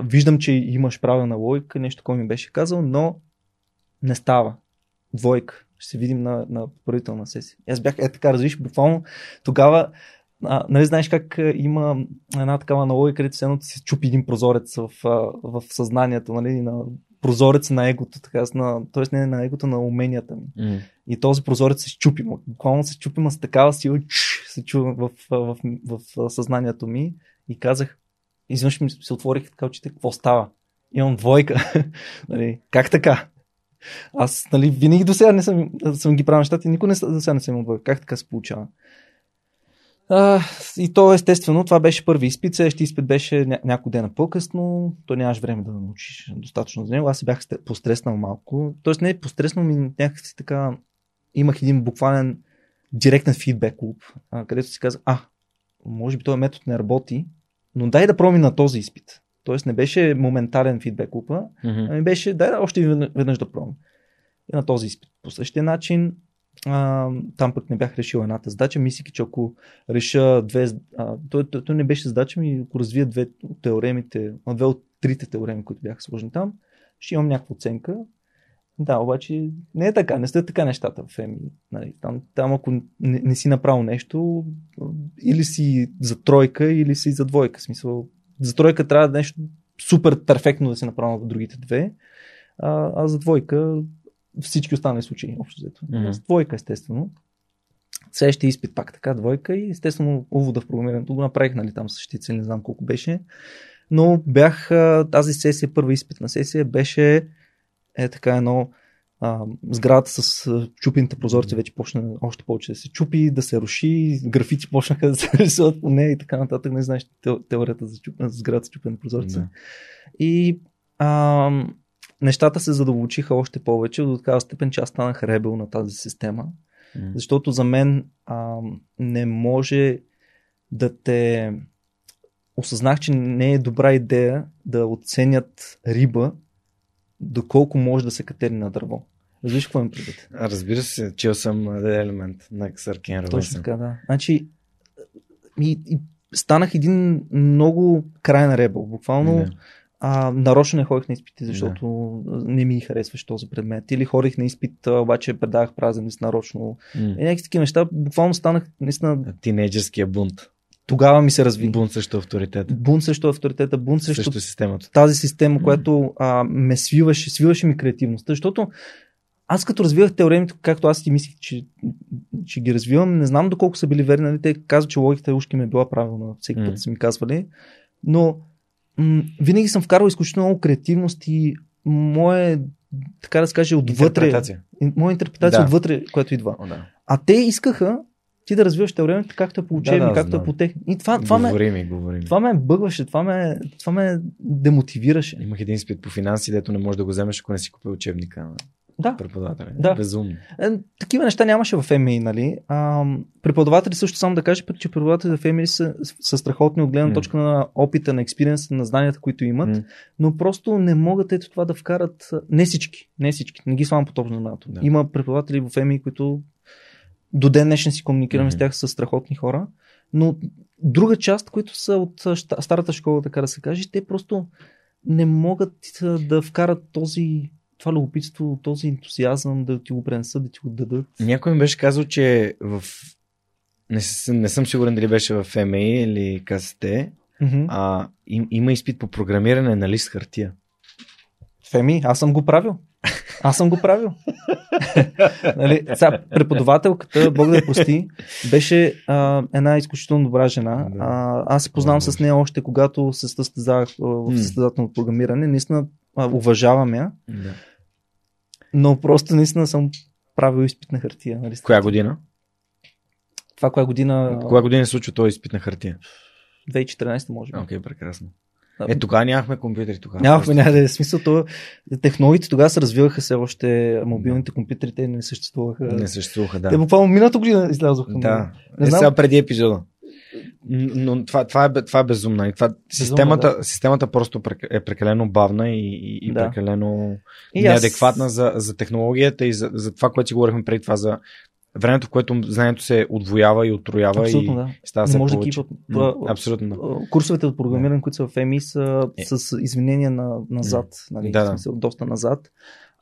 [SPEAKER 2] виждам, че имаш правилна логика, нещо, което ми беше казал, но не става. Двойка. Ще се видим на, на правителна сесия. Аз бях е така, развиш, буквално тогава а, нали знаеш как има една такава аналогия, където се се чупи един прозорец в, в съзнанието, нали, на прозорец на егото, така, на, т.е. не на егото, на уменията ми. Mm. И този прозорец се щупи, буквално се щупи, с такава сила, чш, се чува в, в, в, в, съзнанието ми и казах, изведнъж ми се отворих така очите, какво става? Имам двойка. *laughs* нали, как така? Аз нали, винаги до сега не съм, съм ги правил нещата и никой не, до сега не съм имал двойка. Как така се получава? А, и то естествено, това беше първи изпит, следващия изпит беше ня- няколко дена по-късно, то нямаш време да научиш достатъчно за него, аз се бях постреснал малко, тоест не е постреснал ми някакси така, имах един буквален директен фидбек клуб, където си казах, а, може би този метод не работи, но дай да пробвам на този изпит. Тоест не беше моментален фидбек клупа, mm-hmm. ами беше дай да още веднъж да пробвам. И на този изпит. По същия начин а, там пък не бях решил едната задача, мислики, че ако реша две, а, то, то, то не беше задача ми, ако развия две от теоремите, две от трите теореми, които бяха сложени там, ще имам някаква оценка. Да, обаче не е така, не стоят така нещата в ЕМИ. Нали, там, там ако не, не си направил нещо, или си за тройка, или си за двойка. Смисъл, за тройка трябва да нещо супер перфектно да се направи в другите две, а, а за двойка всички останали случаи, общо взето. Mm-hmm. Двойка, естествено. Следващия изпит пак така, двойка и естествено увода в програмирането го направих, нали, там същите цели, не знам колко беше. Но бях, тази сесия, първа изпитна сесия беше е така едно а, сградата с чупените прозорци вече почна още повече да се чупи, да се руши, графити почнаха да се *laughs* рисуват по нея и така нататък. Не знаеш теорията за, чуп... за сградата с чупени прозорци. Да. И а, нещата се задълбочиха още повече до такава степен, че аз станах ребел на тази система. Mm. Защото за мен а, не може да те осъзнах, че не е добра идея да оценят риба, доколко може да се катери на дърво. Разбираш какво им предвид?
[SPEAKER 1] Разбира се, чел съм елемент на Ксъркен
[SPEAKER 2] Точно така, да. Значи, и, и станах един много крайен ребел. Буквално. А, нарочно не ходих на изпити, защото yeah. не ми харесваше този предмет. Или ходих на изпит, обаче предавах празен лист нарочно. Mm. И някакви такива неща. Буквално станах наистина...
[SPEAKER 1] Тинейджерския бунт.
[SPEAKER 2] Тогава ми се разви.
[SPEAKER 1] Бунт срещу авторитета.
[SPEAKER 2] Бунт срещу авторитета, бунт срещу,
[SPEAKER 1] срещу системата.
[SPEAKER 2] Тази система, която а, ме свиваше, свиваше ми креативността. Защото аз като развивах теоремите, както аз си мислих, че, че ги развивам, не знам доколко са били верни. Нали? Те казват, че логиката ушки ми е била правилна, всеки път са ми казвали. Но м- винаги съм вкарал изключително много креативност и мое, така да се каже, отвътре. Интерпретация. Моя интерпретация да. отвътре, която идва. О, да. А те искаха ти да развиваш теоремите както е по учебни, да, да, както е по техни. И това, това, говори ме, говори това ме бъгваше, това ме, това ме демотивираше.
[SPEAKER 1] Имах един спит по финанси, дето не можеш да го вземеш, ако не си купил учебника.
[SPEAKER 2] Да.
[SPEAKER 1] Преподавателя.
[SPEAKER 2] Да.
[SPEAKER 1] Безумно.
[SPEAKER 2] Е, такива неща нямаше в МИ, нали? А, преподаватели също само да кажа, че преподаватели в МИ са, са страхотни от гледна mm. точка на опита, на експириенса, на знанията, които имат, mm. но просто не могат ето това да вкарат. Не всички, не всички, не ги славам по топ на Да. Има преподаватели в МИ, които до ден днешен си комуникираме mm-hmm. с тях с страхотни хора, но друга част, които са от старата школа, така да се каже, те просто не могат да вкарат този това любопитство, този ентусиазъм да ти го пренесат, да ти го дадат.
[SPEAKER 1] Някой ми беше казал, че в... Не, съм, не съм сигурен дали беше в МА или КСТ, mm-hmm. а, им, има изпит по програмиране на лист хартия.
[SPEAKER 2] МА, аз съм го правил. Аз съм го правил. *laughs* нали, сега, преподавателката, Бог да я прости, беше а, една изключително добра жена. А, аз се познавам с нея още когато се състезавах а, в състезателно програмиране. Наистина уважавам я, но просто наистина съм правил изпит на хартия. Нали?
[SPEAKER 1] Коя година?
[SPEAKER 2] Това коя година?
[SPEAKER 1] Коя година се случва този изпит на хартия?
[SPEAKER 2] 2014 може би.
[SPEAKER 1] Окей, прекрасно. Е, тогава нямахме компютри. Тогава.
[SPEAKER 2] Нямахме, няма да е смисъл. То, технологиите тогава се развиваха все още, мобилните компютри, те не съществуваха.
[SPEAKER 1] Не съществуваха, да.
[SPEAKER 2] Те буквално миналата година излязоха.
[SPEAKER 1] Да.
[SPEAKER 2] Не
[SPEAKER 1] е,
[SPEAKER 2] знам.
[SPEAKER 1] сега преди епизода. Но това, това, е, това е безумно. И това, системата, системата просто е прекалено бавна и, и, и
[SPEAKER 2] Да.
[SPEAKER 1] прекалено
[SPEAKER 2] И аз-
[SPEAKER 1] неадекватна за, за технологията и за, за това, което си говорихме преди това, за времето, в което знанието се отвоява и отроява
[SPEAKER 2] Абсолютно,
[SPEAKER 1] и
[SPEAKER 2] да.
[SPEAKER 1] става
[SPEAKER 2] Не може да
[SPEAKER 1] повече. М,
[SPEAKER 2] Това-
[SPEAKER 1] Абсолютно. Да.
[SPEAKER 2] Курсовете от програмиране, които са в ЕМИ, са
[SPEAKER 1] Е.
[SPEAKER 2] с извинения на, назад. Нали,
[SPEAKER 1] Да,
[SPEAKER 2] в
[SPEAKER 1] да.
[SPEAKER 2] смисъл, доста назад.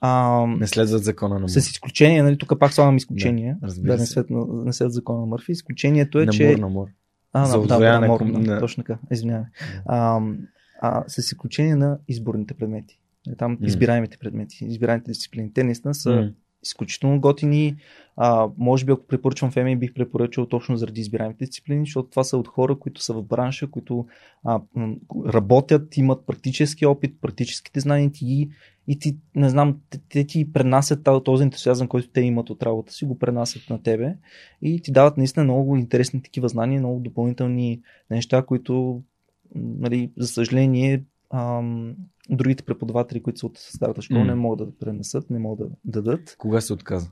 [SPEAKER 2] А,
[SPEAKER 1] Не следват закона на
[SPEAKER 2] с изключение, нали, тук пак слагам изключение,
[SPEAKER 1] Да,
[SPEAKER 2] да, не, след, не след закона на Мърфи. Изключението е,
[SPEAKER 1] на
[SPEAKER 2] че...
[SPEAKER 1] мур, на мур.
[SPEAKER 2] А,
[SPEAKER 1] За
[SPEAKER 2] да, да,
[SPEAKER 1] на
[SPEAKER 2] мор,
[SPEAKER 1] ком-
[SPEAKER 2] да,
[SPEAKER 1] на-
[SPEAKER 2] точно така, извинявай. А, а, с изключение на изборните предмети. Е, Там избираемите предмети, избираемите дисциплини. Те наистина са
[SPEAKER 1] М.
[SPEAKER 2] изключително готини. А, може би ако препоръчвам в ЕМИ, бих препоръчал точно заради избираемите дисциплини, защото това са от хора, които са в бранша, които а, работят, имат практически опит, практическите знания ти ги и ти, не знам, те, те ти пренасят този ентусиазъм, който те имат от работа си, го пренасят на тебе и ти дават наистина много интересни такива знания, много допълнителни неща, които, нали, за съжаление, ам, другите преподаватели, които са от старата школа,
[SPEAKER 1] М.
[SPEAKER 2] не могат да пренесат, не могат да дадат.
[SPEAKER 1] Кога се отказа?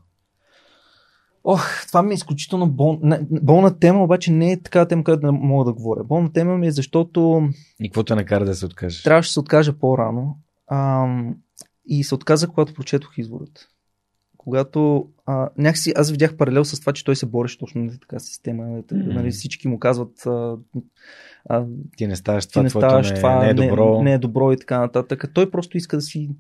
[SPEAKER 2] Ох, това ми е изключително бол... не, болна тема, обаче не е такава тема, която да мога да говоря. Болна тема ми е защото
[SPEAKER 1] И какво те накара да се откажеш?
[SPEAKER 2] трябваше да се откажа по-рано ам, и се отказах, когато прочетох изворът. Когато а, някакси аз видях паралел с това, че той се бореше точно на така система.
[SPEAKER 1] М.
[SPEAKER 2] Нали, всички му казват а, а,
[SPEAKER 1] Ти не ставаш
[SPEAKER 2] ти
[SPEAKER 1] това,
[SPEAKER 2] не
[SPEAKER 1] твоето
[SPEAKER 2] ставаш
[SPEAKER 1] не,
[SPEAKER 2] това,
[SPEAKER 1] не е добро.
[SPEAKER 2] Не, не е добро и така нататък. Той просто иска да си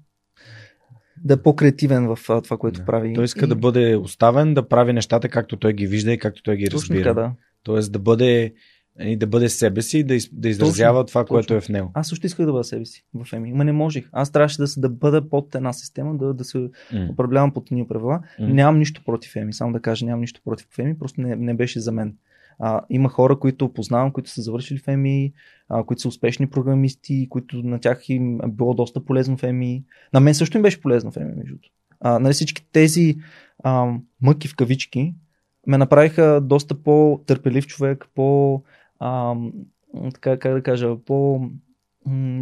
[SPEAKER 2] да е по-креативен в това, което
[SPEAKER 1] Да.
[SPEAKER 2] прави.
[SPEAKER 1] Той иска
[SPEAKER 2] И-
[SPEAKER 1] да бъде оставен, да прави нещата както той ги вижда и както той ги
[SPEAKER 2] Точно
[SPEAKER 1] разбира.
[SPEAKER 2] така, да.
[SPEAKER 1] Тоест да бъде, и да бъде себе си и да, из, да изразява това, което
[SPEAKER 2] точно.
[SPEAKER 1] е в него.
[SPEAKER 2] Аз също исках да бъда себе си в ЕМИ. Ма не можех. Аз трябваше да, да бъда под една система, да, да се
[SPEAKER 1] М.
[SPEAKER 2] управлявам под ние правила.
[SPEAKER 1] М.
[SPEAKER 2] Нямам нищо против ЕМИ. Само да кажа, нямам нищо против ЕМИ. Просто не, не беше за мен. А, има хора, които познавам, които са завършили в ЕМИ, а, които са успешни програмисти, които на тях им е било доста полезно в ЕМИ. На мен също им беше полезно в ЕМИ, между. А, нали, всички тези а, мъки в кавички ме направиха доста по-търпелив човек, по а, така, как да кажа, по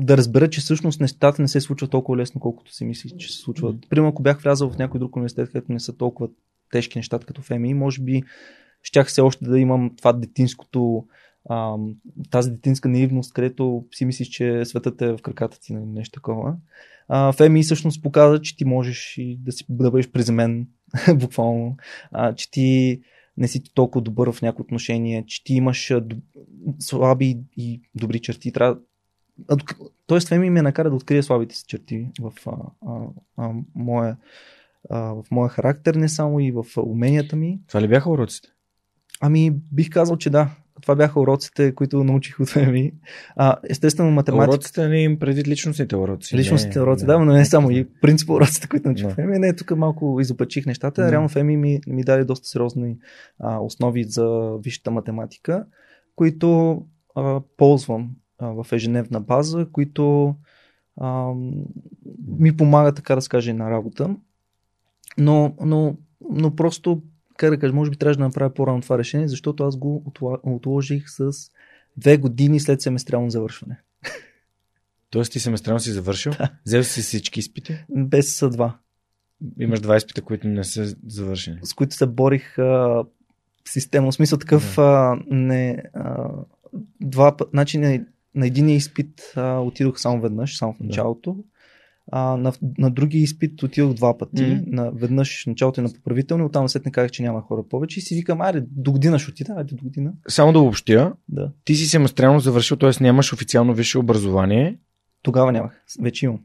[SPEAKER 2] да разбера, че всъщност нещата не се случват толкова лесно, колкото си мисли, че се случват. Примерно, ако бях влязъл в някой друг университет, където не са толкова тежки нещата като в ЕМИ, може би щях все още да имам това детинското, ам, тази детинска наивност, където си мислиш, че светът е в краката ти, нали, нещо такова. А, в ЕМИ всъщност показва, че ти можеш и да, си, да бъдеш приземен, *laughs* буквално, а, че ти не си толкова добър в някои отношения, че ти имаш а, слаби и добри черти. Трябва... а, Тоест, това ми ме накара да открия слабите си черти в, а, а, а, моя, а, в моя характер, не само и в а, уменията ми.
[SPEAKER 1] Това ли бяха уроците?
[SPEAKER 2] Ами, бих казал, че да. Това бяха уроците, които научих от ми. А, естествено, математика.
[SPEAKER 1] Уроците не им предвид личностните уроци.
[SPEAKER 2] Личностите
[SPEAKER 1] не,
[SPEAKER 2] уроци, да, но не само и принцип уроците, които научих в ЕМИ. Не, тук малко изопачих нещата. Реално в ЕМИ ми, ми даде доста сериозни а, основи за висшата математика, които а, ползвам а, в ежедневна база, които а, ми помагат, така да се каже, на работа. Но, но, но просто, как да кажа, може би трябваше да направя по-рано това решение, защото аз го отложих с две години след семестриално завършване.
[SPEAKER 1] Тоест ти семестрално си завършил, взел си всички изпити,
[SPEAKER 2] Без са два.
[SPEAKER 1] имаш два изпита, които не са завършени.
[SPEAKER 2] с които се борих а, системно. В смисъл такъв а, не, а, два пъти, значи на, на един изпит а, отидох само веднъж, само в
[SPEAKER 1] Да.
[SPEAKER 2] А, на, на други изпит отидох два пъти.
[SPEAKER 1] Мгм.
[SPEAKER 2] На, веднъж началото и на поправителни, оттам след не казах, че няма хора повече и си викам, айде, до година ще отида, айде до година.
[SPEAKER 1] Само да обобщя,
[SPEAKER 2] Да.
[SPEAKER 1] ти си семестрално завършил, т.е. нямаш официално висше образование.
[SPEAKER 2] Тогава нямах. Вече имам.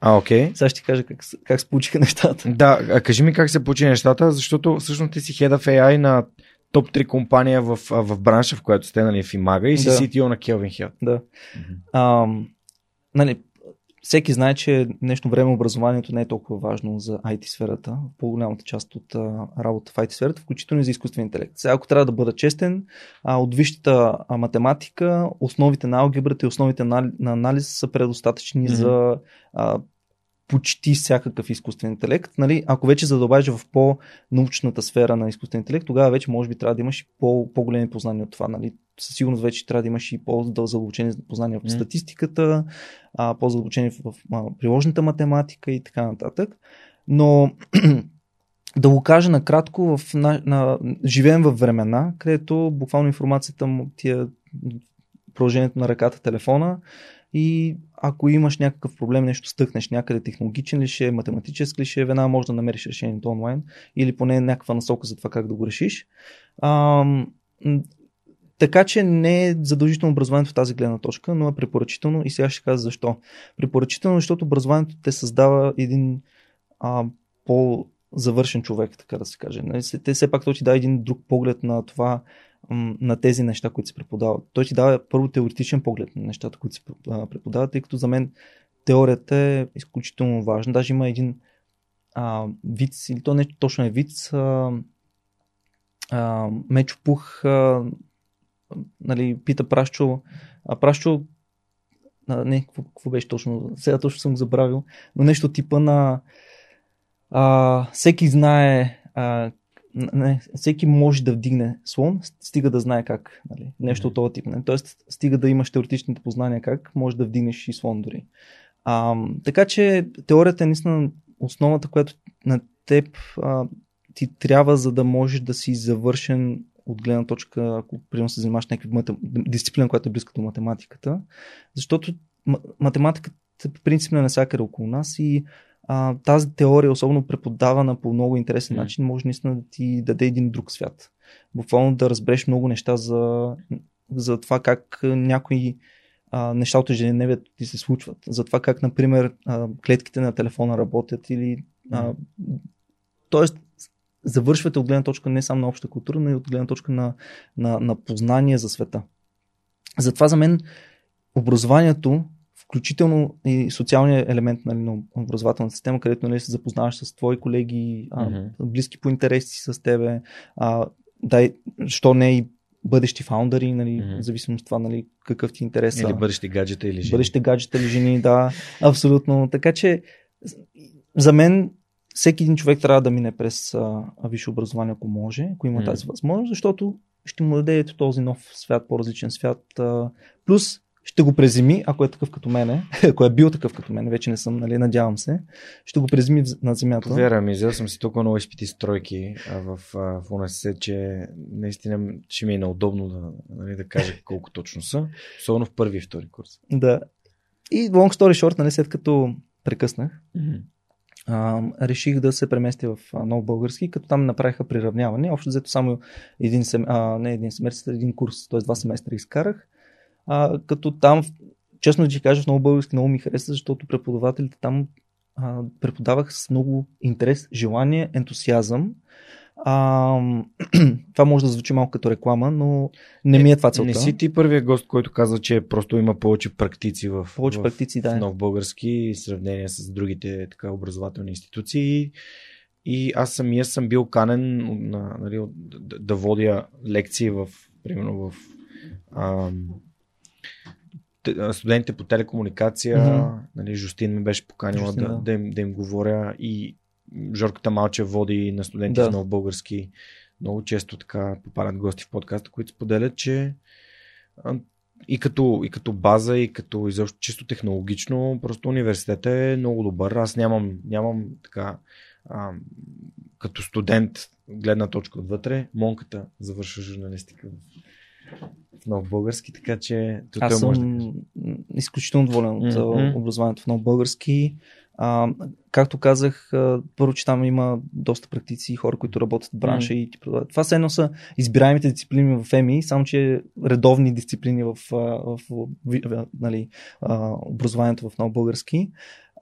[SPEAKER 1] А, окей.
[SPEAKER 2] Сега ще ти кажа как, как се получиха *laughs* нещата.
[SPEAKER 1] Да, а кажи ми как се получи нещата, защото всъщност ти си Head of AI на топ 3 компания в, в бранша, в която сте, нали, в Имага и си
[SPEAKER 2] Да.
[SPEAKER 1] CTO на Kelvin Hill.
[SPEAKER 2] Да. А, нали, всеки знае, че днешно време образованието не е толкова важно за IT сферата, по-голямата част от а, работа в IT сферата, включително и за изкуствен интелект. Сега, ако трябва да бъда честен, а, от висшата математика, основите на алгебрата и основите на, на анализ са предостатъчни mm-hmm. за а, почти всякакъв изкуствен интелект. Нали, ако вече задълбаеш в по-научната сфера на изкуствен интелект, тогава вече може би трябва да имаш по- по-големи познания от това. Нали. Със сигурност вече трябва да имаш и по-задълбочени познания в статистиката, а, по-задълбочени в, в, в приложната математика и така нататък. Но *clears throat* да го кажа накратко, в, на, на, живеем в времена, където буквално информацията му ти е продължението на ръката, телефона и ако имаш някакъв проблем, нещо стъкнеш някъде технологичен ли ще е, математически ли ще е, веднага можеш да намериш решението онлайн или поне някаква насока за това как да го решиш. А, така че не е задължително образованието в тази гледна точка, но е препоръчително и сега ще кажа защо. Препоръчително, защото образованието те създава един а, по завършен човек, така да се каже. Нали, те все пак той ти дава един друг поглед на това, на тези неща, които се преподават. Той ти дава първо теоретичен поглед на нещата, които се преподават, тъй като за мен теорията е изключително важна. Даже има един а, вид, или то не точно е вид, а, а, Мечо Пух а, нали, пита Прашчо, а Прашчо а, не, какво, какво беше точно, сега точно съм го забравил, но нещо типа на а, всеки знае а, не, всеки може да вдигне слон, стига да знае как. Нали? Нещо mm-hmm. от този тип. Не? Тоест, стига да имаш теоретичните познания как, може да вдигнеш и слон дори. А, така че теорията е наистина основата, която на теб а, ти трябва, за да можеш да си завършен от гледна точка, ако примерно се занимаваш някакви матем... дисциплина, която е близка до математиката, защото математиката е принципно е навсякъде около нас и а, тази теория, особено преподавана по много интересен mm. начин, може наистина да ти даде един друг свят. Буквално да разбереш много неща за, за това как някои а, неща от ежедневието ти се случват. За това как, например, а, клетките на телефона работят или. А, тоест, завършвате от гледна точка не само на обща култура, но и от гледна точка на, на, на познание за света. Затова за мен образованието включително и социалния елемент нали, на образователната система, където нали, се запознаваш с твои колеги, mm-hmm. близки по интереси с тебе, а, дай, що не и бъдещи фаундъри, нали, mm-hmm. в зависимост от това нали, какъв ти интерес.
[SPEAKER 1] Или бъдещи гаджета или жени.
[SPEAKER 2] Бъдещи гаджета или жени, да, абсолютно. Така че за мен всеки един човек трябва да мине през а, висше образование, ако може, ако има mm-hmm. тази възможност, защото ще му даде ето този нов свят, по-различен свят. А, плюс ще го преземи, ако е такъв като мене, *laughs* ако е бил такъв като мене, вече не съм, нали, надявам се, ще го преземи на земята.
[SPEAKER 1] Повярвам ми, взел съм си толкова много изпити стройки в, в университет, че наистина ще ми е неудобно да, нали, да кажа колко точно са, особено в първи и втори курс.
[SPEAKER 2] Да. И long story short, нали, след като прекъснах, mm-hmm. а, реших да се преместя в нов български, като там направиха приравняване. Общо взето само един, сем... а, не един семестър, един курс, т.е. два семестра изкарах а, като там, честно да ти кажа, в много български много ми хареса, защото преподавателите там а, преподавах с много интерес, желание, ентусиазъм. А, *clears throat* това може да звучи малко като реклама, но не ми е това целта.
[SPEAKER 1] Не си ти първият гост, който каза, че просто има повече практици в,
[SPEAKER 2] повече в, практици, да.
[SPEAKER 1] в нов български в сравнение с другите така, образователни институции. И аз самия съм бил канен на, нали, да, да водя лекции в, примерно в ам, студентите по телекомуникация, mm-hmm. нали, Жустин ме беше поканила да, да. Да, им, да им говоря и Жорката Малче води на студенти да. нов български. Много често така попадат гости в подкаста, които споделят, че и като, и като база, и като изобщо чисто технологично, просто университетът е много добър. Аз нямам, нямам така а, като студент гледна точка отвътре. Монката завърша журналистика нов български, така че
[SPEAKER 2] тук Аз съм да изключително доволен от mm-hmm. образованието в нов български. А, както казах, първо, че там има доста практици и хора, които работят в бранша mm. и ти продават. Това все едно са избираемите дисциплини в ЕМИ, само че редовни дисциплини в, в, в, в нали, образованието в нов български.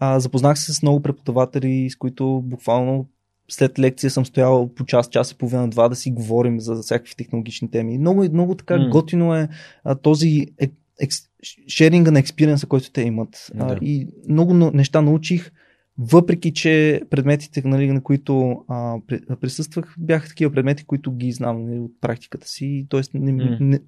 [SPEAKER 2] А, запознах се с много преподаватели, с които буквално след лекция съм стоял по час, час и половина, два да си говорим за всякакви технологични теми. Много, много така mm. готино е а, този е, екс, шеринга на експириенса, който те имат.
[SPEAKER 1] Да.
[SPEAKER 2] А, и много неща научих, въпреки че предметите, нали, на които а, присъствах, бяха такива предмети, които ги знам нали, от практиката си. Тоест, не,
[SPEAKER 1] М.
[SPEAKER 2] не,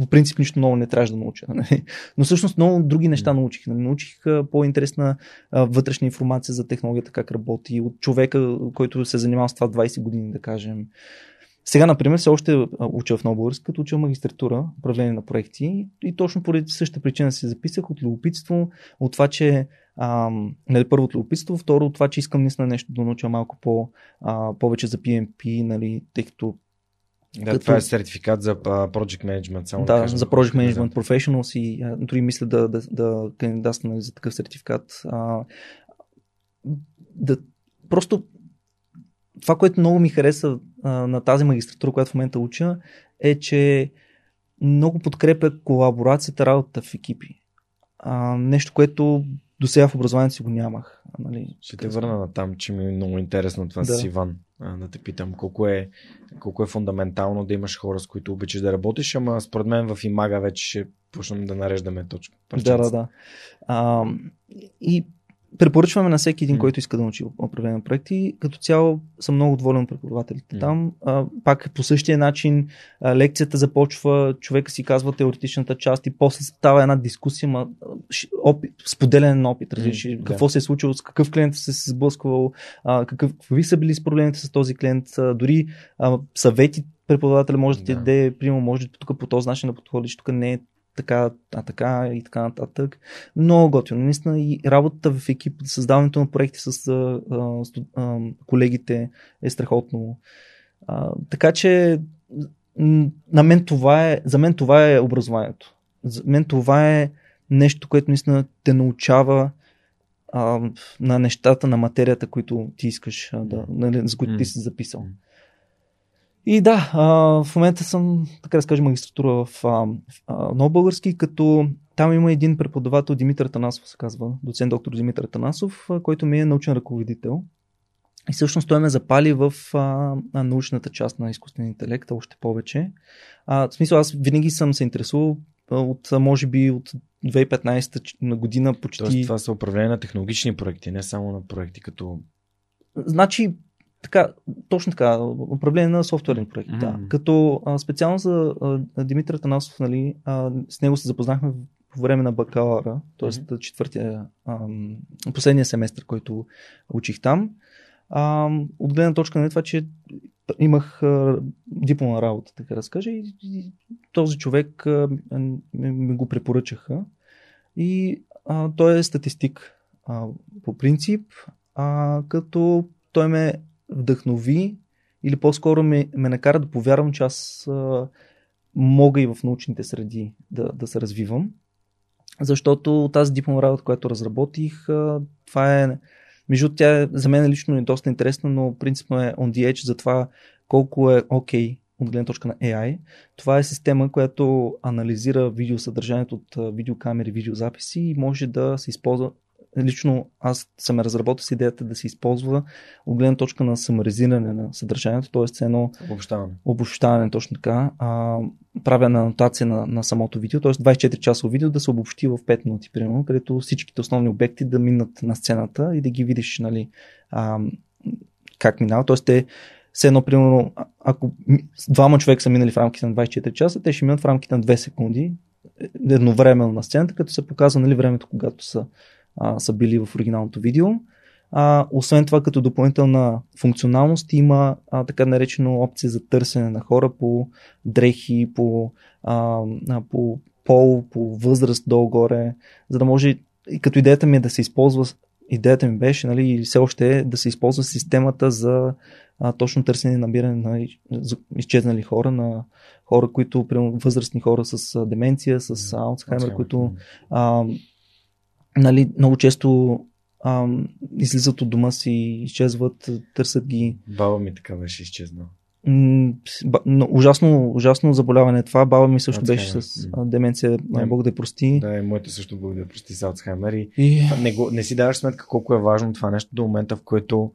[SPEAKER 2] по принцип нищо ново не трябваше да науча. Нали? Но всъщност много други неща научих. Нали? Научих по-интересна а, вътрешна информация за технологията, как работи, от човека, който се занимава с това 20 години, да кажем. Сега, например, все още уча в Нова Българска, като уча магистратура, управление на проекти и точно поради същата причина се записах от любопитство, от това, че ам, нали, първо от любопитство, второ от това, че искам наистина нещо да науча малко по, а, повече за PMP, нали, тъй като
[SPEAKER 1] Да,
[SPEAKER 2] Като-
[SPEAKER 1] това е сертификат за Project Management. Само
[SPEAKER 2] да,
[SPEAKER 1] кажем,
[SPEAKER 2] за Project
[SPEAKER 1] да.
[SPEAKER 2] Management Professionals и дори мисля да, да, да кандидатствам нали, за такъв сертификат. А, да, просто това, което много ми хареса а, на тази магистратура, която в момента уча, е, че много подкрепя колаборацията, работата в екипи. А, нещо, което до сега в образованието си го нямах. Нали.
[SPEAKER 1] Ще те върна на там, че ми е много интересно това
[SPEAKER 2] Да.
[SPEAKER 1] с Иван. А, да те питам колко е, колко е фундаментално да имаш хора, с които обичаш да работиш, ама според мен в Имага вече ще почнем да нареждаме точка.
[SPEAKER 2] Да, да, да. А, и препоръчваме на всеки един, който иска да научи управление на проекти. Като цяло съм много доволен от преподавателите там. А, пак по същия начин а, лекцията започва, човека си казва теоретичната част и после става една дискусия, ма, опит, споделяне на опит,
[SPEAKER 1] да.
[SPEAKER 2] какво се е случило, с какъв клиент се се сблъсквал, а, какъв, какви са били с проблемите с този клиент, а, дори а, съвети преподавателя може да ти
[SPEAKER 1] Да.
[SPEAKER 2] даде, примерно, може тук по този начин да подходиш, тук не е така, а така и така нататък. Много готино. Наистина и работата в екип, създаването на проекти с а, студ- а, колегите е страхотно. А, така че на мен това е, за мен това е образованието. За мен това е нещо, което наистина те научава а, на нещата, на материята, които ти искаш, да, нали, за които ти си записал. И да, а, в момента съм, така да се каже, магистратура в а, а, Нов български, като там има един преподавател, Димитър Танасов се казва, доцент доктор Димитър Танасов, който ми е научен ръководител. И всъщност той ме запали в а, научната част на изкуствения интелект, още повече. А, в смисъл, аз винаги съм се интересувал от, може би, от 2015 ч- на година почти.
[SPEAKER 1] Тоест, това са управление на технологични проекти, не само на проекти като...
[SPEAKER 2] Значи, така, точно така, управление на софтуерни проекти.
[SPEAKER 1] Мгм.
[SPEAKER 2] Да. Като а, специално за а, Димитър Танасов, нали, а, с него се запознахме по време на бакалавра, т.е. четвъртия, а, последния семестър, който учих там. А, от гледна точка на това, че имах а, дипломна работа, така да се каже, и, и този човек а, ми, ми го препоръчаха. И а, той е статистик а, по принцип, а, като той ме вдъхнови или по-скоро ме, ме накара да повярвам, че аз а, мога и в научните среди да, да се развивам. Защото тази дипломна работа, която разработих, а, това е. Между тя е, за мен лично е доста интересна, но принципно е on the edge за това колко е окей okay от гледна точка на AI. Това е система, която анализира видеосъдържанието от видеокамери, видеозаписи и може да се използва. Лично аз съм разработил с идеята да се използва от гледна точка на самаризиране на съдържанието, т.е. едно
[SPEAKER 1] Обобщаване.
[SPEAKER 2] обобщаване точно така, а, правя на анотация на, на самото видео, т.е. 24 часово видео да се обобщи в 5 минути, примерно, където всичките основни обекти да минат на сцената и да ги видиш, нали, а, как минава. Т.е. те, все едно, примерно, ако двама човека са минали в рамките на 24 часа, те ще минат в рамките на 2 секунди е, едновременно на сцената, като се показва нали, времето, когато са, а, са били в оригиналното видео. А, освен това, като допълнителна функционалност има а, така наречено опция за търсене на хора по дрехи, по, а, по пол, по възраст долу-горе, за да може, и като идеята ми е да се използва, идеята ми беше, нали, и все още е да се използва системата за а, точно търсене и набиране на изчезнали хора, на хора, които, примерно, възрастни хора с деменция, с. Алцхаймер, които а, нали, много често а, излизат от дома си, изчезват, търсят ги.
[SPEAKER 1] Баба ми така беше изчезнала.
[SPEAKER 2] С- но ужасно, ужасно заболяване е това. Баба ми също беше
[SPEAKER 1] Алцхаймер.
[SPEAKER 2] с
[SPEAKER 1] М.
[SPEAKER 2] а, деменция,
[SPEAKER 1] Да.
[SPEAKER 2] Бог да я прости.
[SPEAKER 1] Да, и моите също благодаря, прости с Алцхаймер. И
[SPEAKER 2] И,
[SPEAKER 1] не, го, не си даваш сметка колко е важно това нещо до момента, в който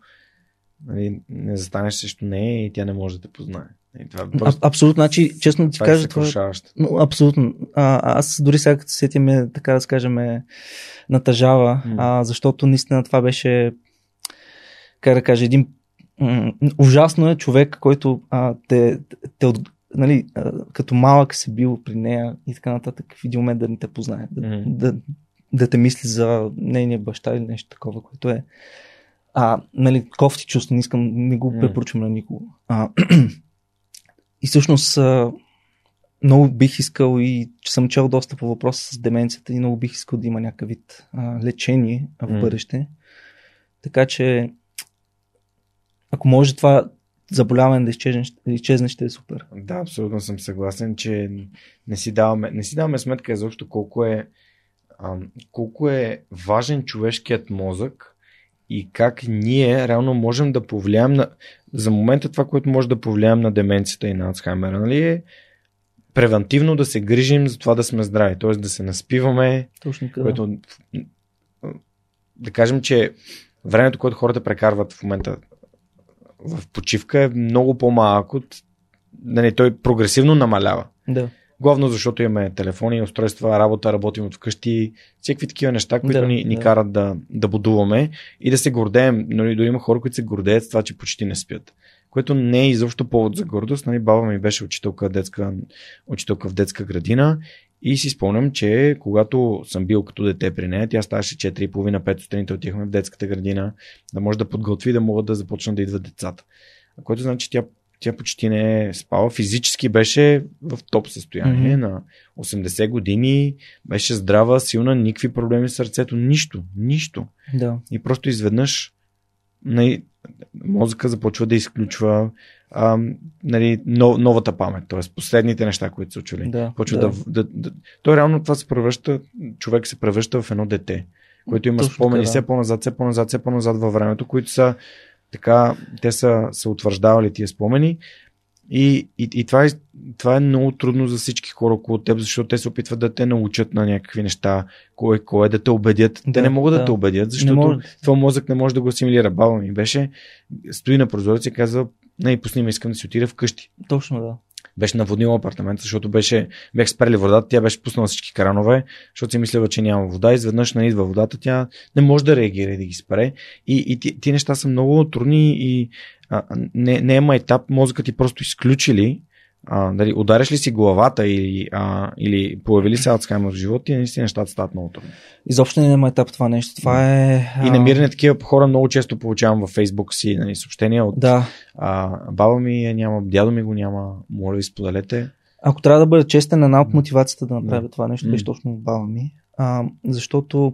[SPEAKER 1] нали, не застанеш срещу нея и тя не може да те познае. И това е
[SPEAKER 2] А,
[SPEAKER 1] просто,
[SPEAKER 2] абсолютно, значи, честно да ти
[SPEAKER 1] това е
[SPEAKER 2] това,
[SPEAKER 1] съкрушаващо.
[SPEAKER 2] но, абсолютно. А, аз дори сега като се сетя ме, така да скажем, ме натъжава, а, защото наистина това беше, как да кажа, един м- ужасно е човек, който а, те, те от, нали, а, като малък се бил при нея и така нататък, в един момент да не те познае, да, да, да те мисли за нейния баща или нещо такова, което е а, нали, кофти чувство, не искам, не го препоръчвам на никого. А, и всъщност а, много бих искал и че съм чел доста по въпроса с деменцията и много бих искал да има някакъв вид а, лечение в
[SPEAKER 1] М.
[SPEAKER 2] бъдеще. Така че ако може това заболяване да изчезне, да изчезне ще е супер.
[SPEAKER 1] Да, абсолютно съм съгласен, че не си даваме, не си даваме сметка изобщо колко е, ам, колко е важен човешкият мозък и как ние реално можем да повлияем на... За момента това, което може да повлияем на деменцията и на Алцхаймера, нали е превентивно да се грижим за това да сме здрави, т.е. да се наспиваме,
[SPEAKER 2] Точно така.
[SPEAKER 1] което да кажем, че времето, което хората прекарват в момента в почивка е много по-малък от нали, той прогресивно намалява.
[SPEAKER 2] Да.
[SPEAKER 1] Главно защото имаме телефони, устройства, работа, работим от вкъщи, всякакви такива неща, които
[SPEAKER 2] Да,
[SPEAKER 1] ни, ни
[SPEAKER 2] да.
[SPEAKER 1] карат да, да будуваме и да се гордеем. Нали, дори има хора, които се гордеят с това, че почти не спят. Което не е изобщо повод за гордост. Нали, баба ми беше учителка, детска, учителка в детска градина и си спомням, че когато съм бил като дете при нея, тя ставаше 4.30-5 сутринта, отихме в детската градина, да може да подготви да могат да започнат да идват децата. Което значи, че тя, тя почти не е спала. Физически беше в топ състояние
[SPEAKER 2] Мгм.
[SPEAKER 1] на 80 години, беше здрава, силна, никакви проблеми с сърцето, нищо, нищо.
[SPEAKER 2] Да.
[SPEAKER 1] И просто изведнъж нали, мозъка започва да изключва а, нали, но, новата памет, т.е. последните неща, които са чули.
[SPEAKER 2] Да,
[SPEAKER 1] Почва
[SPEAKER 2] да.
[SPEAKER 1] да. Да, да, То реално това се превръща, човек се превръща в едно дете, което има
[SPEAKER 2] Точно
[SPEAKER 1] спомени
[SPEAKER 2] така, да.
[SPEAKER 1] все по-назад, все по-назад, все по-назад във времето, които са така, те са, са утвърждавали тия спомени. И, и, и това, е, това е много трудно за всички хора около теб, защото те се опитват да те научат на някакви неща, кое, кое да те убедят.
[SPEAKER 2] Да,
[SPEAKER 1] те не могат да,
[SPEAKER 2] да.
[SPEAKER 1] те убедят, защото
[SPEAKER 2] може.
[SPEAKER 1] твой мозък не може да го асимилира. Баба ми беше, стои на прозорец и казва, не, пусни ме, искам да си отида вкъщи
[SPEAKER 2] Точно да.
[SPEAKER 1] Беше наводнила апартамента, защото беше, бях спрели водата, тя беше пуснала всички кранове, защото си мислела, че няма вода. Изведнъж не идва водата, тя не може да реагира и да ги спре. И, и ти, ти неща са много трудни и а, не, не е майтап, мозъкът ти просто изключили. А, дали, удариш ли си главата или, а, или появи ли се Алцхаймер в живота и наистина нещата стават много трудни.
[SPEAKER 2] Изобщо не има етап това нещо. Това е...
[SPEAKER 1] И
[SPEAKER 2] а,
[SPEAKER 1] намиране такива хора много често получавам във Фейсбук си нали, съобщения от
[SPEAKER 2] Да.
[SPEAKER 1] а, баба ми я няма, дядо ми го няма, моля ви споделете.
[SPEAKER 2] Ако трябва да бъда честен, една от мотивацията да направя
[SPEAKER 1] Да.
[SPEAKER 2] това нещо беше точно баба ми. А, защото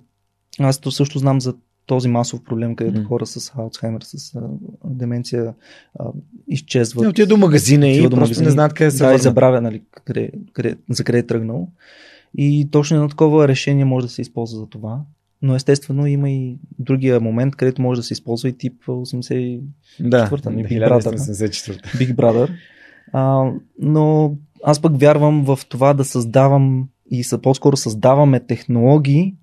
[SPEAKER 2] аз то също знам за този масов проблем, където
[SPEAKER 1] М.
[SPEAKER 2] хора с Алцхаймер, с а, деменция а, изчезват.
[SPEAKER 1] Не, отива до магазина и
[SPEAKER 2] до магазина.
[SPEAKER 1] не знаят къде се
[SPEAKER 2] да, и
[SPEAKER 1] върнат.
[SPEAKER 2] забравя нали, къде, къде, за къде е тръгнал. И точно едно такова решение може да се използва за това. Но естествено има и другия момент, където може да се използва и тип 80
[SPEAKER 1] Да,
[SPEAKER 2] не, Big Brother, да.
[SPEAKER 1] 1974.
[SPEAKER 2] Big Brother. А, но аз пък вярвам в това да създавам и по-скоро създаваме технологии,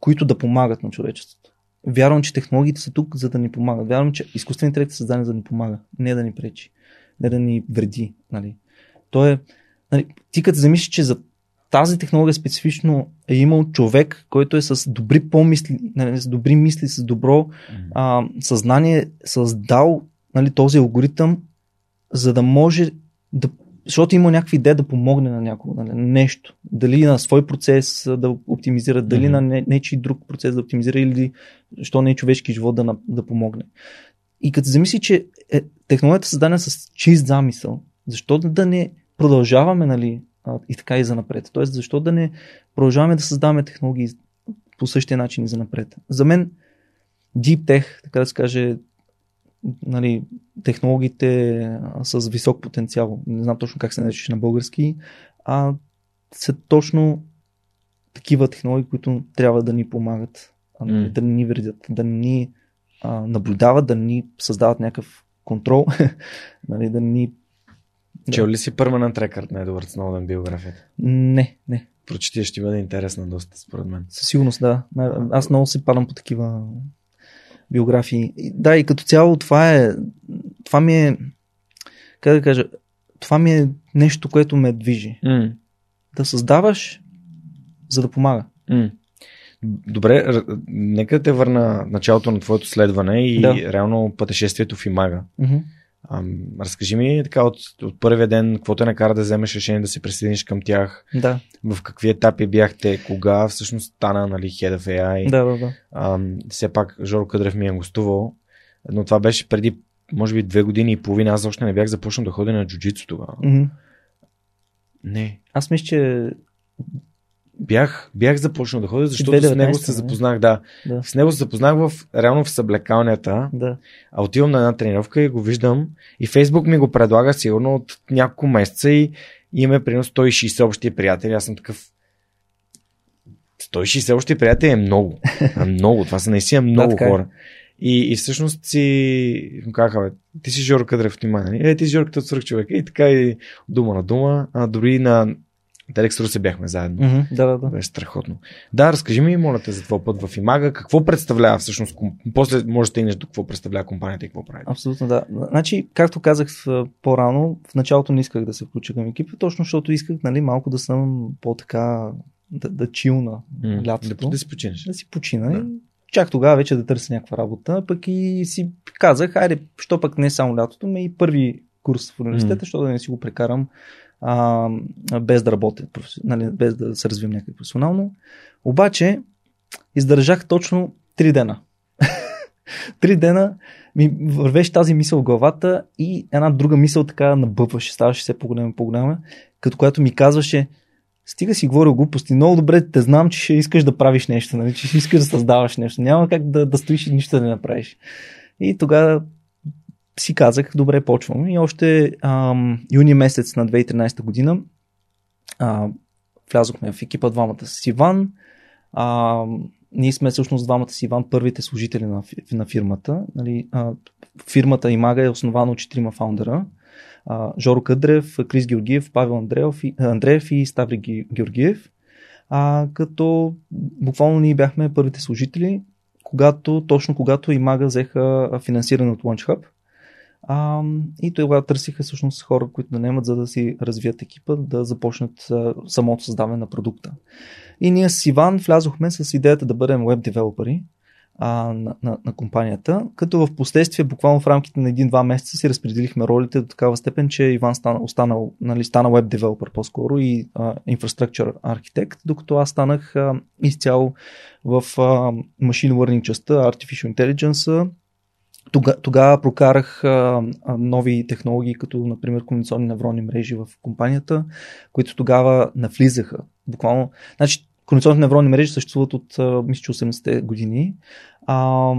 [SPEAKER 2] които да помагат на човечеството. Вярвам, че технологиите са тук, за да ни помагат. Вярвам, че изкуственият интелект е създаден за да ни помага, не да ни пречи, не да ни вреди. Нали. То е, нали, ти като замислиш, че за тази технология специфично е имал човек, който е с добри помисли, нали, с добри мисли, с добро а, съзнание създал нали, този алгоритъм, за да може да. Защото има някаква идея да помогне на някого, нали, нещо. Дали на свой процес да оптимизира, дали
[SPEAKER 1] Мгм.
[SPEAKER 2] на не, нечи друг процес да оптимизира, или що не е човешки живот да, на- да помогне. И като замисли, че е, технологията е създадена с чист замисъл, защо да не продължаваме нали, и така и за напред? Тоест, защо да не продължаваме да създаваме технологии по същия начин и за напред? За мен Deep Tech, така да се каже, нали, технологиите с висок потенциал, не знам точно как се нарича на български, а са точно такива технологии, които трябва да ни помагат, а, нали,
[SPEAKER 1] М.
[SPEAKER 2] да ни вредят, да ни а, наблюдават, да ни създават някакъв контрол, *laughs* нали, да ни... Да.
[SPEAKER 1] Чел ли си Permanent Record на Едуард Сноуден биографията?
[SPEAKER 2] Не, не.
[SPEAKER 1] Прочети, ще бъде интересна доста, според мен.
[SPEAKER 2] Със сигурност, да. Аз много се падам по такива биографии. И, Да, и като цяло това е. Това ми е. Как да кажа. това ми е нещо, което ме движи.
[SPEAKER 1] М.
[SPEAKER 2] Да създаваш, за да помага.
[SPEAKER 1] М. Добре, р- нека те върна началото на твоето следване и
[SPEAKER 2] Да.
[SPEAKER 1] реално пътешествието в Имага.
[SPEAKER 2] Мгм.
[SPEAKER 1] Ам, разкажи ми така от, от първия ден, какво те накара да вземеш решение да се присъединиш към тях,
[SPEAKER 2] Да,
[SPEAKER 1] в какви етапи бяхте, кога всъщност стана нали, Head of AI.
[SPEAKER 2] да, да, да.
[SPEAKER 1] Ам, все пак Жоро Къдрев ми е гостувал, но това беше преди може би две години и половина, аз още не бях започнал да ходя на джуджицу тогава.
[SPEAKER 2] Мгм.
[SPEAKER 1] Не,
[SPEAKER 2] Аз мисля, че
[SPEAKER 1] бях, бях започнал да ходя, защото с
[SPEAKER 2] 2019,
[SPEAKER 1] него се запознах, да.
[SPEAKER 2] Да.
[SPEAKER 1] С него се запознах в, реално в съблекалнята,
[SPEAKER 2] да.
[SPEAKER 1] а отивам на една тренировка и го виждам и Фейсбук ми го предлага сигурно от няколко месеца и имаме примерно 160 общи приятели. Аз съм такъв 160 общи приятели е много. *laughs* А много. Това са наистина много
[SPEAKER 2] е.
[SPEAKER 1] хора. И, и всъщност си му казаха, бе, ти си Жоро Къдрев, внимание. нали? Е, ти си Жорката от свърх човек. И така и дума на дума. А дори на Телекс се бяхме заедно.
[SPEAKER 2] Мгм. Да, да, да.
[SPEAKER 1] Беше страхотно. Да, разкажи ми, моля те, за твой път в Имага. Какво представлява всъщност? После може да стигнеш до какво представлява компанията и какво прави.
[SPEAKER 2] Абсолютно да. Значи, както казах по-рано, в началото не исках да се включа към екипа, точно защото исках нали, малко да съм по-така, да, да чилна
[SPEAKER 1] М,
[SPEAKER 2] лятото.
[SPEAKER 1] Да, да си починеш.
[SPEAKER 2] да си почина
[SPEAKER 1] Да.
[SPEAKER 2] чак тогава вече да търся някаква работа. Пък и си казах, айде, що пък не само лятото, но и първи курс в университета,
[SPEAKER 1] М.
[SPEAKER 2] защото да не си го прекарам а, без да работя, нали, без да се развивам някак професионално. Обаче, издържах точно 3 дена. *laughs* Три дена ми вървеше тази мисъл в главата и една друга мисъл така набъбваше, ставаше все по-голяма и по-голяма, като която ми казваше, стига си говорил глупости, много добре те знам, че ще искаш да правиш нещо, нали? че ще искаш да създаваш нещо. Няма как да, да стоиш и нищо да не направиш. И тогава си казах, добре, почвам. И още ам, юни месец на 2013 година а, влязохме в екипа двамата с Иван. А, ние сме всъщност двамата с Иван първите служители на, на фирмата. Нали, а, фирмата Имага е основана от четирима фаундъра. А, Жоро Къдрев, Крис Георгиев, Павел Андреев и, Андреев и Ставри Ги- Георгиев. А, като буквално ние бяхме първите служители, когато, точно когато Имага взеха финансиране от Launch Hub. А, и тогава търсиха всъщност хора, които да наемат, за да си развият екипа, да започнат а, самото създаване на продукта. И ние с Иван влязохме с идеята да бъдем веб девелопери а, на, на, на компанията, като в последствие, буквално в рамките на един-два месеца си разпределихме ролите до такава степен, че Иван стана, останал, нали, стана веб девелопер по-скоро и инфраструктур архитект, докато аз станах а, изцяло в а, machine learning частта, artificial intelligence, тога, тогава прокарах а, нови технологии, като например комуникационни невронни мрежи в компанията, които тогава навлизаха. Буквално, значи, комуникационни невронни мрежи съществуват от, мисля, че 80-те години, а,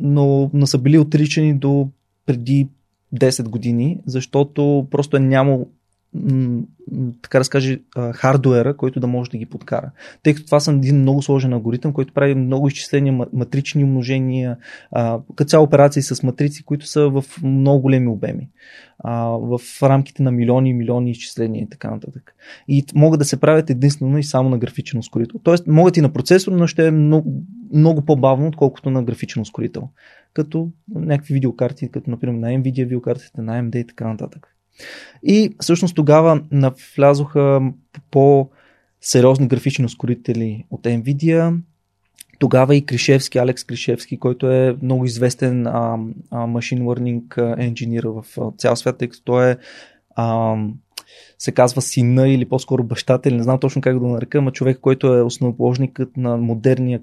[SPEAKER 2] но, но са били отричани до преди 10 години, защото просто е нямало така да се каже, а, хардуера, който да може да ги подкара. Тъй като това са един много сложен алгоритъм, който прави много изчисления, ма- матрични умножения, като цяло операции с матрици, които са в много големи обеми. В рамките на милиони и милиони изчисления и така нататък. И могат да се правят единствено и само на графичен ускорител. Тоест, могат и на процесор, но ще е много, много по-бавно, отколкото на графичен ускорител. Като някакви видеокарти, като например на Nvidia видеокартите, на AMD и така нататък. И всъщност тогава навлязоха по-сериозни графични ускорители от Nvidia. Тогава и Кришевски, Алекс Кришевски, който е много известен а, а, machine learning енжинир в цял свят, тъй като е а, се казва сина или по-скоро бащата, или не знам точно как да го нарека, ама човек, който е основоположникът на, модерния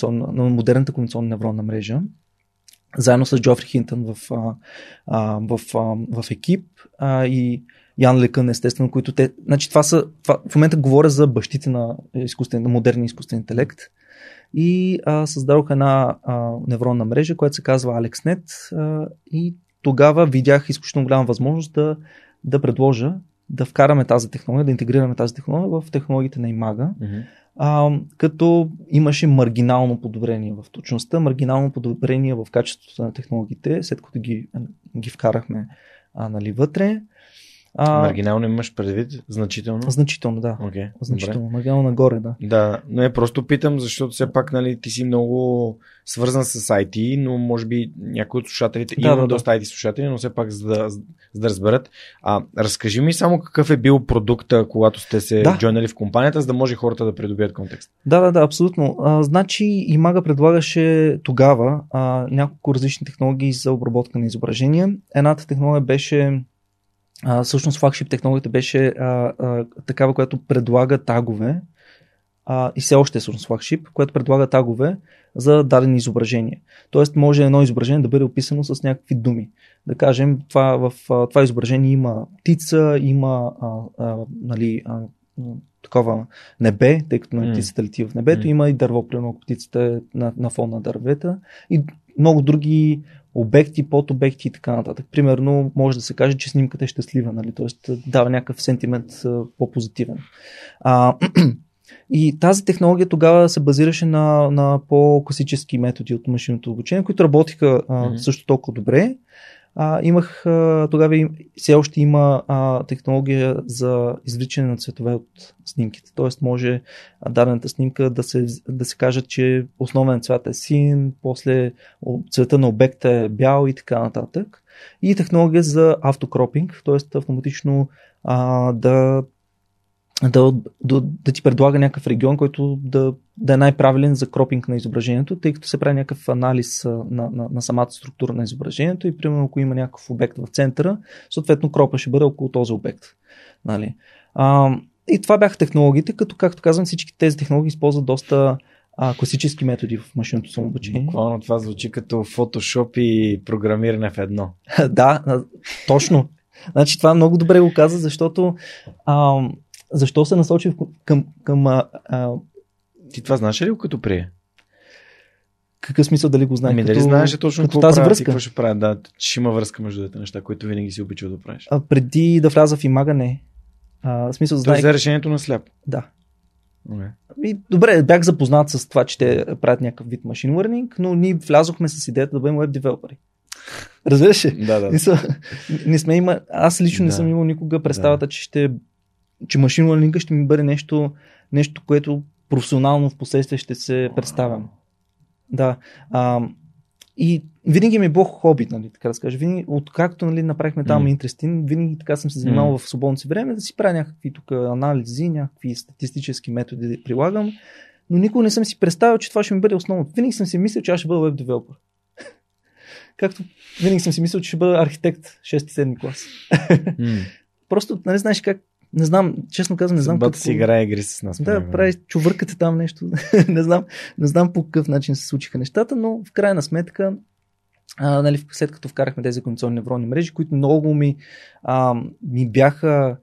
[SPEAKER 2] на модерната комуникационна невронна мрежа заедно с Джофри Хинтън в, а, а, в, а, в екип а, и Ян Лекън, естествено, които те. Значи, това са. Това, в момента говоря за бащите на, изкуствен, на модерния изкуствен интелект. И а, създадох една а, невронна мрежа, която се казва AlexNet. А, и тогава видях изключително голяма възможност да, да предложа да вкараме тази технология, да интегрираме тази технология в технологиите на Имага а, като имаше маргинално подобрение в точността, маргинално подобрение в качеството на технологиите, след като ги, ги вкарахме а, нали, вътре.
[SPEAKER 1] А, Маргинално имаш предвид? Значително?
[SPEAKER 2] Значително, да.
[SPEAKER 1] Okay,
[SPEAKER 2] значително. Добре. Маргинално нагоре, да.
[SPEAKER 1] Да, но е просто питам, защото все пак нали, ти си много свързан с IT, но може би някои от слушателите, да, имам да, доста IT слушатели, но все пак за да, за да разберат. А, разкажи ми само какъв е бил продукта, когато сте се да. джойнали в компанията, за да може хората да придобият контекст.
[SPEAKER 2] Да, да, да, абсолютно. А, значи Имага предлагаше тогава а, няколко различни технологии за обработка на изображения. Едната технология беше а, всъщност флагшип технологията беше а, а, такава, която предлага тагове а, и все още е всъщност флагшип, което предлага тагове за дадени изображения. Тоест може едно изображение да бъде описано с някакви думи. Да кажем, това, в това изображение има птица, има а, а, нали, а, такова небе, тъй като mm. птицата лети в небето, mm. има и дърво, примерно птицата е на, на фон на дървета и много други обекти, подобекти и така нататък. Примерно може да се каже, че снимката е щастлива, нали? т.е. дава някакъв сентимент по-позитивен. А, *clears throat* и тази технология тогава се базираше на, на по-класически методи от машинното обучение, които работиха а, mm-hmm. също толкова добре, а, имах, а, тогава им, все още има а, технология за извличане на цветове от снимките. Тоест може дадената снимка да се, да се каже, че основен цвят е син, после цвета на обекта е бял и така нататък. И технология за автокропинг, т.е. автоматично а, да да, да, да ти предлага някакъв регион, който да, да е най-правилен за кропинг на изображението, тъй като се прави някакъв анализ на, на, на самата структура на изображението и примерно ако има някакъв обект в центъра, съответно кропа ще бъде около този обект. Нали? А, и това бяха технологиите, като както казвам всички тези технологии използват доста а, класически методи в машинното самообучение.
[SPEAKER 1] Буквално това звучи като Photoshop и програмиране в едно. *laughs*
[SPEAKER 2] да, точно. Значи това много добре го каза, защото а, защо се насочи към... към а, а...
[SPEAKER 1] Ти това знаеш ли го като прие?
[SPEAKER 2] Какъв смисъл дали го знаеш?
[SPEAKER 1] Ами
[SPEAKER 2] дали
[SPEAKER 1] знаеш точно какво тази правят връзка? какво ще правят? Да, ще има връзка между двете неща, които винаги си обичал да правиш.
[SPEAKER 2] А, преди да вляза в имага, не. А, смисъл,
[SPEAKER 1] знаех... за решението на сляп.
[SPEAKER 2] Да.
[SPEAKER 1] Okay.
[SPEAKER 2] И, добре, бях запознат с това, че те правят някакъв вид машин learning, но ние влязохме с идеята да бъдем веб девелопери. Разбираш ли?
[SPEAKER 1] да, да.
[SPEAKER 2] Не, са, не сме има, аз лично да. не съм имал никога представата, да. че ще че машин learning ще ми бъде нещо, нещо, което професионално в последствие ще се представям. Да. А, и винаги ми е било хоби, нали, така да скажа. Винаги, откакто нали, направихме там mm. Interesting, винаги така съм се занимавал mm. в свободното си време да си правя някакви тук анализи, някакви статистически методи да прилагам, но никога не съм си представил, че това ще ми бъде основното. Винаги съм си мислил, че аз ще бъда веб девелопер. *laughs* Както винаги съм си мислил, че ще бъда архитект 6-7 клас. mm. *laughs* Просто, нали знаеш как не знам, честно казвам, не знам.
[SPEAKER 1] Какво... си играе игри с нас.
[SPEAKER 2] Да, прави, чувъркате там нещо. *laughs* не, знам, не знам по какъв начин се случиха нещата, но в крайна сметка, а, нали, след като вкарахме тези кондиционни невронни мрежи, които много ми, а, ми бяха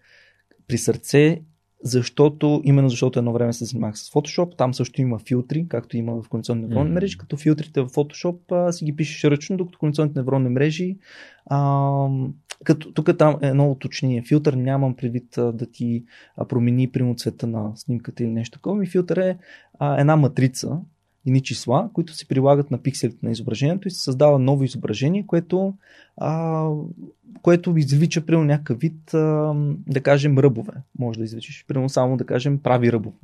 [SPEAKER 2] при сърце защото, именно защото едно време се занимавах с Photoshop, там също има филтри, както има в кондиционни невронни mm-hmm. мрежи, като филтрите в Photoshop а, си ги пишеш ръчно, докато кондиционните невронни мрежи а, като, тук там е едно уточнение. Филтър нямам предвид а, да ти а, промени прямо цвета на снимката или нещо такова. Ми филтър е а, една матрица, едни числа, които се прилагат на пикселите на изображението и се създава ново изображение, което, а, което извлича примерно някакъв вид, а, да кажем, ръбове. Може да извличаш, примерно само да кажем прави ръбове.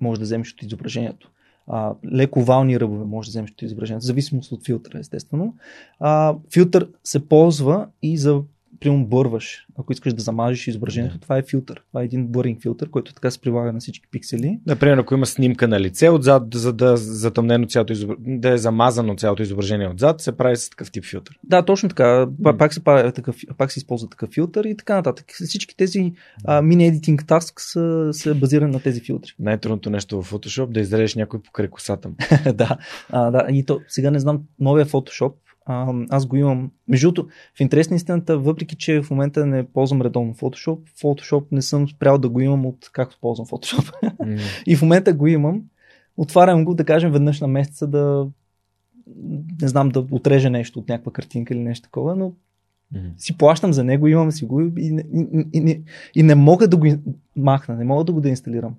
[SPEAKER 2] Може да вземеш от изображението. А, леко вални ръбове може да вземеш от изображението, в зависимост от филтъра, естествено. А, филтър се ползва и за примерно бърваш, ако искаш да замажеш изображението, yeah. това е филтър. Това е един бъринг филтър, който така се прилага на всички пиксели.
[SPEAKER 1] Например, ако има снимка на лице отзад, за да е затъмнено цялото изображение, да е замазано цялото изображение отзад, се прави с такъв тип филтър.
[SPEAKER 2] Да, точно така. Mm. Пак, се прави такъв, пак се използва такъв филтър и така нататък. Всички тези мини editing tasks са, са базирани на тези филтри.
[SPEAKER 1] Най-трудното нещо в Photoshop да изрежеш някой покрай косата му. *laughs*
[SPEAKER 2] да, а, да. И то, сега не знам, новия Photoshop а, аз го имам. Между другото, в интерес на истината, въпреки че в момента не ползвам редовно Photoshop, Photoshop не съм спрял да го имам от както ползвам Photoshop. Mm. *laughs* и в момента го имам. Отварям го, да кажем, веднъж на месеца да не знам, да отрежа нещо от някаква картинка или нещо такова, но mm-hmm. си плащам за него, имам си го и, и, и, и, и, не мога да го махна, не мога да го да инсталирам.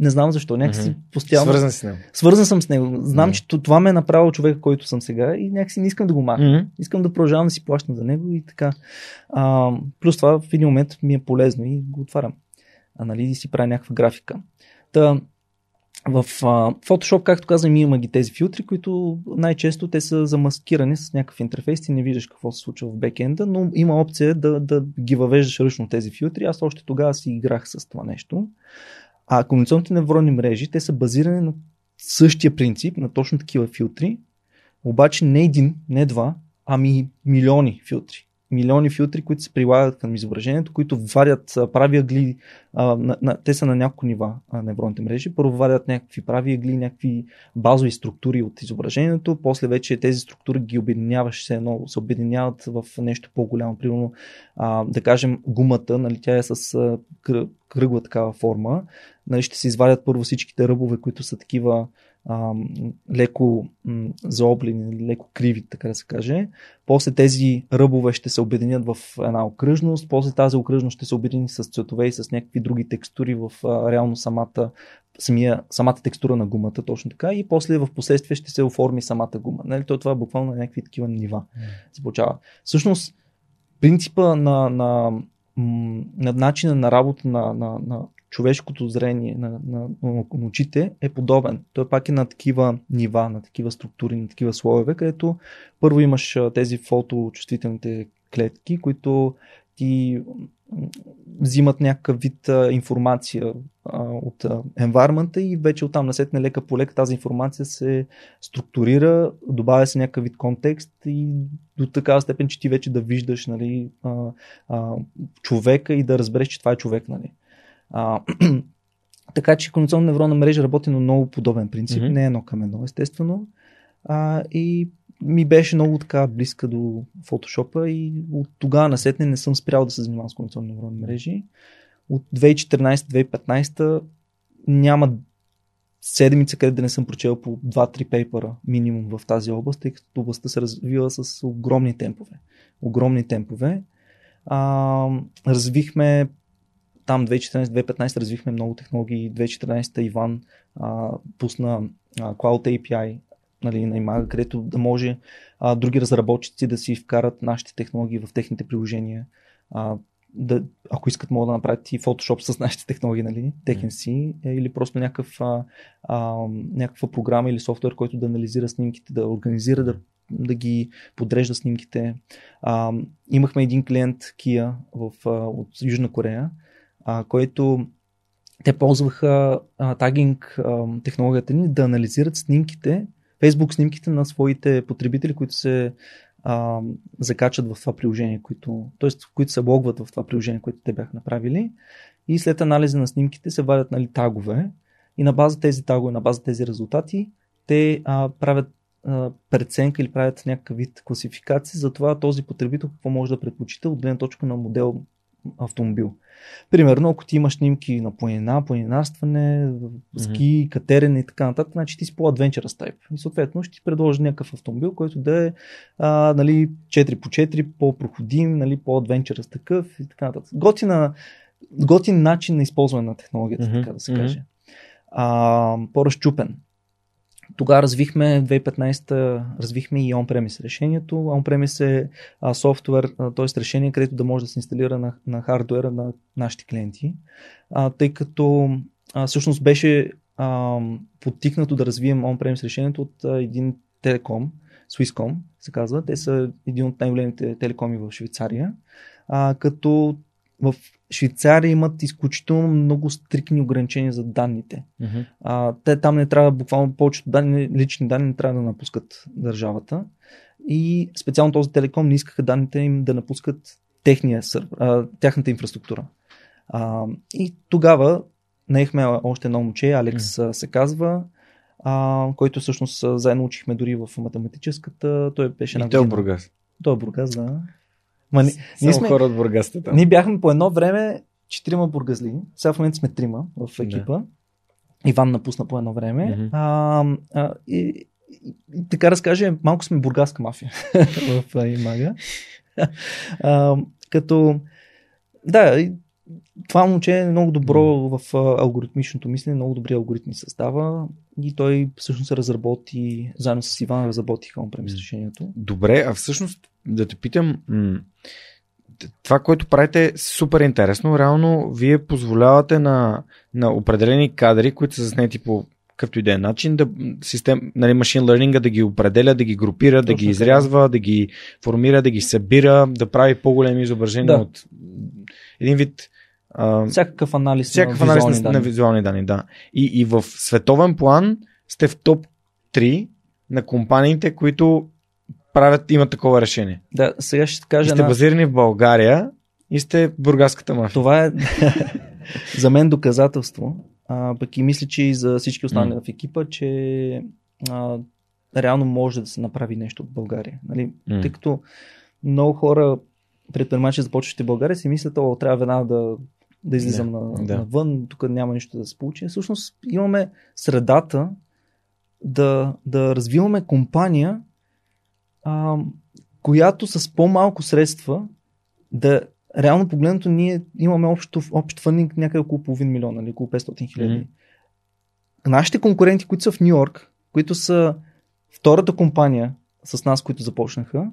[SPEAKER 2] Не знам защо. Някакси mm-hmm. постоянно.
[SPEAKER 1] Свързан с него.
[SPEAKER 2] Свързан съм с него. Знам, mm-hmm. че това ме е направил човека, който съм сега и някакси не искам да го махна. Mm-hmm. Искам да продължавам да си плащам за него и така. А, плюс това в един момент ми е полезно и го отварям. А нали и си правя някаква графика. Та, в uh, Photoshop, както казвам, има ги тези филтри, които най-често те са замаскирани с някакъв интерфейс и не виждаш какво се случва в бекенда, но има опция да, да ги въвеждаш ръчно тези филтри. Аз още тогава си играх с това нещо. А комуникационните невронни мрежи, те са базирани на същия принцип, на точно такива филтри, обаче не един, не два, ами милиони филтри милиони филтри, които се прилагат към изображението, които варят прави ъгли. А, на, на, те са на няколко нива а, невронните мрежи. Първо варят някакви прави ъгли, някакви базови структури от изображението, после вече тези структури ги обединяваш се едно, се обединяват в нещо по-голямо. Примерно, да кажем, гумата, нали, тя е с кръгла такава форма. Нали, ще се извадят първо всичките ръбове, които са такива а, леко м, заоблени, леко криви, така да се каже. После тези ръбове ще се обединят в една окръжност, после тази окръжност ще се обедини с цветове и с някакви други текстури в а, реално самата, самия, самата текстура на гумата, точно така, и после в последствие ще се оформи самата гума. Нали? То това е буквално на някакви такива нива получава. Всъщност, принципа на, на, на начина на работа на, на, на човешкото зрение на, на, на, очите е подобен. Той пак е на такива нива, на такива структури, на такива слоеве, където първо имаш тези фоточувствителните клетки, които ти взимат някакъв вид а, информация а, от environment и вече оттам насетне лека по лека тази информация се структурира, добавя се някакъв вид контекст и до такава степен, че ти вече да виждаш нали, а, а, човека и да разбереш, че това е човек. Нали. А, *clears throat* така че кондиционна невронна мрежа работи на много подобен принцип, mm-hmm. не е едно към едно, естествено. А, и ми беше много така близка до фотошопа и от тогава насетне не съм спрял да се занимавам с кондиционни невронни мрежи. От 2014-2015 няма седмица, къде да не съм прочел по 2-3 пейпера минимум в тази област, тъй като областта се развива с огромни темпове. Огромни темпове. А, развихме там 2014-2015 развихме много технологии. 2014 Иван а, пусна а, Cloud API нали, на Imaga, където да може а, други разработчици да си вкарат нашите технологии в техните приложения. А, да, ако искат, могат да направят и Photoshop с нашите технологии, нали, техен си, или просто някакъв, а, а, някаква програма или софтуер, който да анализира снимките, да организира, да, да ги подрежда снимките. А, имахме един клиент Kia в, а, от Южна Корея, а, който те ползваха а, тагинг а, технологията ни да анализират снимките, Facebook снимките на своите потребители, които се а, закачат в това приложение, които, т.е. които се логват в това приложение, което те бяха направили. И след анализа на снимките се вадят нали, тагове и на база тези тагове, на база тези резултати, те а, правят преценка или правят някакъв вид класификация за това този потребител какво може да предпочита от гледна точка на модел автомобил. Примерно, ако ти имаш снимки на планина, планинарстване, ски, mm-hmm. катерене и така нататък, значи ти си по-адвенчеръс тайп. И съответно ще ти предложи някакъв автомобил, който да е а, нали, 4 по 4, по-проходим, нали, по-адвенчеръс такъв и така нататък. Готина, готин начин на използване на технологията, mm-hmm. така да се каже. А, по-разчупен. Тогава развихме, 2015 развихме и on-premise решението. On-premise е а, софтуер, т.е. решение, където да може да се инсталира на, на хардуера на нашите клиенти. А, тъй като а, всъщност беше а, подтикнато да развием on-premise решението от а, един телеком, Swisscom се казва. Те са един от най-големите телекоми в Швейцария. А, като в Швейцария имат изключително много стрикни ограничения за данните. Uh-huh. А, те там не трябва, буквално повечето данни, лични данни не трябва да напускат държавата. И специално този телеком не искаха данните им да напускат техния сървър, а, тяхната инфраструктура. А, и тогава наехме още едно момче, Алекс uh-huh. се казва, а, който всъщност заедно учихме дори в математическата. Той беше
[SPEAKER 1] на. Той е Бургас.
[SPEAKER 2] Той е Бургас, да.
[SPEAKER 1] Ма, ни, ние сме, хора от Бургаста
[SPEAKER 2] там. Ние бяхме по едно време четирима бургазли. Сега в момента сме трима в екипа. Да. Иван напусна по едно време. Mm-hmm. А, а, и, и, така разкаже, малко сме бургаска мафия *laughs* в Имага. *laughs* а, като да, това момче е много добро в алгоритмичното мислене, много добри алгоритми създава и той всъщност се разработи, заедно с Иван разработиха он решението.
[SPEAKER 1] Добре, а всъщност да те питам, това, което правите е супер интересно. Реално, вие позволявате на, на определени кадри, които са заснети по какъвто и да е начин, да систем, нали, машин learning да ги определя, да ги групира, Точно да ги изрязва, да. да ги формира, да ги събира, да прави по-големи изображения да. от един вид
[SPEAKER 2] а, всякакъв анализ,
[SPEAKER 1] всякакъв на, анализ на, на визуални данни. Да. И, и в световен план сте в топ 3 на компаниите, които правят, имат такова решение.
[SPEAKER 2] Да, сега ще кажа. И
[SPEAKER 1] сте на... базирани в България и сте бургаската мафия.
[SPEAKER 2] Това е *laughs* за мен доказателство, а, пък и мисля, че и за всички останали mm. в екипа, че а, реално може да се направи нещо от България. Нали? Mm. Тъй като много хора, предприемачи, започващи в България, си мислят, о, трябва веднага да, да излизам да, на, да. навън, тук няма нищо да се получи. Всъщност имаме средата да, да развиваме компания, а, която с по-малко средства да реално погледнато ние имаме общо, общ фъндинг някъде около половин милиона, или около 500 хиляди. Mm-hmm. Нашите конкуренти, които са в Нью Йорк, които са втората компания с нас, които започнаха,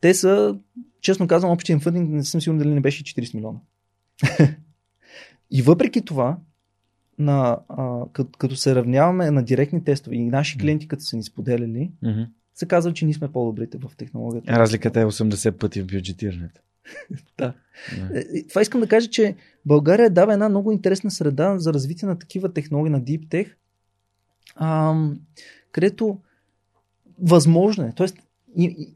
[SPEAKER 2] те са, честно казвам, общия фъндинг, не съм сигурен дали не беше 40 милиона. И въпреки това, на, а, като, като се равняваме на директни тестове и наши клиенти, като са ни споделяли, mm-hmm се казва, че ние сме по-добрите в технологията.
[SPEAKER 1] Разликата е 80 пъти в бюджетирането. *laughs*
[SPEAKER 2] да. да. Е, това искам да кажа, че България дава една много интересна среда за развитие на такива технологии на Deep Tech, ам, където възможно е. Тоест, и,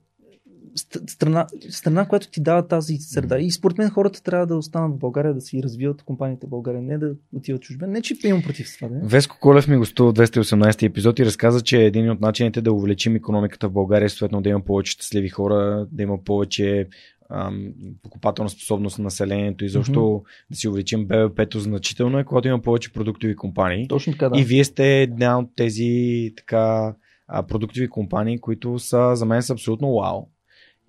[SPEAKER 2] страна, страна, която ти дава тази среда. И според мен хората трябва да останат в България, да си развиват компаниите в България, не да отиват чужбен. Не, че имам против това. Не?
[SPEAKER 1] Веско Колев ми гостува в 218 епизод и разказа, че един от начините да увеличим економиката в България е съответно да има повече щастливи хора, да има повече ам, покупателна способност на населението и защо mm-hmm. да си увеличим БВП-то значително е, когато има повече продуктови компании.
[SPEAKER 2] Точно така, да.
[SPEAKER 1] И вие сте една от тези така продуктови компании, които са за мен са абсолютно вау.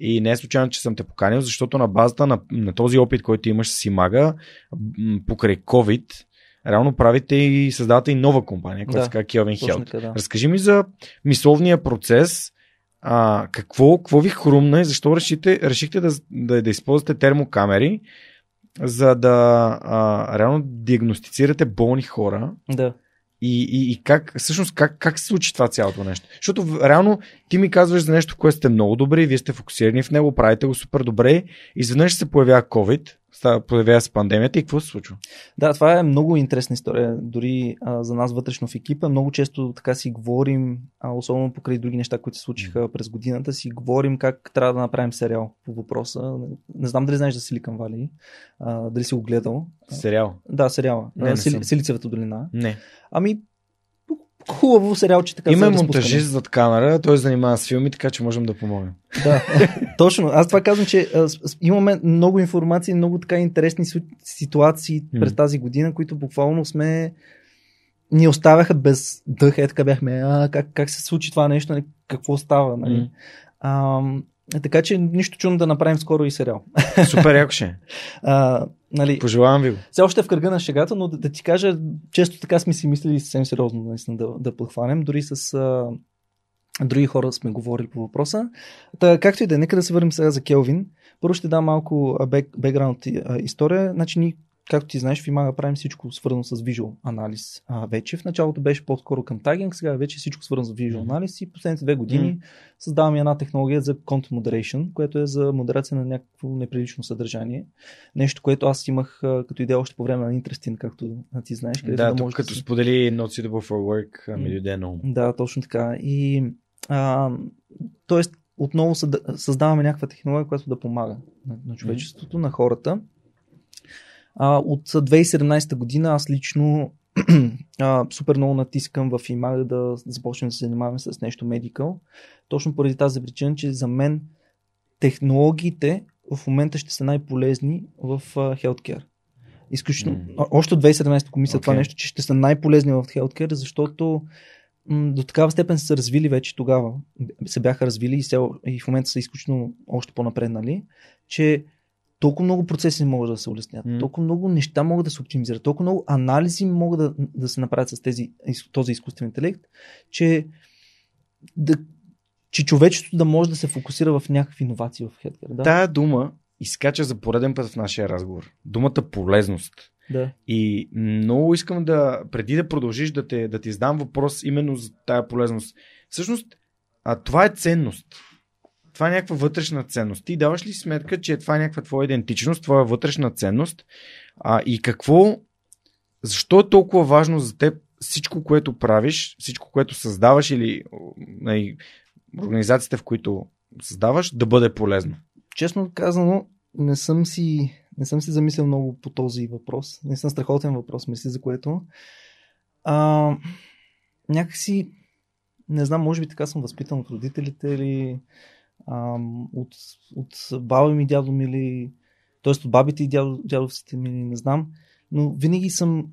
[SPEAKER 1] И не е случайно, че съм те поканил, защото на базата на, на този опит, който имаш с Имага, покрай COVID, реално правите и създавате и нова компания, която да, се казва Kelvin Health. Да. Разкажи ми за мисловния процес, а, какво, какво ви хрумна и защо решите, решихте да, да, да използвате термокамери, за да а, реално диагностицирате болни хора.
[SPEAKER 2] Да.
[SPEAKER 1] И, и, и как, всъщност, как, как се случи това цялото нещо? Защото реално ти ми казваш за нещо, което сте много добре, вие сте фокусирани в него, правите го супер добре, изведнъж се появява COVID, появява се пандемията и какво се случва?
[SPEAKER 2] Да, това е много интересна история, дори а, за нас вътрешно в екипа. Много често така си говорим, а, особено покрай други неща, които се случиха през годината, си говорим как трябва да направим сериал по въпроса. Не знам дали знаеш за Силикан Вали, а, дали си го гледал.
[SPEAKER 1] Сериал?
[SPEAKER 2] Да, сериала. Не, Сили, Силицевата долина.
[SPEAKER 1] Не.
[SPEAKER 2] Ами, хубаво сериал, че така
[SPEAKER 1] Има монтажист зад камера, той се занимава с филми, така че можем да помогнем.
[SPEAKER 2] Да, *laughs* точно. Аз това казвам, че а, имаме много информация, много така интересни ситуации mm. през тази година, които буквално сме ни оставяха без дъх, е така бяхме, а, как, как се случи това нещо, нали, какво става, нали. Mm. А, така че нищо чудно да направим скоро и сериал.
[SPEAKER 1] Супер, яко ще. *laughs*
[SPEAKER 2] А, нали,
[SPEAKER 1] Пожелавам ви го.
[SPEAKER 2] Все още е в кръга на шегата, но да, да ти кажа, често така сме си мислили съвсем сериозно наистина да, да подхванем. Дори с а, други хора сме говорили по въпроса. Та, както и да е, нека да се върнем сега за Келвин. Първо ще дам малко бекграунд история. Значи ние както ти знаеш, в Imaga правим всичко свързано с Visual анализ. А, вече в началото беше по-скоро към тагинг, сега вече всичко свързано с Visual анализ и последните две години mm. създаваме една технология за Content Moderation, което е за модерация на някакво неприлично съдържание. Нещо, което аз имах като идея още по време на Interesting, както ти знаеш.
[SPEAKER 1] Да, да тук като да си... сподели Not Suitable for Work, mm.
[SPEAKER 2] Да, точно така. И а, тоест, отново създаваме някаква технология, която да помага на, на човечеството, mm. на хората. А, от 2017 година аз лично *clears throat* а, супер много натискам в Имага да започнем да се занимаваме с нещо медикал. Точно поради тази причина, че за мен технологиите в момента ще са най-полезни в healthcare. Изключително. Mm. Още от 2017 комисия okay. това нещо, че ще са най-полезни в healthcare, защото м- до такава степен са се развили вече тогава. Се бяха развили и, се, и в момента са изключително още по-напреднали, че толкова много процеси могат да се улеснят,
[SPEAKER 1] М.
[SPEAKER 2] толкова много неща могат да се оптимизират, толкова много анализи могат да, да се направят с тези, този изкуствен интелект, че, да, че човечеството да може да се фокусира в някакви иновации в Хедгар. Да?
[SPEAKER 1] Тая дума изкача за пореден път в нашия разговор. Думата полезност.
[SPEAKER 2] да.
[SPEAKER 1] И много искам да, преди да продължиш да, те, да ти задам въпрос именно за тая полезност. Всъщност, а, това е ценност. Това е някаква вътрешна ценност. Ти даваш ли сметка, че това е някаква твоя идентичност, твоя вътрешна ценност? А, и какво, защо е толкова важно за теб всичко, което правиш, всичко, което създаваш или нали, организациите, в които създаваш, да бъде полезно?
[SPEAKER 2] Честно казано, не съм си, не съм си замислял много по този въпрос. Не съм страхотен въпрос, мисля, за което. А, някакси, не знам, може би така съм възпитан от родителите или а, от, от баба ми, дядо ми или т.е. от бабите и дядо, дядовците ми, не знам. Но винаги съм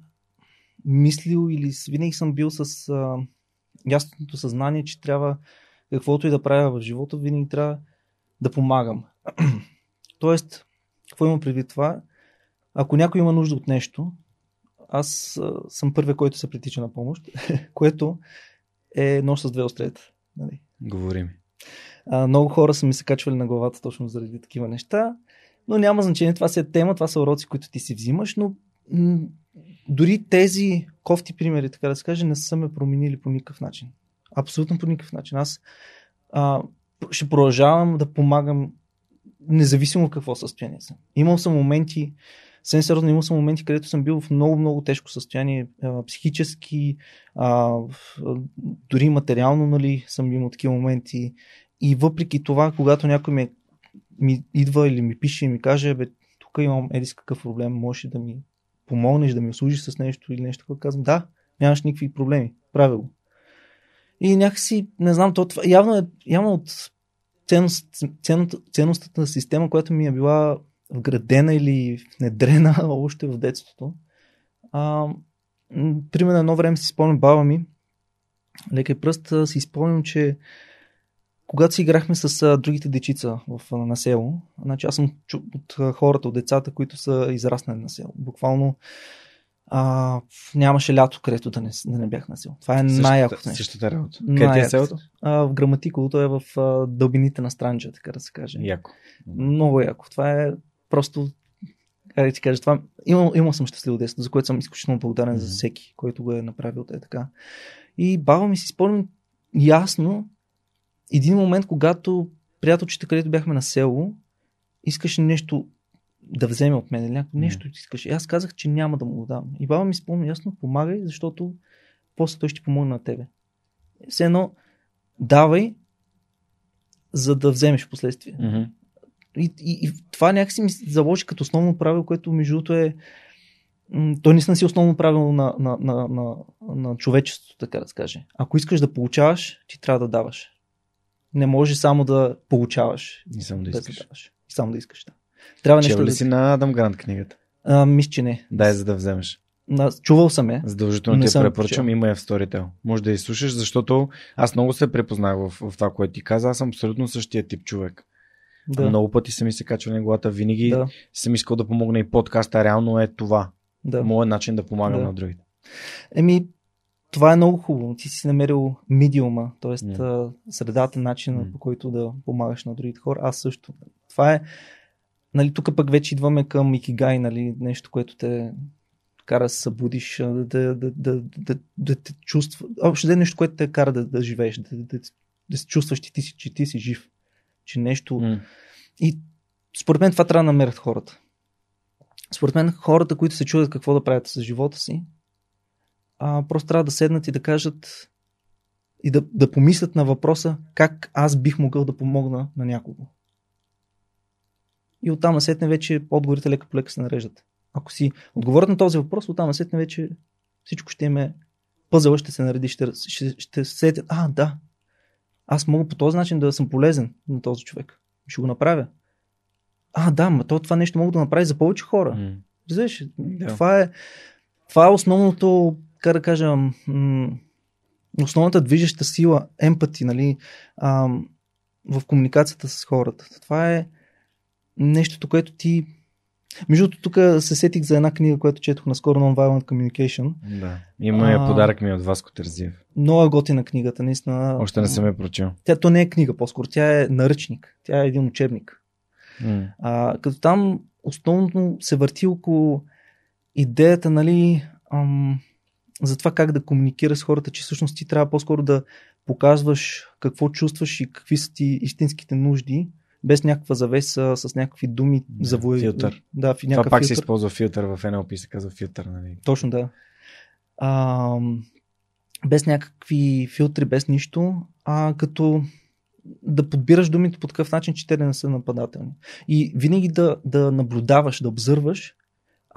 [SPEAKER 2] мислил или винаги съм бил с а, ясното съзнание, че трябва каквото и да правя в живота, винаги трябва да помагам. *clears throat* Тоест, какво има предвид това? Ако някой има нужда от нещо, аз а, съм първия, който се притича на помощ, *laughs* което е нож с две острета. Нали?
[SPEAKER 1] Говори ми.
[SPEAKER 2] Много хора са ми се качвали на главата точно заради такива неща, но няма значение. Това си е тема, това са уроци, които ти си взимаш, но дори тези кофти примери, така да се каже, не са ме променили по никакъв начин. Абсолютно по никакъв начин. Аз а, ще продължавам да помагам независимо в какво състояние съм. Имал съм моменти, съвсем сериозно, имал съм моменти, където съм бил в много, много тежко състояние, а, психически, а, дори материално, нали, съм имал такива моменти. И въпреки това, когато някой ми, ми идва или ми пише и ми каже, бе, тук имам едис какъв проблем, можеш да ми помогнеш, да ми услужиш с нещо или нещо, такова, казвам, да, нямаш никакви проблеми, правя го. И някакси, не знам, то, това, явно, е, явно от ценност, ценност, ценностната система, която ми е била вградена или внедрена *laughs* още в детството. А, примерно едно време си спомням баба ми, лека пръст, си спомням, че когато си играхме с а, другите дечица в, а, на село, значи аз съм чу, от а, хората, от децата, които са израснали на село. Буквално а, нямаше лято, където да не, да не бях на село. Това е най-якото нещо.
[SPEAKER 1] Същата работа. Къде е селото?
[SPEAKER 2] А, в Граматиково, то е в а, дълбините на Странджа, така да се каже.
[SPEAKER 1] Яко.
[SPEAKER 2] Много яко. Това е просто, как да ти кажа, това, имал, имал съм щастливо детство, за което съм изключително благодарен
[SPEAKER 1] Мгм.
[SPEAKER 2] за всеки, който го е направил те така. И баба ми си спомням ясно един момент, когато приятелчета, където бяхме на село, искаше нещо да вземе от мен, някакво нещо искаше. И аз казах, че няма да му го дам. И баба ми спомня ясно, помагай, защото после той ще помогне на тебе. Все едно, давай, за да вземеш последствие.
[SPEAKER 1] Мгм.
[SPEAKER 2] И, и, и това някакси ми заложи като основно правило, което между другото е. То наистина си основно правило на, на, на, на, на човечеството, така да се каже. Ако искаш да получаваш, ти трябва да даваш. Не може само да получаваш.
[SPEAKER 1] Не само да искаш.
[SPEAKER 2] да даваш. И само да искаш. Да. Трябва нещо
[SPEAKER 1] Чел ли
[SPEAKER 2] да.
[SPEAKER 1] си на Адам Грант книгата?
[SPEAKER 2] А, мисля, че не.
[SPEAKER 1] Дай, за да вземеш.
[SPEAKER 2] Чувал съм я.
[SPEAKER 1] Задължително ти я
[SPEAKER 2] съм.
[SPEAKER 1] Има я в Storytel. Може да я слушаш, защото аз много се препознах в, в това, което ти каза. Аз съм абсолютно същия тип човек.
[SPEAKER 2] Да.
[SPEAKER 1] Много пъти са ми се качвали на главата. Винаги
[SPEAKER 2] Да,
[SPEAKER 1] съм искал да помогна и подкаста. Реално е това.
[SPEAKER 2] да.
[SPEAKER 1] Моят начин да помагам
[SPEAKER 2] Да.
[SPEAKER 1] на другите.
[SPEAKER 2] Еми, това е много хубаво. Ти си намерил медиума, т.е.
[SPEAKER 1] М.
[SPEAKER 2] средата, начина
[SPEAKER 1] М.
[SPEAKER 2] по който да помагаш на другите хора. Аз също. Това е, нали, тук пък вече идваме към Икигай, нали, нещо, което те кара да се събудиш, да, да, да, да, да, да те чувства. Общо да е нещо, което те кара да, да живееш, да, да, да се чувстваш, че ти, си, че ти си жив. Че нещо.
[SPEAKER 1] М.
[SPEAKER 2] И според мен това трябва да намерят хората. Според мен хората, които се чудят какво да правят с живота си, а, просто трябва да седнат и да кажат и да, да помислят на въпроса как аз бих могъл да помогна на някого. И оттам насетне вече отговорите лека по лека се нареждат. Ако си отговорят на този въпрос, оттам насетне вече всичко ще име пъзела ще се нареди, ще, ще, ще сетят, а, да, аз мога по този начин да съм полезен на този човек. Ще го направя. А, да, ма то това нещо мога да направи за повече хора.
[SPEAKER 1] М.
[SPEAKER 2] Разбираш?
[SPEAKER 1] Да.
[SPEAKER 2] Това, е, това е основното, как да кажа, м- основната движеща сила, емпати, нали, в комуникацията с хората. Това е нещото, което ти Между другото, тук се сетих за една книга, която четох наскоро, Non-Violent Communication.
[SPEAKER 1] Да. Има
[SPEAKER 2] а...
[SPEAKER 1] подарък ми от Васко Терзиев.
[SPEAKER 2] Много е готина книгата, наистина.
[SPEAKER 1] Още не съм я прочел.
[SPEAKER 2] Тя то не е книга, по-скоро. Тя е наръчник. Тя е един учебник.
[SPEAKER 1] М.
[SPEAKER 2] А, като там основно се върти около идеята, нали, ам, за това как да комуникираш с хората, че всъщност ти трябва по-скоро да показваш какво чувстваш и какви са ти истинските нужди, без някаква завеса, с някакви думи
[SPEAKER 1] Да,
[SPEAKER 2] за воя...
[SPEAKER 1] филтър.
[SPEAKER 2] Да,
[SPEAKER 1] Това
[SPEAKER 2] някакъв
[SPEAKER 1] пак се
[SPEAKER 2] филтър.
[SPEAKER 1] използва филтър в NLP, се казва филтър. Нали?
[SPEAKER 2] Точно да. А, без някакви филтри, без нищо, а като да подбираш думите по такъв начин, че те да не са нападателни. И винаги да, да наблюдаваш, да обзърваш,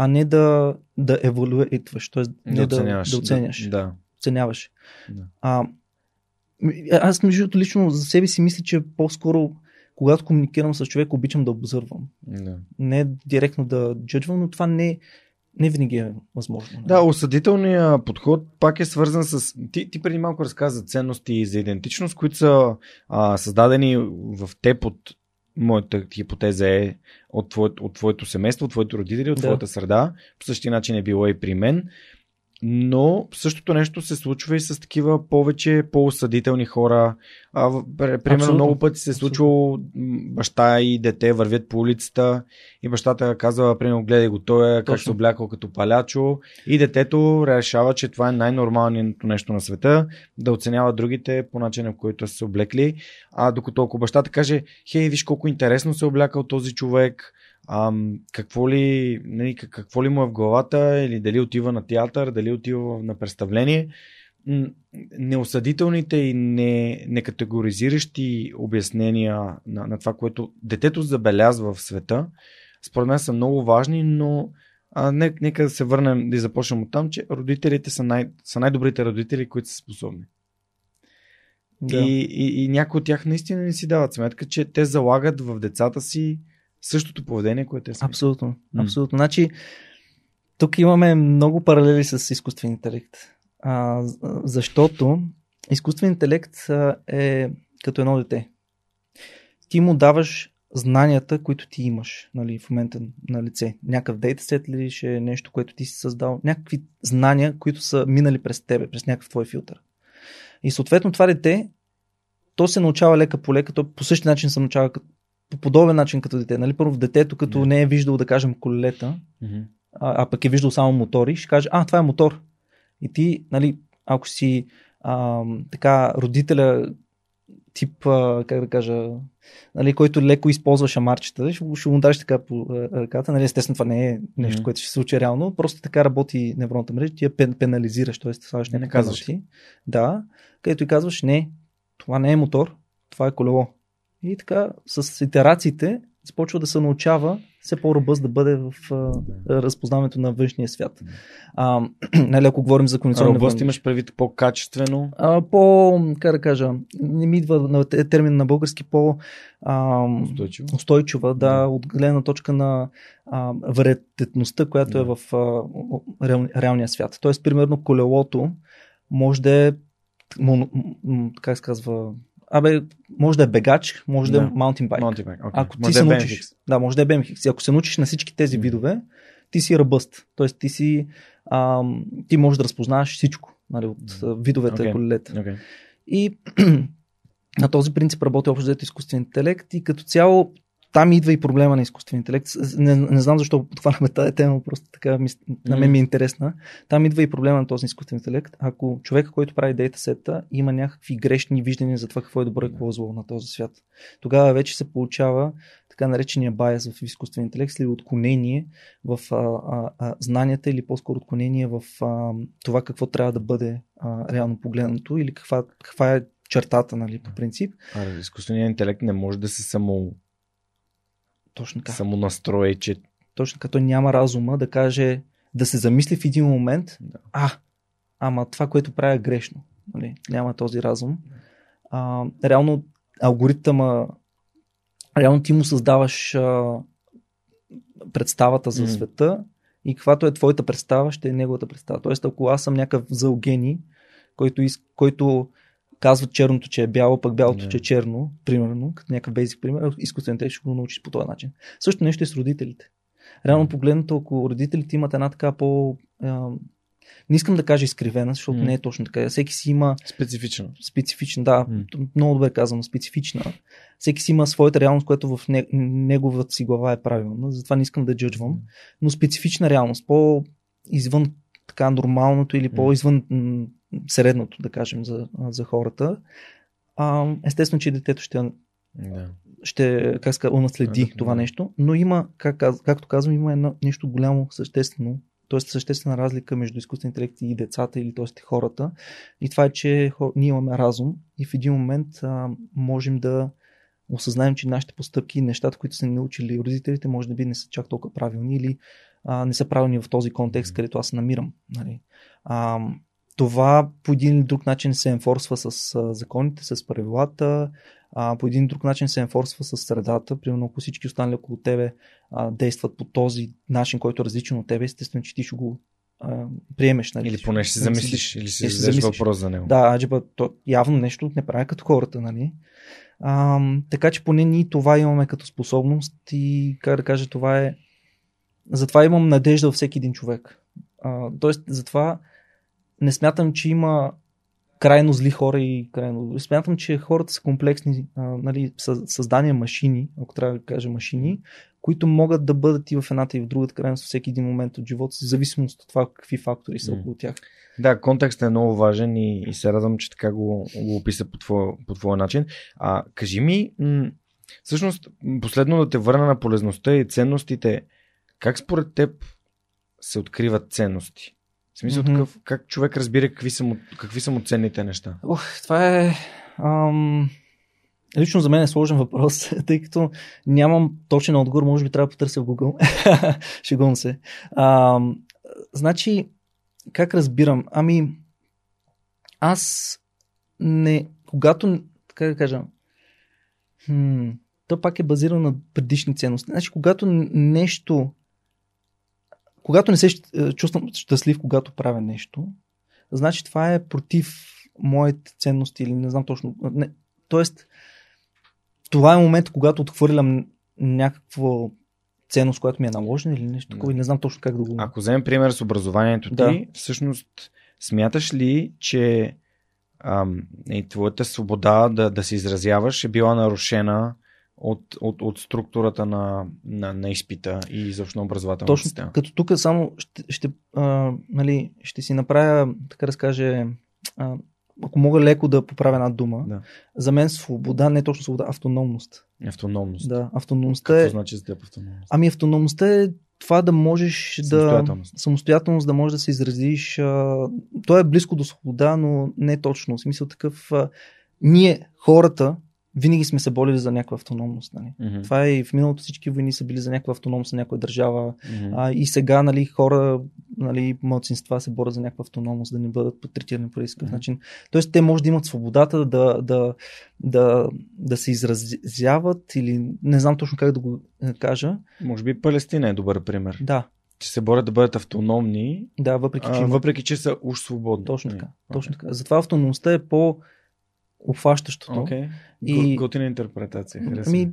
[SPEAKER 2] а не да, да еволюитваш, т.е. не да, да, да оценяш, да. Оценяваш.
[SPEAKER 1] Да.
[SPEAKER 2] А, аз между другото лично за себе си мисля, че по-скоро когато комуникирам с човек, обичам да обзървам.
[SPEAKER 1] да.
[SPEAKER 2] Не директно да джъджвам, но това не, не винаги е възможно. нали?
[SPEAKER 1] Да, осъдителният подход пак е свързан с... Ти, ти преди малко разказа за ценности и за идентичност, които са а, създадени в теб от моята хипотеза е от, твоето, от твоето семейство, от твоите родители, от
[SPEAKER 2] Да.
[SPEAKER 1] твоята среда. По същия начин е било и при мен. Но същото нещо се случва и с такива повече по-осъдителни хора. А, в- пр- примерно
[SPEAKER 2] Абсолютно.
[SPEAKER 1] много пъти се е случвало баща и дете вървят по улицата и бащата казва, примерно, гледай го той е, как се облякал като палячо и детето решава, че това е най-нормалното нещо на света, да оценява другите по начина, по който са се облекли. А докато ако бащата каже, хей, виж колко интересно се е облякал този човек, ам, какво, ли, нали, как- какво ли му е в главата, или дали отива на театър, дали отива на представление, неосъдителните и не, некатегоризиращи обяснения на, на това, което детето забелязва в света, според мен са много важни, но а, не, нека да се върнем да започнем от там, че родителите са, най, са най-добрите родители, които са способни.
[SPEAKER 2] Да.
[SPEAKER 1] И, и, и някои от тях наистина не си дават сметка, че те залагат в децата си същото поведение, което те са.
[SPEAKER 2] Абсолютно. Абсолютно. Значи, тук имаме много паралели с изкуствен интелект. А, защото изкуствен интелект е като едно дете. Ти му даваш знанията, които ти имаш нали, в момента на лице. Някакъв дейтасет ли ще е нещо, което ти си създал. Някакви знания, които са минали през тебе, през някакъв твой филтър. И съответно това дете, то се научава лека по лека, то по същия начин се научава по подобен начин като дете. Нали? Първо детето, като
[SPEAKER 1] Да.
[SPEAKER 2] не е виждал, да кажем, колелета,
[SPEAKER 1] Мгм.
[SPEAKER 2] а, а пък е виждал само мотори, ще каже, а, това е мотор. И ти, нали, ако си а, така родителя тип, а, как да кажа, нали, който леко използва шамарчета, ще, му дадеш така по ръката. Нали, естествено, това не е нещо,
[SPEAKER 1] Мгм.
[SPEAKER 2] което ще се случи реално, просто така работи невронната мрежа, ти я пен, пенализираш, т.е. слагаш
[SPEAKER 1] Не
[SPEAKER 2] някакви
[SPEAKER 1] казваш.
[SPEAKER 2] пеналти. Да, където и казваш, не, това не е мотор, това е колело. И така, с итерациите започва да се научава все по-ръбъз да бъде в а, разпознаването на външния свят. А, *clears throat* нали, ако говорим за кондиционни
[SPEAKER 1] Робост имаш предвид по-качествено.
[SPEAKER 2] а, по, как да кажа, не ми идва на те- термин на български по а,
[SPEAKER 1] Устойчиво.
[SPEAKER 2] устойчива, да,
[SPEAKER 1] Да.
[SPEAKER 2] от гледна точка на а, която е
[SPEAKER 1] Да.
[SPEAKER 2] в а, реал, реалния свят. Тоест, примерно, колелото може да е, как се казва, абе, може да е бегач, може да,
[SPEAKER 1] Да.
[SPEAKER 2] е mountain bike.
[SPEAKER 1] Mountain bike, okay.
[SPEAKER 2] Ако ти
[SPEAKER 1] Може
[SPEAKER 2] се
[SPEAKER 1] да е
[SPEAKER 2] научиш,
[SPEAKER 1] BMX.
[SPEAKER 2] да, може да е BMX. Ако се научиш на всички тези видове, ти си ръбъст. Тоест ти си, ам, ти можеш да разпознаваш всичко нали, от а, видовете
[SPEAKER 1] Окей.
[SPEAKER 2] колелета.
[SPEAKER 1] Okay.
[SPEAKER 2] И *clears throat* на този принцип работи общо взето изкуствен интелект и като цяло там идва и проблема на изкуствен интелект. Не, не знам защо подхванахме тази тема, просто така ми, на мен ми е интересна. Там идва и проблема на този изкуствен интелект. Ако човека, който прави дейтасета, има някакви грешни виждания за това какво е добро и какво е зло на този свят, тогава вече се получава така наречения байс в изкуствен интелект или отклонение в а, а, а, знанията или по-скоро отклонение в а, това какво трябва да бъде а, реално погледнато или каква, каква е чертата, нали, по принцип.
[SPEAKER 1] А, изкуственият интелект не може да се само,
[SPEAKER 2] Точно така.
[SPEAKER 1] само настрои, че
[SPEAKER 2] Точно като няма разума да каже, да се замисли в един момент,
[SPEAKER 1] Да.
[SPEAKER 2] а, ама това, което правя е грешно. Нали? Няма този разум. А, реално алгоритъма, реално ти му създаваш а, представата за
[SPEAKER 1] Мгм.
[SPEAKER 2] света и каквато е твоята представа, ще е неговата представа. Тоест, ако аз съм някакъв зъл гений, който, из, който казва черното, че е бяло, пък бялото,
[SPEAKER 1] Да.
[SPEAKER 2] че е черно, примерно, като някакъв бейзик пример, изкуствен интелект ще го научиш по този начин. Също нещо е с родителите. Реално погледнато, ако родителите имат една така по... А, не искам да кажа изкривена, защото
[SPEAKER 1] М.
[SPEAKER 2] не е точно така. Всеки си има
[SPEAKER 1] Специфично.
[SPEAKER 2] специфична, да,
[SPEAKER 1] М.
[SPEAKER 2] много добре казано, специфична. Всеки си има своята реалност, която в не, неговата си глава е правилна, затова не искам да джъджвам, но специфична реалност, по извън така нормалното или по-извън средното, да кажем, за, за хората. А, естествено, че детето ще,
[SPEAKER 1] Да.
[SPEAKER 2] ще как ска, унаследи
[SPEAKER 1] Да,
[SPEAKER 2] това
[SPEAKER 1] да.
[SPEAKER 2] нещо, но има, как, както казвам, има едно нещо голямо съществено, т.е. съществена разлика между изкуствен интелект и децата или т.е. хората. И това е, че хор... ние имаме разум и в един момент а, можем да осъзнаем, че нашите постъпки и нещата, които са ни научили родителите, може да би не са чак толкова правилни или а, не са правилни в този контекст, където аз се намирам. Нали. А, това по един или друг начин се енфорсва с законите, с правилата, а, по един друг начин се енфорсва с средата. Примерно, ако всички останали около тебе а, действат по този начин, който е различен от тебе, естествено, че ти ще го а, приемеш. Нали?
[SPEAKER 1] Или поне ще се замислиш, или ще
[SPEAKER 2] се
[SPEAKER 1] зададеш въпрос за него.
[SPEAKER 2] Да, аджиба, то явно нещо не прави като хората, нали? А, така че поне ние това имаме като способност и, как да кажа, това е... Затова имам надежда във всеки един човек. А, тоест, затова не смятам, че има крайно зли хора и крайно... Смятам, че хората са комплексни, а, нали, съ- създания машини, ако трябва да кажа машини, които могат да бъдат и в едната и в другата крайност всеки един момент от живота си, в зависимост от това какви фактори са около тях.
[SPEAKER 1] Да, контекстът е много важен и, и се радвам, че така го, го описа по твоя, по твоя начин. А, кажи ми, м- всъщност, последно да те върна на полезността и ценностите. Как според теб се откриват ценности? В смисъл
[SPEAKER 2] Мгм.
[SPEAKER 1] такъв, как човек разбира какви са му, какви са му ценните неща?
[SPEAKER 2] Ох, това е. Ам... Лично за мен е сложен въпрос, *laughs* тъй като нямам точен отговор, може би трябва да потърся в Google. *laughs* Шегувам се. Ам... Значи, как разбирам? Ами, аз не. Когато. Как да кажа? Хм, то пак е базирано на предишни ценности. Значи, когато нещо. Когато не се е, чувствам щастлив, когато правя нещо, значи това е против моите ценности или не знам точно. Не, тоест, това е момент, когато отхвърлям някаква ценност, която ми е наложена или нещо такова,
[SPEAKER 1] Да.
[SPEAKER 2] и не знам точно как да го...
[SPEAKER 1] Ако вземем пример с образованието
[SPEAKER 2] Да.
[SPEAKER 1] ти, всъщност смяташ ли, че ам, и твоята свобода да, да се изразяваш е била нарушена от, от, от структурата на, на, на изпита и изобщо на образователната
[SPEAKER 2] Точно,
[SPEAKER 1] система?
[SPEAKER 2] като тук само ще, ще, а, нали, ще си направя, така да се каже, а, ако мога леко да поправя една дума,
[SPEAKER 1] Да.
[SPEAKER 2] за мен свобода не е точно свобода, автономност.
[SPEAKER 1] Автономност.
[SPEAKER 2] Да, автономността
[SPEAKER 1] Какво
[SPEAKER 2] е...
[SPEAKER 1] значи за теб автономност?
[SPEAKER 2] Ами автономността е това да можеш да...
[SPEAKER 1] Самостоятелност.
[SPEAKER 2] Самостоятелност, да можеш да се изразиш. А... То е близко до свобода, но не точно. В смисъл такъв... А... Ние, хората, винаги сме се борили за някаква автономност. Нали?
[SPEAKER 1] Мгм.
[SPEAKER 2] Това е и в миналото всички войни са били за някаква автономност на някоя държава.
[SPEAKER 1] Мгм.
[SPEAKER 2] А, и сега нали, хора, нали, младсинства се борят за някаква автономност, да не бъдат потретирани по такъв
[SPEAKER 1] Мгм.
[SPEAKER 2] начин. Тоест, те може да имат свободата да, да, да, да се изразяват или не знам точно как да го е, кажа.
[SPEAKER 1] Може би Палестина е добър пример.
[SPEAKER 2] Да,
[SPEAKER 1] Че се борят да бъдат автономни,
[SPEAKER 2] да, въпреки че
[SPEAKER 1] а, въпреки че са уж свободни.
[SPEAKER 2] Точно
[SPEAKER 1] Нали?
[SPEAKER 2] така. Точно така. Затова автономността е по обхващащото.
[SPEAKER 1] Окей.
[SPEAKER 2] И-.
[SPEAKER 1] Готина интерпретация. Харесва.
[SPEAKER 2] Ами,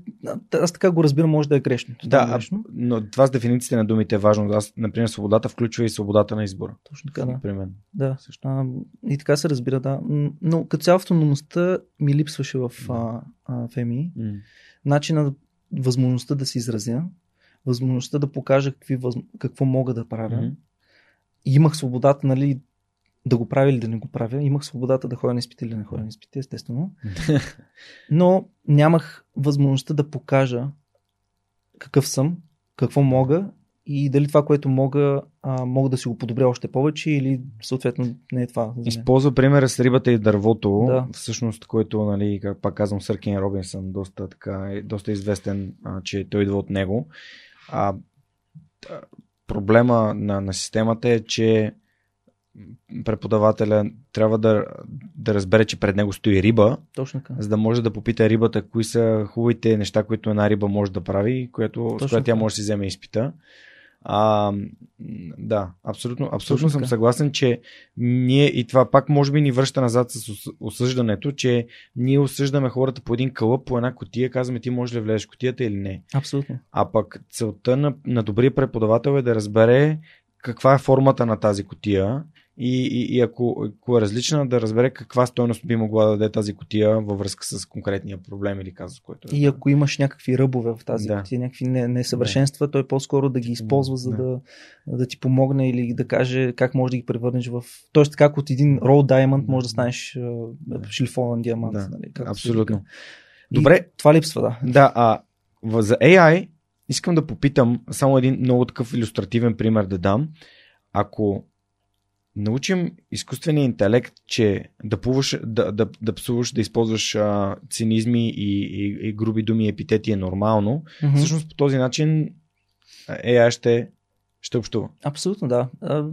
[SPEAKER 2] аз така го разбирам, може да е грешно.
[SPEAKER 1] да, а,
[SPEAKER 2] грешно.
[SPEAKER 1] но това с дефинициите на думите е важно. Аз, например, свободата включва и свободата на избора.
[SPEAKER 2] Точно така, да.
[SPEAKER 1] При мен.
[SPEAKER 2] да.
[SPEAKER 1] Също.
[SPEAKER 2] А, и така се разбира, да. Но като цяло автономността ми липсваше в а, а, ФМИ.
[SPEAKER 1] М.
[SPEAKER 2] Начина, възможността да се изразя, възможността да покажа какви, въз... какво мога да правя. И имах свободата, нали, да го правя или да не го правя. Имах свободата да ходя на изпити или да не ходя на изпити, естествено. *laughs* но нямах възможността да покажа какъв съм, какво мога и дали това, което мога, а, мога да си го подобря още повече или съответно не е това.
[SPEAKER 1] Използва примера с рибата и дървото,
[SPEAKER 2] Да.
[SPEAKER 1] всъщност, който, нали, как пак казвам, Съркин Робинсън, доста, така, е доста известен, а, че той идва от него. А, проблема на, на системата е, че преподавателя трябва да, да разбере, че пред него стои риба,
[SPEAKER 2] Точно така.
[SPEAKER 1] за да може да попита рибата кои са хубавите неща, които една риба може да прави, което, с която тя може да си вземе изпита. А, да, абсолютно, абсолютно съм съгласен, че ние и това пак може би ни връща назад с ос- осъждането, че ние осъждаме хората по един кълъп, по една котия, казваме ти можеш ли влезеш котията или не.
[SPEAKER 2] Абсолютно.
[SPEAKER 1] А пък целта на, на добрия преподавател е да разбере каква е формата на тази котия и, и, и ако, ако е различна, да разбере каква стойност би могла да даде тази котия във връзка с конкретния проблем или казус, който е.
[SPEAKER 2] И ако имаш някакви ръбове в тази
[SPEAKER 1] Да.
[SPEAKER 2] да. кутия, някакви не- несъвършенства, той по-скоро да ги използва, за
[SPEAKER 1] Да.
[SPEAKER 2] да, да ти помогне или да каже как може да ги превърнеш в... Тоест как от един raw diamond може да станеш а, шлифован диамант.
[SPEAKER 1] Да,
[SPEAKER 2] нали,
[SPEAKER 1] Абсолютно.
[SPEAKER 2] И
[SPEAKER 1] Добре,
[SPEAKER 2] Това липсва, да.
[SPEAKER 1] Да, а за AI искам да попитам само един много такъв иллюстративен пример да дам. Ако научим изкуствения интелект, че да, плуваш, да, да, да псуваш, да използваш а, цинизми и, и, и груби думи и епитети е нормално,
[SPEAKER 2] Мгм.
[SPEAKER 1] всъщност по този начин AI ще, ще общува.
[SPEAKER 2] Абсолютно, да. А,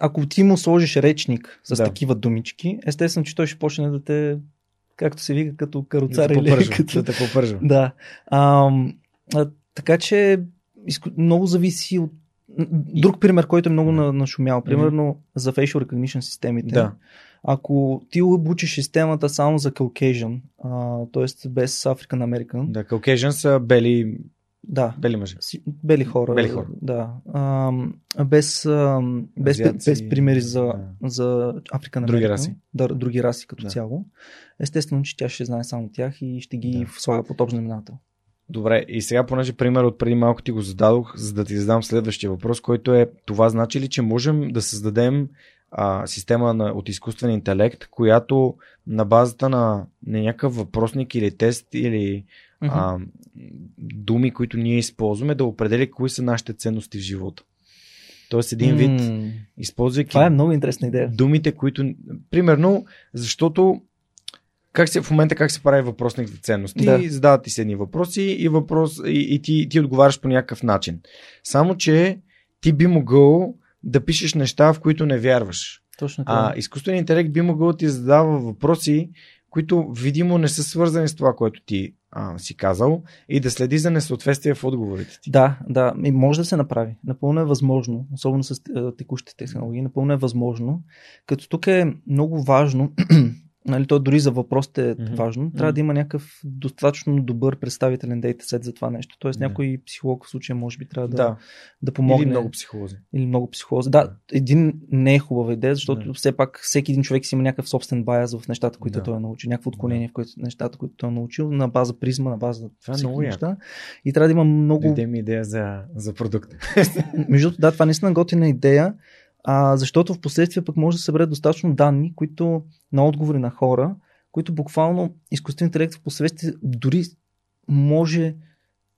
[SPEAKER 2] Ако ти му сложиш речник с
[SPEAKER 1] Да.
[SPEAKER 2] такива думички, естествено, че той ще почне да те, както се вика, като каруцар
[SPEAKER 1] да
[SPEAKER 2] или
[SPEAKER 1] попържва,
[SPEAKER 2] като...
[SPEAKER 1] да те попържва.
[SPEAKER 2] Да. А, а, така че много зависи от. Друг пример, който е много на- нашумял, примерно за facial recognition системите.
[SPEAKER 1] Да.
[SPEAKER 2] Ако ти обучиш системата само за Caucasian, т.е. без African American,
[SPEAKER 1] Да, Caucasian са бели,
[SPEAKER 2] да,
[SPEAKER 1] бели мъже.
[SPEAKER 2] си- бели хора.
[SPEAKER 1] Бели хора.
[SPEAKER 2] Да. Ам, без, ам, без,
[SPEAKER 1] Азиатци,
[SPEAKER 2] без примери за,
[SPEAKER 1] да.
[SPEAKER 2] за African American.
[SPEAKER 1] Други раси.
[SPEAKER 2] Да, други раси като
[SPEAKER 1] Да.
[SPEAKER 2] цяло. Естествено, че тя ще знае само тях и ще ги
[SPEAKER 1] Да.
[SPEAKER 2] слага под общ знаменател.
[SPEAKER 1] Добре, и сега, понеже пример от преди малко ти го зададох, за да ти задам следващия въпрос, който е това значи ли, че можем да създадем а, система на, от изкуствен интелект, която на базата на, на някакъв въпросник или тест или а, думи, които ние използваме, да определи кои са нашите ценности в живота. Тоест един вид,
[SPEAKER 2] М,
[SPEAKER 1] използвайки
[SPEAKER 2] Това е много интересна идея.
[SPEAKER 1] думите, които... Примерно, защото как се, в момента как се прави въпросник за ценности?
[SPEAKER 2] Да.
[SPEAKER 1] Да. Задават ти се едни въпроси и, въпрос, и, и ти, ти отговаряш по някакъв начин. Само, че ти би могъл да пишеш неща, в които не вярваш.
[SPEAKER 2] Точно това.
[SPEAKER 1] А изкуственият интелект би могъл да ти задава въпроси, които видимо не са свързани с това, което ти а, си казал и да следи за несъответствие в отговорите ти.
[SPEAKER 2] Да, да, и може да се направи. Напълно е възможно, особено с текущите технологии, напълно е възможно. Като тук е много важно, *clears throat* нали, то дори за въпросите е
[SPEAKER 1] Мгм.
[SPEAKER 2] важно, трябва
[SPEAKER 1] Мгм.
[SPEAKER 2] да има някакъв достатъчно добър представителен дейтасет за това нещо. Тоест
[SPEAKER 1] Да.
[SPEAKER 2] някой психолог в случая може би трябва да,
[SPEAKER 1] Да,
[SPEAKER 2] да помогне.
[SPEAKER 1] или много психолози.
[SPEAKER 2] или много психолози. Да, един не е хубава идея, защото
[SPEAKER 1] Да.
[SPEAKER 2] все пак всеки един човек си има някакъв собствен баяз в нещата, които
[SPEAKER 1] Да.
[SPEAKER 2] той е научил, някакво отклонение в които, нещата, които той е научил, на база призма, на база
[SPEAKER 1] Това е много
[SPEAKER 2] неща. И трябва да има много
[SPEAKER 1] Дойде ми идея за, за продукт.
[SPEAKER 2] между другото, да, това наистина готина идея, а, защото в последствие пък може да събере достатъчно данни, които на отговори на хора, които буквално изкуственият интелект в последствие дори може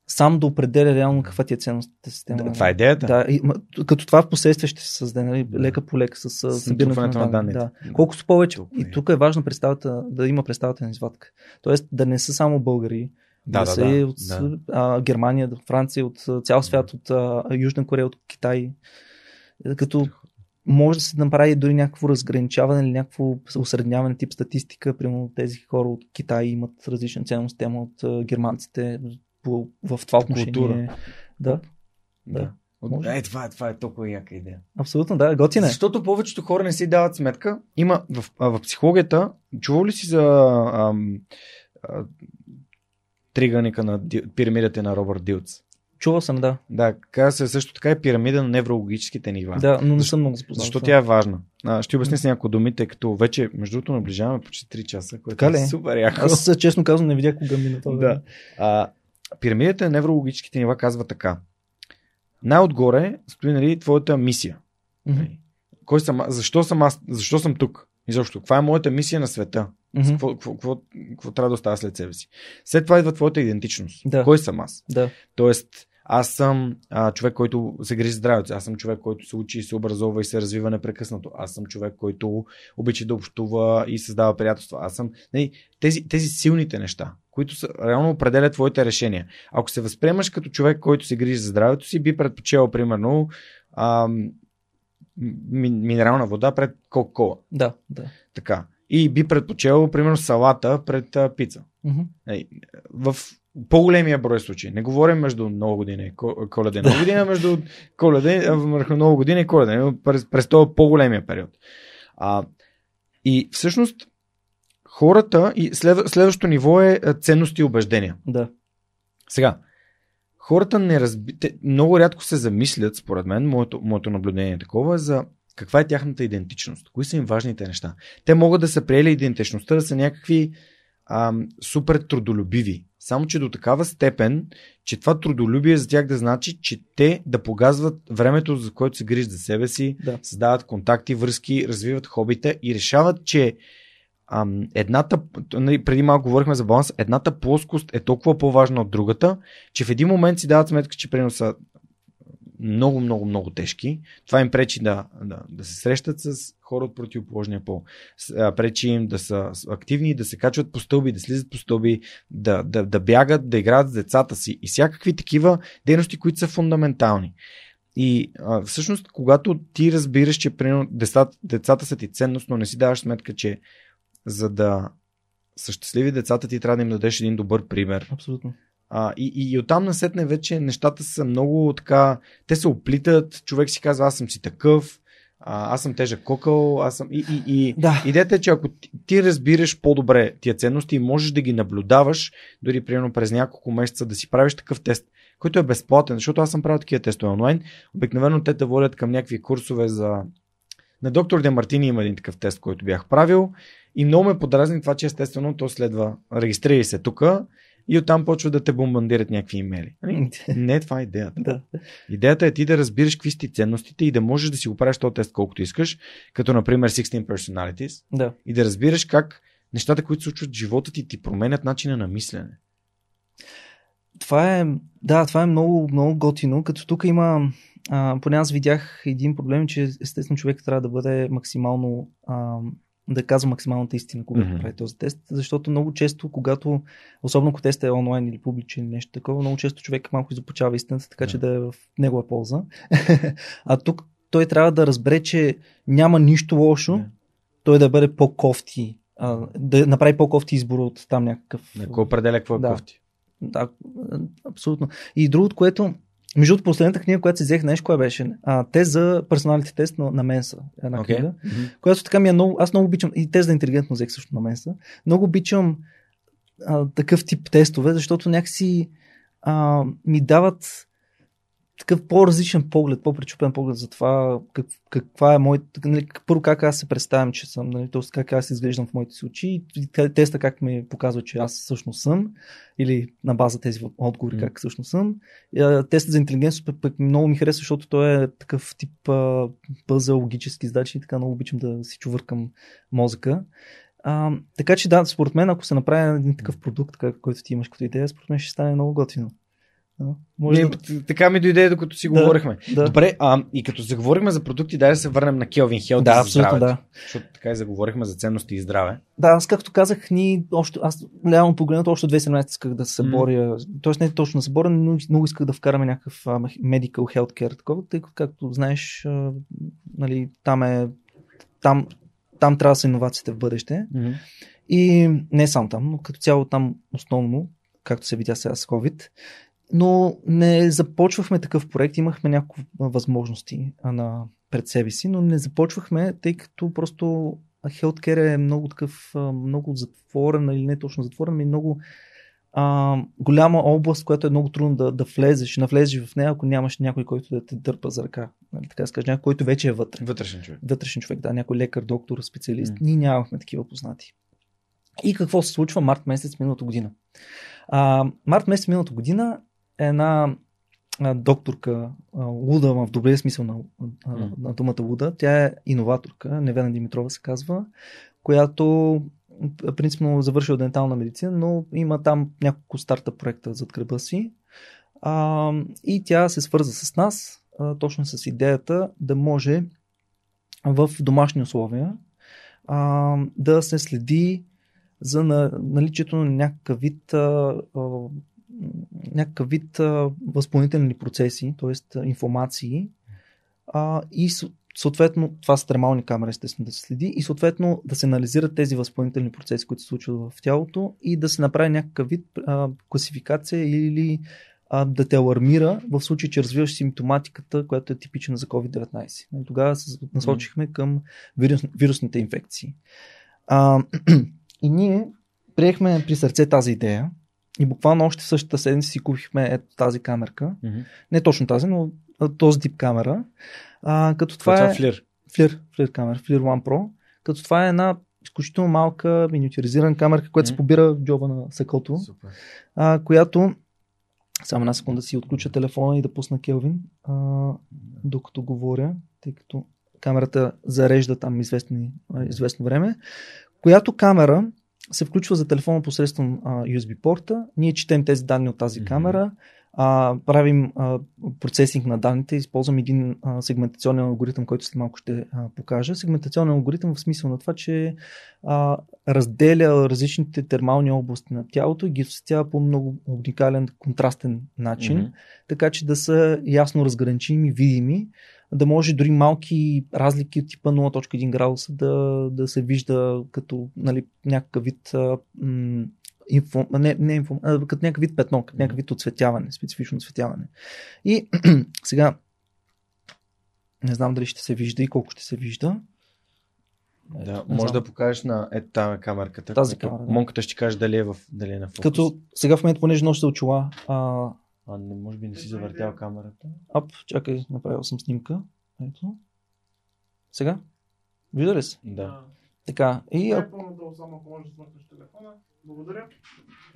[SPEAKER 2] сам да определя реално каква ти е ценностната система.
[SPEAKER 1] Да, това е идеята.
[SPEAKER 2] Да, и, като това в последствие ще се създаде, нали, лека по лека с, с събирането на, данни.
[SPEAKER 1] данните.
[SPEAKER 2] Да. Колкото повече.
[SPEAKER 1] Толкова
[SPEAKER 2] И
[SPEAKER 1] е.
[SPEAKER 2] тук е важно представата, да има представата на извадка. Тоест да не са само българи,
[SPEAKER 1] Да,
[SPEAKER 2] да,
[SPEAKER 1] да,
[SPEAKER 2] са
[SPEAKER 1] да,
[SPEAKER 2] и от
[SPEAKER 1] да.
[SPEAKER 2] а, Германия, Франция, от цял свят, от а, Южна Корея, от Китай. Като може да се направи дори някакво разграничаване или някакво осредняване тип статистика. Примерно тези хора от Китай имат различна ценност тема от германците по, в това отношение.
[SPEAKER 1] Култура.
[SPEAKER 2] Да,
[SPEAKER 1] Да. От-
[SPEAKER 2] Може.
[SPEAKER 1] Е, това, е- това е толкова яка идея.
[SPEAKER 2] абсолютно, да, готина е.
[SPEAKER 1] Защото повечето хора не си дават сметка. Има в, в психологията, чувал ли си за ам, а, триганика на Ди- пирамидата на Робърт Дилц?
[SPEAKER 2] Чувал съм, да.
[SPEAKER 1] Да, казва се също така е пирамида на неврологическите нива.
[SPEAKER 2] Да, но не
[SPEAKER 1] Защо-
[SPEAKER 2] съм много запознат.
[SPEAKER 1] Защо тя е важна? А, ще обясня с няколко думи, тъй като вече, между другото, наближаваме почти 3 часа, което
[SPEAKER 2] Така ли?
[SPEAKER 1] е супер яко.
[SPEAKER 2] Аз честно казвам не видях кога мина това.
[SPEAKER 1] Да. А, пирамидата на неврологическите нива казва така. Най-отгоре стои нали, твоята мисия.
[SPEAKER 2] Мгм.
[SPEAKER 1] Кой съм, защо съм аз? Защо съм тук? Изобщо, каква е моята мисия на света?
[SPEAKER 2] Мгм.
[SPEAKER 1] Какво, какво, какво, какво трябва да оставя след себе си? След това идва твоята идентичност.
[SPEAKER 2] Да.
[SPEAKER 1] Кой съм аз?
[SPEAKER 2] Да.
[SPEAKER 1] Тоест, аз съм а, човек, който се грижи за здравето. Аз съм човек, който се учи, се образова и се развива непрекъснато. Аз съм човек, който обича да общува и създава приятелства. Аз съм. Не, тези, тези силните неща, които са, реално определят твоите решения. Ако се възприемаш като човек, който се грижи за здравето си, би предпочел, примерно, ми, минерална вода пред кока-кола.
[SPEAKER 2] Да, да.
[SPEAKER 1] Така. И би предпочел, примерно, салата пред а, пица. Ей, в по-големия брой случаи. Не говорим между нова година и коледа нова година, между коледа, върху нова година и коледа. През, през този по-големия период. А, и всъщност хората и след, следващото ниво е ценности и убеждения.
[SPEAKER 2] Да.
[SPEAKER 1] Сега, хората не разби... Те много рядко се замислят, според мен, моето, моето наблюдение е такова, за каква е тяхната идентичност, кои са им важните неща. Те могат да са приели идентичността да са някакви ам, супер трудолюбиви. Само, че до такава степен, че това трудолюбие за тях да значи, че те да погазват времето, за което се грижат за себе си,
[SPEAKER 2] Да.
[SPEAKER 1] създават контакти, връзки, развиват хобита и решават, че ам, едната, нали, преди малко говорихме за баланс, едната плоскост е толкова по-важна от другата, че в един момент си дават сметка, че примерно са много, много, много тежки. Това им пречи да, да, да се срещат с хора от противоположния пол. Пречи им да са активни, да се качват по стълби, да слизат по стълби, да, да, да бягат, да играят с децата си и всякакви такива дейности, които са фундаментални. И а, всъщност, когато ти разбираш, че примерно, децата, децата са ти ценност, но не си даваш сметка, че за да са щастливи децата ти трябва да им дадеш един добър пример.
[SPEAKER 2] Абсолютно.
[SPEAKER 1] А, и, и, и оттам насетне вече нещата са много така, те се оплитат, човек си казва аз съм си такъв, а, аз съм тежък кокъл, аз съм... И, и, и,
[SPEAKER 2] Да.
[SPEAKER 1] Идеята е, че ако ти, ти разбираш по-добре тия ценности и можеш да ги наблюдаваш, дори примерно през няколко месеца да си правиш такъв тест, който е безплатен, защото аз съм правил такива тестове онлайн. Обикновено те да водят към някакви курсове за... На доктор Демартини има един такъв тест, който бях правил и много ме подразни това, че естествено то следва регистрирай се тук и оттам почва да те бомбандират някакви имейли. Нали? *laughs* Не, това е идеята.
[SPEAKER 2] да.
[SPEAKER 1] Идеята е ти да разбираш какви са ти ценностите и да можеш да си го правиш този тест колкото искаш, като например 16 personalities
[SPEAKER 2] Да.
[SPEAKER 1] и да разбираш как нещата, които случват в живота ти, ти променят начина на мислене.
[SPEAKER 2] Това е, да, това е много, много готино, като тук има, а, поне аз видях един проблем, че естествено човек трябва да бъде максимално, а, да казва максималната истина, когато mm-hmm. прави този тест, защото много често, когато, особено ако тестът е онлайн или публичен или нещо такова, много често човек малко изопачава истината, така
[SPEAKER 1] Да.
[SPEAKER 2] че да е в негова полза. *laughs* а тук той трябва да разбере, че няма нищо лошо,
[SPEAKER 1] Да.
[SPEAKER 2] той да бъде по-кофти, а, да направи по-кофти избор от там някакъв.
[SPEAKER 1] Не, Кой определя какво е
[SPEAKER 2] Да.
[SPEAKER 1] кофти?
[SPEAKER 2] Да, абсолютно. И другото, което, между другото, последната книга, която си взех, нещо, кое беше? А, те за персоналите тест на, на Менса. Една
[SPEAKER 1] Окей.
[SPEAKER 2] книга,
[SPEAKER 1] Мгм.
[SPEAKER 2] която така ми е много, аз много обичам, и тест за интелигентно взех също на Менса, много обичам а, такъв тип тестове, защото някакси а, ми дават такъв по-различен поглед, по-пречупен поглед за това как, каква е моята, нали, първо как аз се представям, че съм, нали, т.е. как аз изглеждам в моите си очи и те- теста как ми показва, че аз всъщност съм или на база тези отговори
[SPEAKER 1] М.
[SPEAKER 2] как всъщност съм. И, а, Тестът за интелигентност пък, пък много ми харесва, защото той е такъв тип а, пъзъл, логически задачи и така много обичам да си чувъркам мозъка. А, така че да, според мен, ако се направи един такъв продукт, който ти имаш като идея, според мен ще стане много готино. Може
[SPEAKER 1] Не,
[SPEAKER 2] да,
[SPEAKER 1] Така ми дойде, докато си
[SPEAKER 2] Да.
[SPEAKER 1] говорихме.
[SPEAKER 2] да.
[SPEAKER 1] Добре, а, и като заговорихме за продукти, дай да се върнем на Келвин Хелт
[SPEAKER 2] да, абсолютно
[SPEAKER 1] здравето.
[SPEAKER 2] да.
[SPEAKER 1] Защото така и заговорихме за ценности и здраве.
[SPEAKER 2] Да, аз както казах, ни още, аз реално погледнато още 2017 исках да се боря, т.е. не точно да се боря, но много исках да вкараме някакъв medical healthcare такова, тъй като, както знаеш, а, нали, там е, там, там трябва да са иновациите в бъдеще. И не само там, но като цяло там основно, както се видя сега с COVID. Но не започвахме такъв проект, имахме няколко възможности на, пред себе си, но не започвахме, тъй като просто Healthcare е много такъв, много затворен, или не точно затворен, но и много а, голяма област, която е много трудно да, да влезеш, навлезеш в нея, ако нямаш някой, който да те дърпа за ръка. Нали, така да се каже, някой, който вече е вътре
[SPEAKER 1] Вътрешен човек.
[SPEAKER 2] вътрешен човек, да, някой лекар, доктор, специалист.
[SPEAKER 1] М.
[SPEAKER 2] Ние нямахме такива познати. И какво се случва март месец миналата година? А, март месец миналата година една а, докторка, а, луда в добрия смисъл на, а, на думата луда, тя е иноваторка, Невена Димитрова се казва, която принципно завършила дентална медицина, но има там няколко старта проекта зад гърба си. А, и тя се свърза с нас, а, точно с идеята да може в домашни условия а, да се следи за на, наличието на някакъв вид, а, а, някакъв вид а, възпълнителни процеси, т.е. информации а, и съответно, това са термални камери, естествено да се следи и съответно да се анализират тези възпалителни процеси, които се случват в тялото и да се направи някакъв вид а, класификация или а, да те алармира в случай, че развиваш симптоматиката, която е типична за COVID-19. И тогава се насочихме към вирус, вирусните инфекции. А, *clears throat* и ние приехме при сърце тази идея и буквално още същата седмица си купихме ето тази камерка.
[SPEAKER 1] Мгм.
[SPEAKER 2] Не точно тази, но този тип камера. А, като това
[SPEAKER 1] Това
[SPEAKER 2] е
[SPEAKER 1] флир.
[SPEAKER 2] Флир, флир камера, Флир One Pro. Като това е една изключително малка миниатюризирана камера, която се
[SPEAKER 1] Мгм.
[SPEAKER 2] побира в джоба на сакото,
[SPEAKER 1] Супер.
[SPEAKER 2] а, която само една секунда си отключа телефона и да пусна Келвин, а, докато говоря, тъй като камерата зарежда там известни, известно време, която камера се включва за телефона посредством а, USB порта. Ние четем тези данни от тази камера, а, правим а, процесинг на данните, използвам един а, сегментационен алгоритъм, който след малко ще а, покажа. Сегментационен алгоритъм в смисъл на това, че а, разделя различните термални области на тялото и ги осветява по много уникален, контрастен начин,
[SPEAKER 1] Мгм.
[SPEAKER 2] така че да са ясно разграничими, видими, да може дори малки разлики от типа 0.1 градуса да, да се вижда като нали, някакъв вид а, м, инфо, а, не, не инфо, а, като някакъв вид петно, като някакъв вид оцветяване, специфично оцветяване. И *clears throat* сега не знам дали ще се вижда и колко ще се вижда.
[SPEAKER 1] Да,
[SPEAKER 2] Не
[SPEAKER 1] може
[SPEAKER 2] знам.
[SPEAKER 1] да покажеш на е, тази камерката.
[SPEAKER 2] Тази камера, да.
[SPEAKER 1] Монката ще каже дали е, в, дали е на фокус.
[SPEAKER 2] Като сега в момента, понеже нося очила, а,
[SPEAKER 1] А, не, може би не си завъртял камерата.
[SPEAKER 2] ап, чакай, направил съм снимка. Ето. Сега? Вижда ли се?
[SPEAKER 1] Да.
[SPEAKER 2] Така. И, а,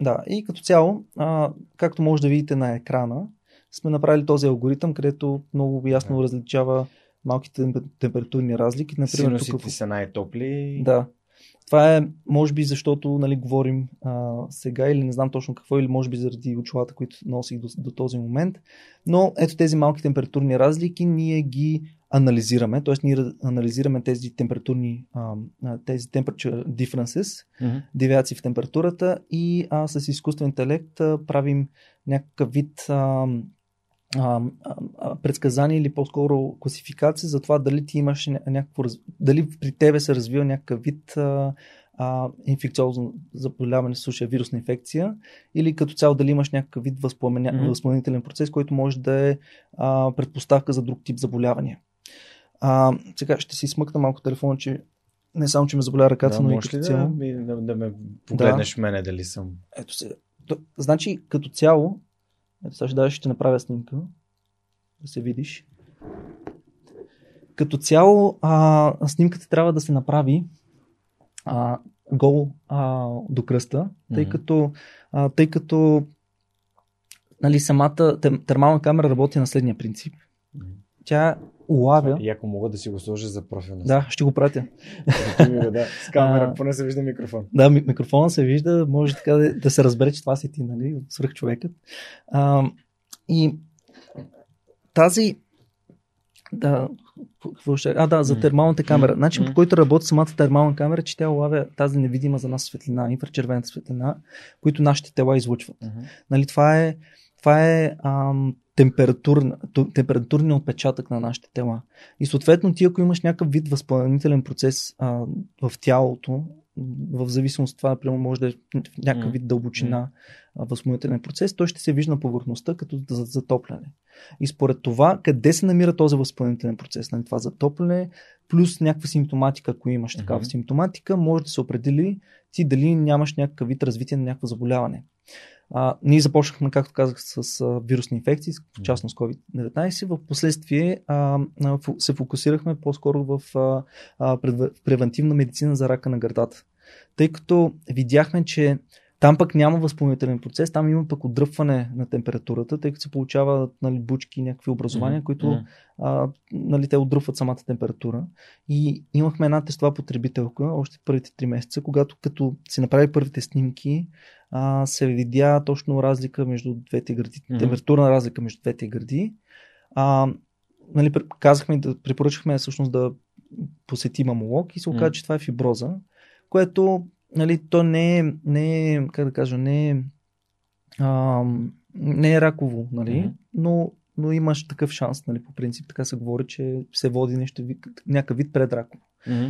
[SPEAKER 3] да
[SPEAKER 2] и като цяло, а, както може да видите на екрана, сме направили този алгоритъм, където много ясно
[SPEAKER 1] Да.
[SPEAKER 2] различава малките темпе- температурни разлики. Например, тук
[SPEAKER 1] Синусите
[SPEAKER 2] в...
[SPEAKER 1] са най-топли.
[SPEAKER 2] Да. Това е, може би, защото нали, говорим а, сега или не знам точно какво, или може би заради очилата, които носих до, до този момент. Но ето тези малки температурни разлики, ние ги анализираме, т.е. ние анализираме тези температурни, тези temperature differences,
[SPEAKER 1] Мгм.
[SPEAKER 2] девиации в температурата и а, с изкуствен интелект а, правим някакъв вид а, а, а, предсказание или по-скоро класификация за това дали ти имаш ня- някакво, дали при тебе се развива някакъв вид а, а, инфекциозно заболяване, в случая вирусна инфекция, или като цяло дали имаш някакъв вид възпламенителен процес, който може да е а, предпоставка за друг тип заболявания. А, сега ще си смъкна малко телефона, че не само, че ме заболя ръката,
[SPEAKER 1] Да,
[SPEAKER 2] но и като
[SPEAKER 1] ли
[SPEAKER 2] цяло.
[SPEAKER 1] да, да, да ме погледнеш в мене дали съм.
[SPEAKER 2] Ето се. То, значи, като цяло, ето сега ще, даже ще направя снимка, да се видиш. Като цяло, а, снимката трябва да се направи а, гол а, до кръста, тъй
[SPEAKER 1] Мгм.
[SPEAKER 2] като, а, тъй като нали, самата термална камера работи на следния принцип.
[SPEAKER 1] Мгм.
[SPEAKER 2] Тя улавя.
[SPEAKER 1] И ако мога да си го сложа за профилна
[SPEAKER 2] Да, ще го пратя.
[SPEAKER 1] да. С камера,
[SPEAKER 2] А.
[SPEAKER 1] поне се вижда микрофон.
[SPEAKER 2] Да, ми- микрофона се вижда, може така да, да се разбере, че това си ти, нали, свръх човекът. А, и тази, да, какво ще... А, да, за термалната камера. Начин по който работи самата термална камера, че тя улавя тази невидима за нас светлина, инфрачервената светлина, които нашите тела излучват.
[SPEAKER 1] Мгм.
[SPEAKER 2] Нали, това е, това е ам, температурна, температурният отпечатък на нашите тела. И съответно ти, ако имаш някакъв вид възпалителен процес а, в тялото, в зависимост от това, например, може да е в някакъв вид дълбочина а, възпалителен процес, той ще се вижда на повърхността като за- затопляне. И според това, къде се намира този възпалителен процес, нали, това затопляне, плюс някаква симптоматика, ако имаш такава
[SPEAKER 1] Мгм.
[SPEAKER 2] симптоматика, може да се определи ти дали нямаш някакъв вид развитие на някакво заболяване. А, ние започнахме, както казах, с а, вирусни инфекции, в частност COVID-19. В последствие а, а, се фокусирахме по-скоро в а, а, превентивна медицина за рака на гърдата. Тъй като видяхме, че там пък няма възпомнителен процес, там има пък отдръпване на температурата, тъй като се получават нали, бучки, някакви образования, които а, нали, те отдръпват самата температура. И имахме една тестова потребителка още първите три месеца, когато като си направи първите снимки, а, се видя точно разлика между двете гради, температурна разлика между двете гради. А, нали, казахме да препоръчахме всъщност да посети мамолог и се оказа, че това е фиброза, което нали, то не е, не е, как да кажа, не е, а, не е раково, нали,
[SPEAKER 1] Мгм.
[SPEAKER 2] но но имаш такъв шанс, нали, по принцип, така се говори, че се води нещо, някакъв вид предраково.
[SPEAKER 1] Мгм.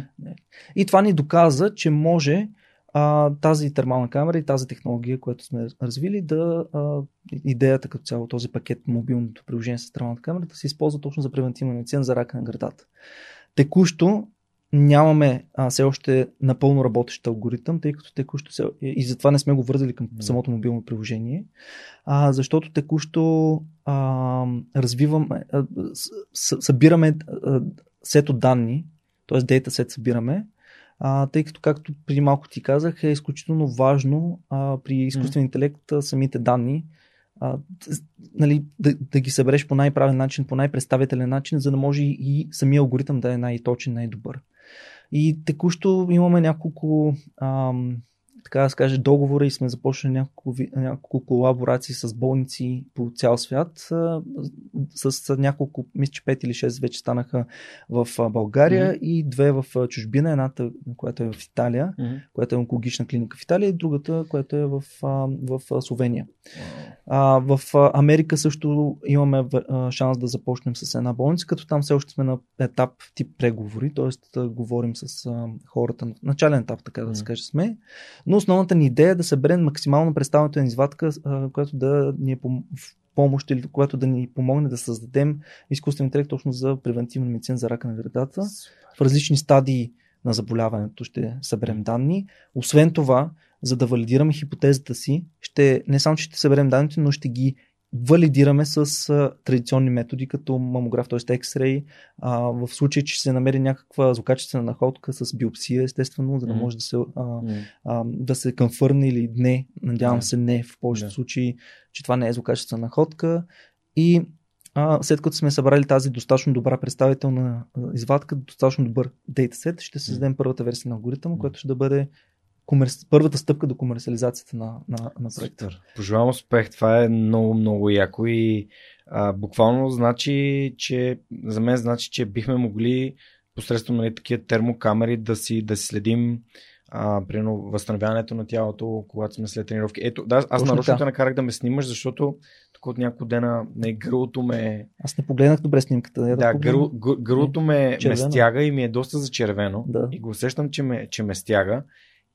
[SPEAKER 2] И това ни доказа, че може а, тази термална камера и тази технология, която сме развили, да а, идеята като цяло, този пакет, мобилното приложение с термалната камера, да се използва точно за превентивна медицина за рака на гърдата. Текущо нямаме а, все още напълно работещ алгоритъм, тъй като текущо се, и затова не сме го вързали към самото мобилно приложение, а, защото текущо а, развиваме, а, с, събираме а, сет от данни, т.е. дейтасет събираме, а, тъй като, както преди малко ти казах, е изключително важно а, при изкуствен интелект а, самите данни а, нали, да, да ги събереш по най-правилен начин, по най-представителен начин, за да може и самия алгоритъм да е най-точен, най-добър. И текущо имаме няколко ам, така да се каже, договора и сме започнали няколко, няколко колаборации с болници по цял свят. С, с няколко, мисля, че 5 или 6 вече станаха в България
[SPEAKER 1] Мгм.
[SPEAKER 2] и две в чужбина. Едната, която е в Италия,
[SPEAKER 1] Мгм.
[SPEAKER 2] която е онкологична клиника в Италия и другата, която е в, в Словения. А, в Америка също имаме шанс да започнем с една болница, като там все още сме на етап тип преговори, т.е. говорим с хората на начален етап, така да се каже сме. Но основната ни идея е да съберем максимално представителна извадка, а, която да ни е помощ или която да ни помогне да създадем изкуствен интелект точно за превентивна медицина за рака на гърдата. В различни стадии на заболяването ще съберем данни. Освен това, за да валидираме хипотезата си, ще, не само, че ще съберем данните, но ще ги валидираме с а, традиционни методи, като мамограф, т.е. X-ray. А, в случай, че се намери някаква злокачествена находка с биопсия, естествено, за да може да се, а, а, да се конфърне или не. Надявам
[SPEAKER 1] Да.
[SPEAKER 2] се не в повечето
[SPEAKER 1] Да.
[SPEAKER 2] случаи, че това не е злокачествена находка. И а, след като сме събрали тази достатъчно добра представителна извадка, достатъчно добър дейтасет, ще създадем първата версия на алгоритъма, която ще да бъде комерс... първата стъпка до комерциализацията на, на, на проекта.
[SPEAKER 1] Пожелавам успех. Това е много, много яко и а, буквално значи, че за мен значи, че бихме могли посредством нали, такива термокамери да си, да си следим а, примерно, възстановяването на тялото, когато сме след тренировки. Ето, да, аз
[SPEAKER 2] Точно
[SPEAKER 1] нарочно те накарах да ме снимаш, защото тук от няколко дена не, гърлото ме,
[SPEAKER 2] Аз не погледнах добре снимката.
[SPEAKER 1] Да,
[SPEAKER 2] погледна.
[SPEAKER 1] гърло, гър- гърлото ме, ме стяга и ми е доста зачервено.
[SPEAKER 2] Да.
[SPEAKER 1] И го усещам, че ме, че ме стяга.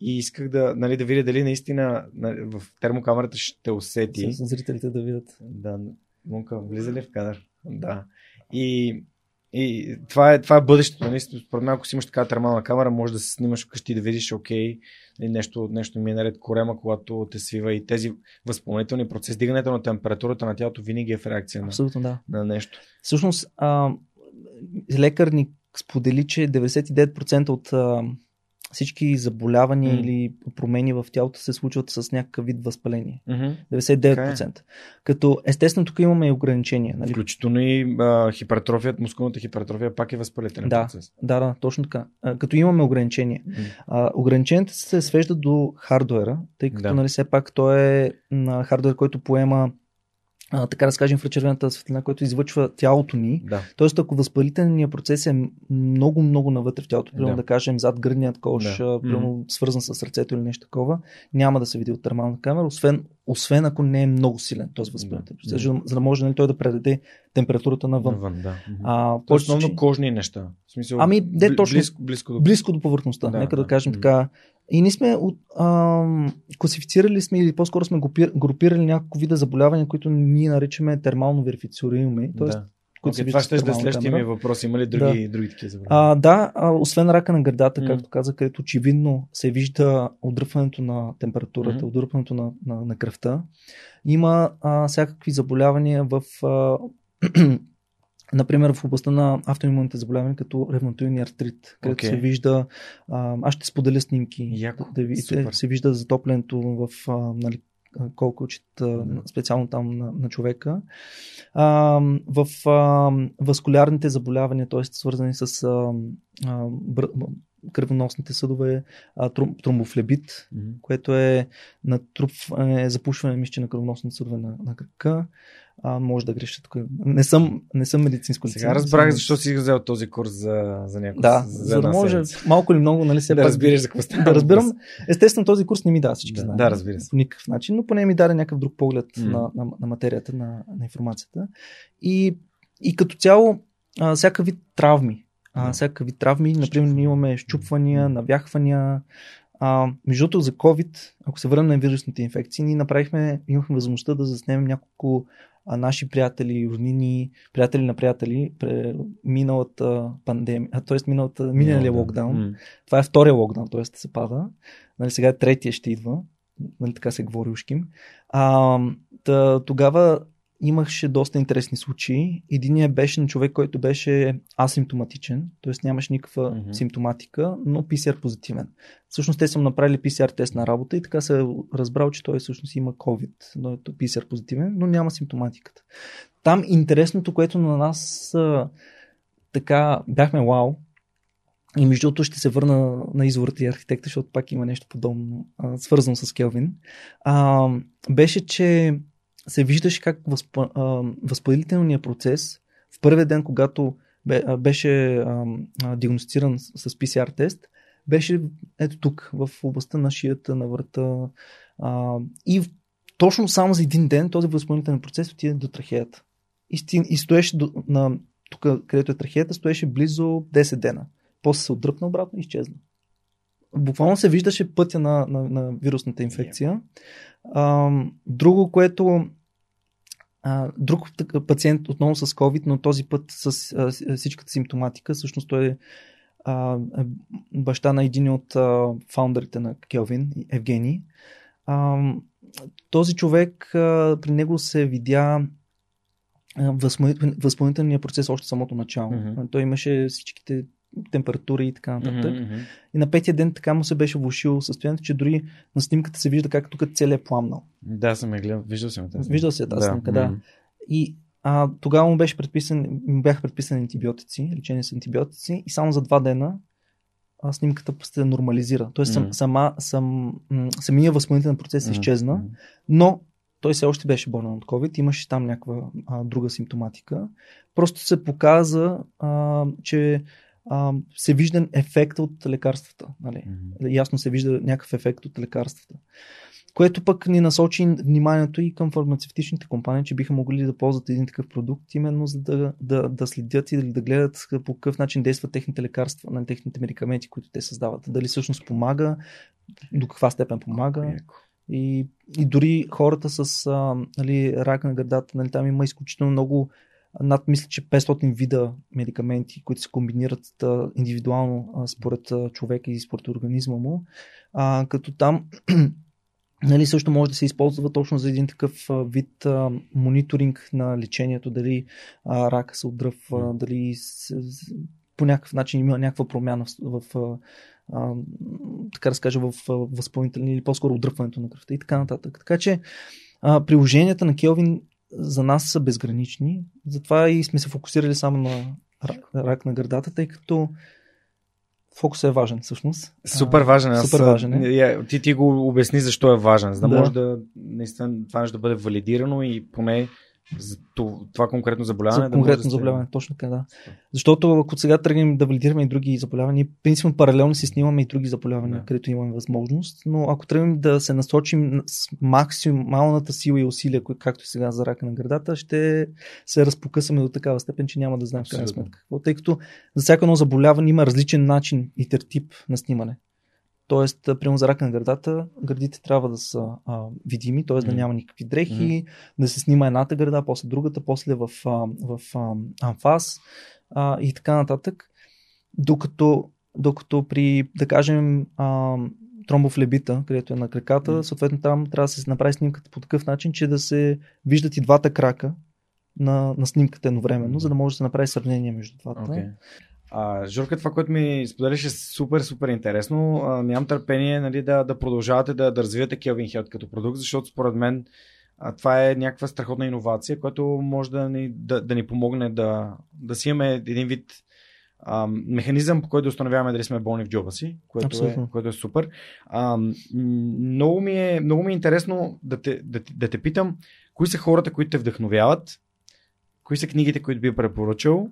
[SPEAKER 1] И исках да, нали, да видя дали наистина нали, в термокамерата ще усети.
[SPEAKER 2] С зрителите да видят.
[SPEAKER 1] Да, Мунка, влиза ли в кадър? Да. И, и това, е, това е бъдещето. Нали? Според мен, ако си имаш така термална камера, може да се снимаш вкъщи да видиш, окей, нали, нещо, нещо ми е наред корема, когато те свива и тези възпомнителни процеси, дигането на температурата на тялото винаги е в реакция на,
[SPEAKER 2] Абсолютно да.
[SPEAKER 1] на нещо.
[SPEAKER 2] Всъщност, а, лекар ни сподели, че 99% от а, всички заболявания
[SPEAKER 1] М.
[SPEAKER 2] или промени в тялото се случват с някакъв вид възпаление.
[SPEAKER 1] Мгм.
[SPEAKER 2] 99%. Като естествено тук имаме и ограничения. Нали?
[SPEAKER 1] Включително и а, хипертрофията, мускулната хипертрофия пак е възпалителен
[SPEAKER 2] Да.
[SPEAKER 1] процес.
[SPEAKER 2] Да, да, точно така. А, като имаме ограничения.
[SPEAKER 1] М.
[SPEAKER 2] А, ограниченията се свеждат до хардуера, тъй като
[SPEAKER 1] Да.
[SPEAKER 2] нали, все пак той е на хардуер, който поема а, така да скажем, инфрачервената светлина, който излъчва тялото ни.
[SPEAKER 1] Да.
[SPEAKER 2] Тоест, ако възпалителният процес е много, много навътре в тялото, примерно
[SPEAKER 1] Да.
[SPEAKER 2] да, кажем зад гръдният кош,
[SPEAKER 1] Да.
[SPEAKER 2] примерно свързан с сърцето или нещо такова, няма да се види от термална камера, освен, освен ако не е много силен този възпалителен процес,
[SPEAKER 1] Да.
[SPEAKER 2] за, да може нали, той да предаде температурата навън.
[SPEAKER 1] Навън, да.
[SPEAKER 2] А,
[SPEAKER 1] То основно кожни неща. В смисъл,
[SPEAKER 2] Ами, де точно.
[SPEAKER 1] Близко, близко до...
[SPEAKER 2] близко до повърхността,
[SPEAKER 1] Да,
[SPEAKER 2] нека да,
[SPEAKER 1] да.
[SPEAKER 2] кажем
[SPEAKER 1] М.
[SPEAKER 2] така. И ние сме ам, класифицирали сме или по-скоро сме групи- групирали няколко вида заболявания, които ние наричаме термално верифицируеми, т.е.
[SPEAKER 1] да.
[SPEAKER 2] които
[SPEAKER 1] Okay, това ще да е следващия ми въпрос. Има ли други, други такива забрани?
[SPEAKER 2] А, да, а, освен рака на гърдата,
[SPEAKER 1] М.
[SPEAKER 2] както каза, където очевидно се вижда отдръпването на температурата, отдръпването на, на, на кръвта, има а, всякакви заболявания в. А, *clears throat* Например, в областта на автоимунните заболявания, като ревматоидния артрит, където
[SPEAKER 1] Окей.
[SPEAKER 2] се вижда, а, аз ще споделя снимки,
[SPEAKER 1] Яко,
[SPEAKER 2] да видите, се вижда затоплянето в а, нали, а, колко очите,
[SPEAKER 1] Да.
[SPEAKER 2] специално там на, на човека. А, в а, васкулярните заболявания, т.е. свързани с а, а, бър, кръвоносните съдове, а, тром, тромбофлебит,
[SPEAKER 1] Мгм.
[SPEAKER 2] което е натрупване, запушване мисля, на кръвоносните съдове на, на кръка. А, може да греша тук. Не съм, не съм медицинско лице.
[SPEAKER 1] Сега разбрах защо си взел този курс за, за някой.
[SPEAKER 2] Да, за да може малко или много, нали, се
[SPEAKER 1] да разбираш за какво става.
[SPEAKER 2] да разбирам. Естествено, този курс не ми дава всички
[SPEAKER 1] Да,
[SPEAKER 2] знания.
[SPEAKER 1] да, разбира се.
[SPEAKER 2] По никакъв начин, но поне ми даде някакъв друг поглед
[SPEAKER 1] М.
[SPEAKER 2] на, на, на материята, на, на информацията. И, и като цяло, а, всякакъв вид травми. А, вид травми. Например, ние имаме щупвания, навяхвания. А, между другото, за COVID, ако се върнем на вирусните инфекции, ние направихме, имахме възможността да заснемем няколко а, наши приятели, роднини, приятели на приятели, пре, миналата пандемия, а, т.е. миналата, миналия локдаун.
[SPEAKER 1] М.
[SPEAKER 2] Това е втория локдаун, т.е. се пада. Нали, сега третия ще идва. Нали, така се говори ушким. А, да, тогава имаше доста интересни случаи. Единият беше на човек, който беше асимптоматичен, т.е. нямаше никаква
[SPEAKER 1] Мгм.
[SPEAKER 2] симптоматика, но PCR позитивен. Всъщност те са направили PCR тест на работа и така се е разбрал, че той всъщност има COVID, но е PCR позитивен, но няма симптоматиката. Там интересното, което на нас така бяхме вау, и между другото ще се върна на извората и архитекта, защото пак има нещо подобно, свързано с Келвин. А, беше, че се виждаше как възпа, а, възпалителният процес в първия ден, когато беше диагностициран с, PCR тест, беше ето тук, в областта на шията, на врата. А, и точно само за един ден този възпалителен процес отиде до трахеята. И, стиг, и стоеше до, на, тук, където е трахеята, стоеше близо 10 дена. После се отдръпна обратно и изчезна. Буквално се виждаше пътя на, на, на вирусната инфекция. А, друго, което а, друг пациент отново с COVID, но този път с а, всичката симптоматика, всъщност той е а, е баща на един от а, фаундърите на Келвин, Евгений. А, този човек, а, при него се видя възпалителният процес още самото начало.
[SPEAKER 1] Мгм.
[SPEAKER 2] Той имаше всичките температури и така нататък.
[SPEAKER 1] Мгм.
[SPEAKER 2] И на петия ден така му се беше влушило състоянието, че дори на снимката се вижда как тук целият е пламнал.
[SPEAKER 1] Да, съм я гледал. Виждал съм тази.
[SPEAKER 2] Виждал си тази снимка, да.
[SPEAKER 1] М.
[SPEAKER 2] И а, тогава му беше предписан, му бяха предписани антибиотици, лечение с антибиотици и само за два дена а, снимката се нормализира. Тоест
[SPEAKER 1] Мгм.
[SPEAKER 2] сама, сам, самия възпалителен процес
[SPEAKER 1] М,
[SPEAKER 2] изчезна,
[SPEAKER 1] м.
[SPEAKER 2] но той все още беше болен от COVID, имаше там някаква а, друга симптоматика. Просто се показа, а, че а, се вижда ефект от лекарствата. Нали?
[SPEAKER 1] Мгм.
[SPEAKER 2] ясно се вижда някакъв ефект от лекарствата. Което пък ни насочи вниманието и към фармацевтичните компании, че биха могли да ползват един такъв продукт, именно за да, да, да следят и да гледат по какъв начин действат техните лекарства, на техните медикаменти, които те създават. Дали всъщност помага, до каква степен помага. И, и дори хората с а, нали, рак на гърдата, нали, там има изключително много, над мисля, че 500 вида медикаменти, които се комбинират а, индивидуално а, според а, човека и според организма му. А, като там *clears throat* нали, също може да се използва точно за един такъв а, вид а, мониторинг на лечението, дали а, рака се отдръпва, дали с, с, по някакъв начин има някаква промяна в, в а, а, така да се каже, в възпълнителни или по-скоро отдръпването на кръвта и така нататък. Така че а, приложенията на Келвин за нас са безгранични, затова и сме се фокусирали само на рак, рак на гърдата, тъй като фокусът е важен всъщност.
[SPEAKER 1] Супер важен. Аз,
[SPEAKER 2] Супер важен е.
[SPEAKER 1] Ти, ти го обясни защо е важен, за да,
[SPEAKER 2] Да.
[SPEAKER 1] може да наистина това нещо да бъде валидирано и поне за това, конкретно заболяване.
[SPEAKER 2] За
[SPEAKER 1] да
[SPEAKER 2] конкретно
[SPEAKER 1] да
[SPEAKER 2] заболяване, точно така, да. Защото ако сега тръгнем да валидираме и други заболявания, принципно паралелно си снимаме и други заболявания,
[SPEAKER 1] Да.
[SPEAKER 2] където имаме възможност, но ако тръгнем да се насочим с максималната сила и усилия, кои- както и сега за рака на гърдата, ще се разпокъсаме до такава степен, че няма да знаем в крайна сметка. Тъй като за всяко едно заболяване има различен начин и тип на снимане. Тоест, примерно за рак на гърдата, гърдите трябва да са а, видими, т.е. да няма никакви дрехи, да се снима едната гърда, после другата, после в, а, в а, анфас а, и така нататък. Докато, докато при, да кажем, а, тромбофлебита, където е на краката,
[SPEAKER 1] Мгм.
[SPEAKER 2] съответно там трябва да се направи снимката по такъв начин, че да се виждат и двата крака на, на снимката едновременно, за да може да се направи сравнение между двата.
[SPEAKER 1] Okay. А, Жорка, това, което ми споделяш е супер, супер интересно. А, нямам търпение нали, да, да продължавате да, да развивате Kelvin Health като продукт, защото според мен а, това е някаква страхотна иновация, която може да ни, да, да ни помогне да, да си имаме един вид а, механизъм, по който да установяваме дали сме болни в джоба си, което, е, което е супер. А, много, ми е, много ми е интересно да те, да, да те питам, кои са хората, които те вдъхновяват, кои са книгите, които би препоръчал,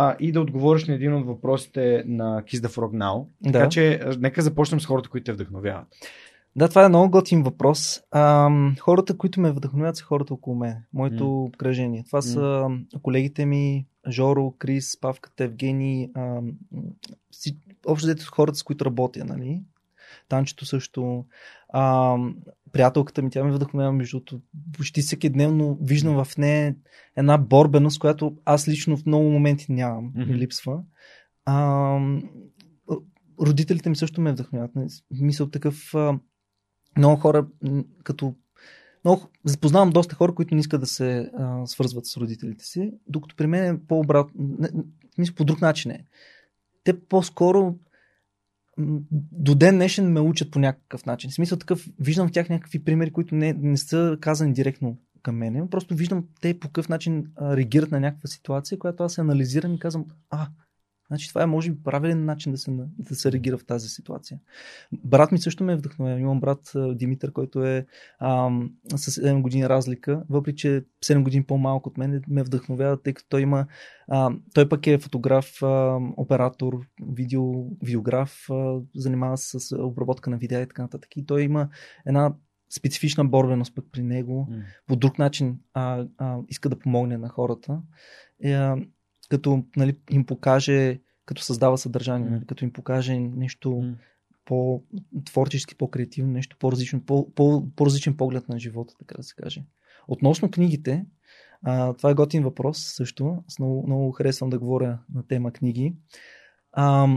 [SPEAKER 1] а, и да отговориш на един от въпросите на Kiss the Frog Now. Така
[SPEAKER 2] Да.
[SPEAKER 1] че, а, нека започнем с хората, които те вдъхновяват.
[SPEAKER 2] Да, това е много готин въпрос. Ам, хората, които ме вдъхновяват, са хората около мен. Моето обкръжение. Това са колегите ми, Жоро, Крис, Павката, Евгений. Ам, си, общо взето с хората, с които работя, нали? Танчето също. Ам, приятелката ми, тя ме вдъхновява, между. Почти всеки дневно виждам в нея една борбеност, която аз лично в много моменти нямам. Ми липсва. Ам, родителите ми също ме вдъхновяват. Мисъл такъв а, много хора, като много, запознавам доста хора, които не искат да се а, свързват с родителите си, докато при мен е по-обратно, смисъл по друг начин е. Те по-скоро до ден днешен ме учат по някакъв начин. В смисъл такъв, виждам в тях някакви примери, които не, не са казани директно към мене, просто виждам те по какъв начин реагират на някаква ситуация, която аз анализирам и казвам, а, Значи това е може би правилен начин да се, да се реагира в тази ситуация. Брат ми също ме е вдъхновява. Имам брат Димитър, който е ам, с 7 години разлика, въпреки че 7 години по-малко от мен ме вдъхновява, тъй като той има а, той пък е фотограф, а, оператор, видео, видеограф, а, занимава се с обработка на видеа и така нататък. И той има една специфична борбеност пък при него по друг начин а, а, иска да помогне на хората, е, като нали, им покаже, като създава съдържание, нали, като им покаже нещо по-творчески, по-креативно, нещо по-различно, по- по- по-различен поглед на живота, така да се каже. Относно книгите, а, това е готин въпрос също. Аз много, много харесвам да говоря на тема книги. А,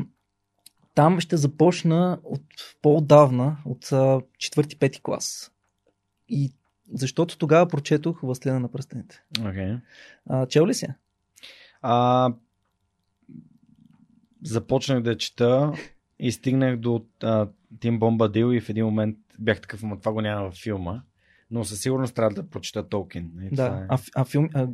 [SPEAKER 2] там ще започна от по-отдавна, от а, четвърти-пети клас. И защото тогава прочетох Възслена на пръстените.
[SPEAKER 1] Okay.
[SPEAKER 2] А, чел ли си?
[SPEAKER 1] А, започнах да чета и стигнах до а, Тим Бомбадил и в един момент бях такъв, ама това го няма във филма. Но със сигурност трябва да прочета Толкин. И това
[SPEAKER 2] Да.
[SPEAKER 1] е...
[SPEAKER 2] А, а, филм, а,